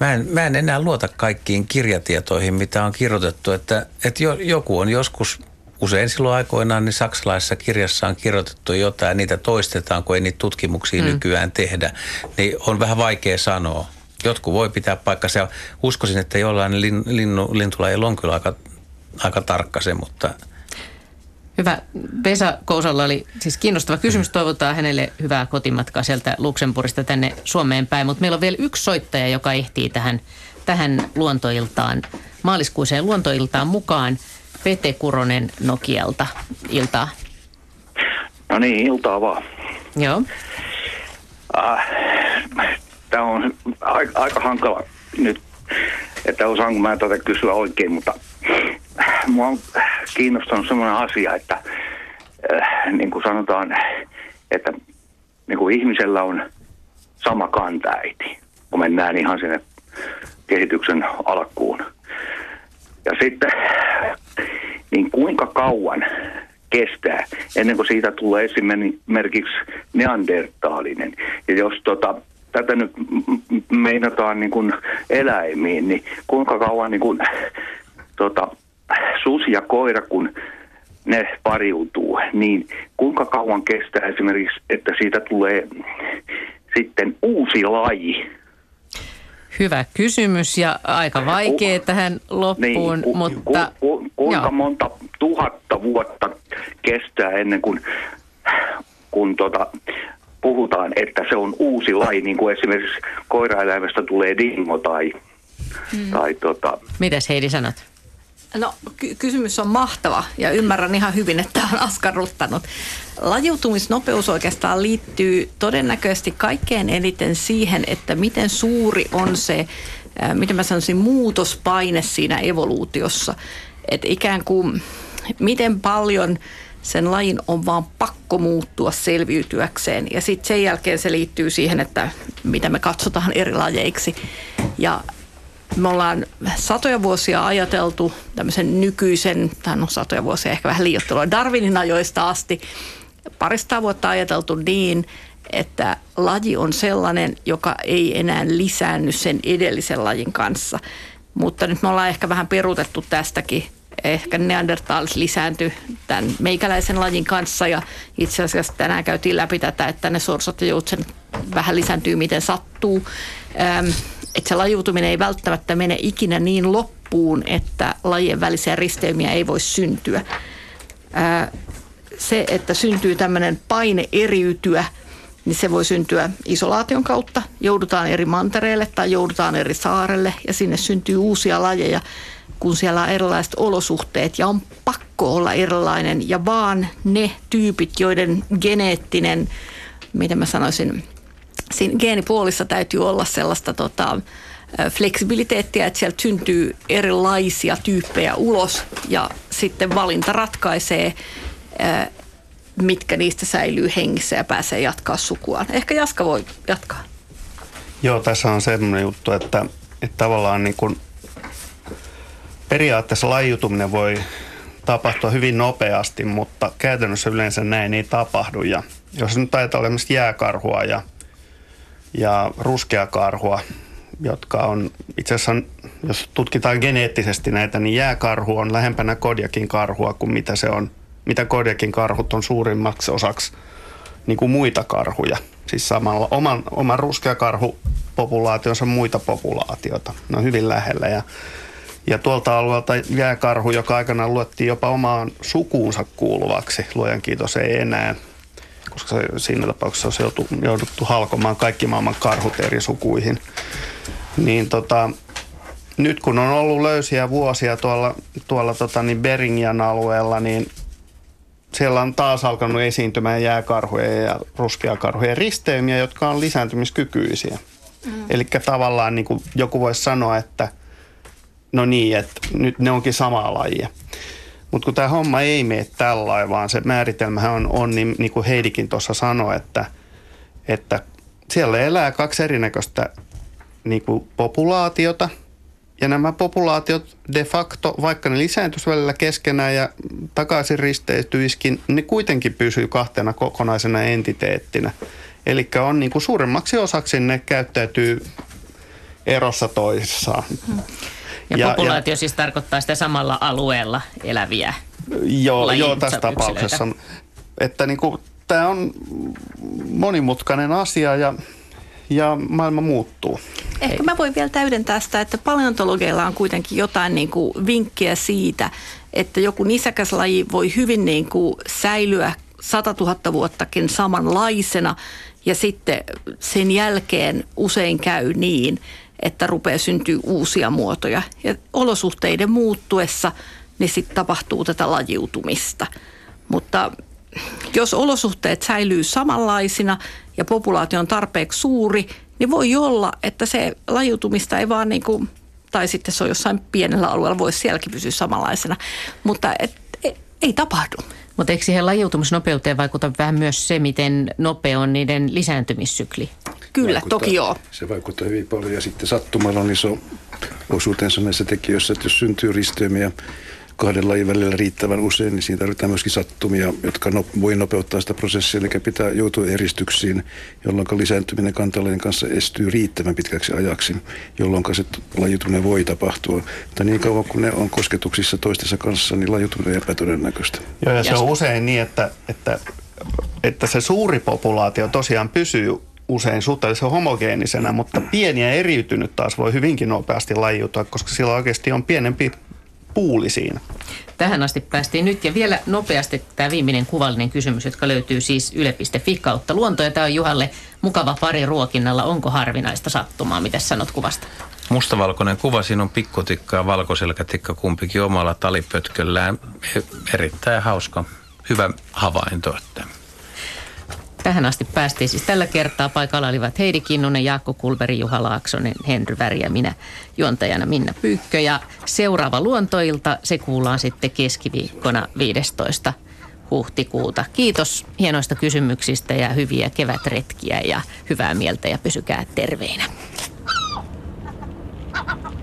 mä en, mä en enää luota kaikkiin kirjatietoihin, mitä on kirjoitettu, että, että jo, joku on joskus usein silloin aikoinaan niin saksalaisessa kirjassa on kirjoitettu jotain, niitä toistetaan, kun ei niitä tutkimuksia mm. nykyään tehdä, niin on vähän vaikea sanoa. Jotkut voi pitää paikkansa ja uskoisin, että jollain lin, linnu, lintulajilla on kyllä aika, aika tarkka se, mutta – Hyvä. Vesa Kousalla oli siis kiinnostava kysymys. Toivotaan hänelle hyvää kotimatkaa sieltä Luxemburgista tänne Suomeen päin. Mutta meillä on vielä yksi soittaja, joka ehtii tähän, tähän luontoiltaan, maaliskuiseen luontoiltaan mukaan. Pete Kuronen Nokialta. Iltaa. No niin, iltaa vaan. Joo. Äh, Tämä on aika, aika hankala nyt, että osaanko mä tätä kysyä oikein, mutta mua on kiinnostanut sellainen asia, että äh, niin kuin sanotaan, että niin kuin ihmisellä on sama kantaäiti, kun mennään ihan sinne kehityksen alkuun. Ja sitten, niin kuinka kauan kestää ennen kuin siitä tulee esimerkiksi neandertaalinen. Ja jos tota, tätä nyt meinataan niin kuin eläimiin, niin kuinka kauan niin kuin, tota, susi ja koira, kun ne pariutuu, niin kuinka kauan kestää esimerkiksi, että siitä tulee sitten uusi laji? Hyvä kysymys ja aika vaikea tähän loppuun, niin, ku, mutta... Ku, ku, kuinka Joo. monta tuhatta vuotta kestää ennen kuin kun tota, puhutaan, että se on uusi laji, niin kuin esimerkiksi koiraeläimestä tulee dingo tai, Mm. tai tota, Mitäs Heidi sanot? No ky- kysymys on mahtava ja ymmärrän ihan hyvin, että on askarruttanut. Lajiutumisnopeus oikeastaan liittyy todennäköisesti kaikkein eniten siihen, että miten suuri on se, miten mä sanoisin, muutospaine siinä evoluutiossa. Että ikään kuin miten paljon sen lajin on vaan pakko muuttua selviytyäkseen. Ja sitten sen jälkeen se liittyy siihen, että mitä me katsotaan eri lajeiksi. Ja me ollaan satoja vuosia ajateltu tämmöisen nykyisen, tai no satoja vuosia ehkä vähän liioittelua, Darwinin ajoista asti, parista vuotta ajateltu niin, että laji on sellainen, joka ei enää lisäänny sen edellisen lajin kanssa. Mutta nyt me ollaan ehkä vähän peruutettu tästäkin. Ehkä neandertaalit lisääntyi tämän meikäläisen lajin kanssa ja itse asiassa tänään käytiin läpi tätä, että ne sorsot ja joutsen vähän lisääntyy miten sattuu. Öm, että se lajiutuminen ei välttämättä mene ikinä niin loppuun, että lajien välisiä risteymiä ei voi syntyä. Se, että syntyy tämmöinen paine eriytyä, niin se voi syntyä isolaation kautta. Joudutaan eri mantereelle tai joudutaan eri saarelle ja sinne syntyy uusia lajeja, kun siellä on erilaiset olosuhteet ja on pakko olla erilainen ja vaan ne tyypit, joiden geneettinen, miten mä sanoisin, siinä geenipuolissa täytyy olla sellaista tota, fleksibiliteettiä, että sieltä syntyy erilaisia tyyppejä ulos ja sitten valinta ratkaisee, mitkä niistä säilyy hengissä ja pääsee jatkaa sukuaan. Ehkä Jaska voi jatkaa. Joo, tässä on semmoinen juttu, että, että tavallaan niin kuin periaatteessa lajiutuminen voi tapahtua hyvin nopeasti, mutta käytännössä yleensä näin ei tapahdu. Ja jos nyt ajatellaan esimerkiksi jääkarhua ja, ja ruskeakarhua, jotka on itse asiassa, jos tutkitaan geneettisesti näitä, niin jääkarhu on lähempänä Kodiakin karhua kuin mitä se on, mitä Kodiakin karhut on suurimmaksi osaksi niin kuin muita karhuja. Siis samalla oman, oman ruskeakarhupopulaationsa muita populaatioita. Ne on hyvin lähellä ja ja tuolta alueelta jääkarhu, joka aikanaan luettiin jopa omaan sukuunsa kuuluvaksi, luojan kiitos ei enää, koska siinä tapauksessa olisi joutu, jouduttu halkomaan kaikki maailman karhut eri sukuihin. Niin tota, nyt kun on ollut löysiä vuosia tuolla, tuolla tota, niin Beringian alueella, niin siellä on taas alkanut esiintymään jääkarhuja ja ruskeakarhujen risteymiä, jotka on lisääntymiskykyisiä. Mm. Eli tavallaan niin kuin joku voisi sanoa, että no niin, että nyt ne onkin samaa lajia. Mutta kun tämä homma ei mene tällä vaan se määritelmähän on, on niin, niin kuin Heidikin tuossa sanoi, että, että siellä elää kaksi erinäköistä niin kuin populaatiota. Ja nämä populaatiot de facto, vaikka ne lisääntyisi välillä keskenään ja takaisin risteytyiskin, ne kuitenkin pysyy kahtena kokonaisena entiteettinä. Eli on niin kuin suuremmaksi osaksi ne käyttäytyy erossa toisissaan. Ja, ja populaatio ja, siis tarkoittaa sitä samalla alueella eläviä Joo, joo tässä yksilöitä. tapauksessa. Että niin kuin, tämä on monimutkainen asia ja, ja maailma muuttuu. Ehkä mä voin vielä täydentää sitä, että paleontologeilla on kuitenkin jotain niin kuin vinkkiä siitä, että joku nisäkäslaji voi hyvin niin kuin säilyä 100 000 vuottakin samanlaisena ja sitten sen jälkeen usein käy niin, että rupeaa syntyä uusia muotoja. Ja olosuhteiden muuttuessa niin sitten tapahtuu tätä lajiutumista. Mutta jos olosuhteet säilyy samanlaisina ja populaatio on tarpeeksi suuri, niin voi olla, että se lajiutumista ei vaan niin kuin, tai sitten se on jossain pienellä alueella, voisi sielläkin pysyä samanlaisena. Mutta et, ei, ei tapahdu. Mutta eikö siihen lajiutumisnopeuteen vaikuta vähän myös se, miten nopea on niiden lisääntymissykli? Kyllä, Vaikuttaa- toki joo. Se vaikuttaa hyvin paljon ja sitten sattumalla on iso osuutensa näissä tekijöissä, että jos syntyy risteymiä kahden lajin välillä riittävän usein, niin siinä tarvitaan myöskin sattumia, jotka no, voi nopeuttaa sitä prosessia, eli pitää joutua eristyksiin, jolloin lisääntyminen kantalajien kanssa estyy riittävän pitkäksi ajaksi, jolloin se lajiutuminen voi tapahtua. Mutta niin kauan kun ne on kosketuksissa toistensa kanssa, niin lajiutuminen on epätodennäköistä. Joo, ja se on usein niin, että, että, että se suuri populaatio tosiaan pysyy usein suhteellisen homogeenisena, mutta pieni ja eriytynyt taas voi hyvinkin nopeasti lajiutua, koska sillä oikeasti on pienempi puulisiin. Tähän asti päästiin nyt ja vielä nopeasti tämä viimeinen kuvallinen kysymys, jotka löytyy siis yle.fi kautta luonto. Ja tämä on Juhalle mukava pari ruokinnalla. Onko harvinaista sattumaa? Mitä sanot kuvasta? Mustavalkoinen kuva, siinä on pikkutikka ja valkoselkätikka kumpikin omalla talipötköllään. Erittäin hauska, hyvä havainto. Että. Tähän asti päästiin siis tällä kertaa. Paikalla olivat Heidi Kinnunen, Jaakko Kulberi, Juha Laaksonen, Henry Väri ja minä juontajana Minna Pyykkö. Ja seuraava luontoilta, se kuullaan sitten keskiviikkona 15 huhtikuuta. Kiitos hienoista kysymyksistä ja hyviä kevätretkiä ja hyvää mieltä ja pysykää terveinä. Ha ha ha!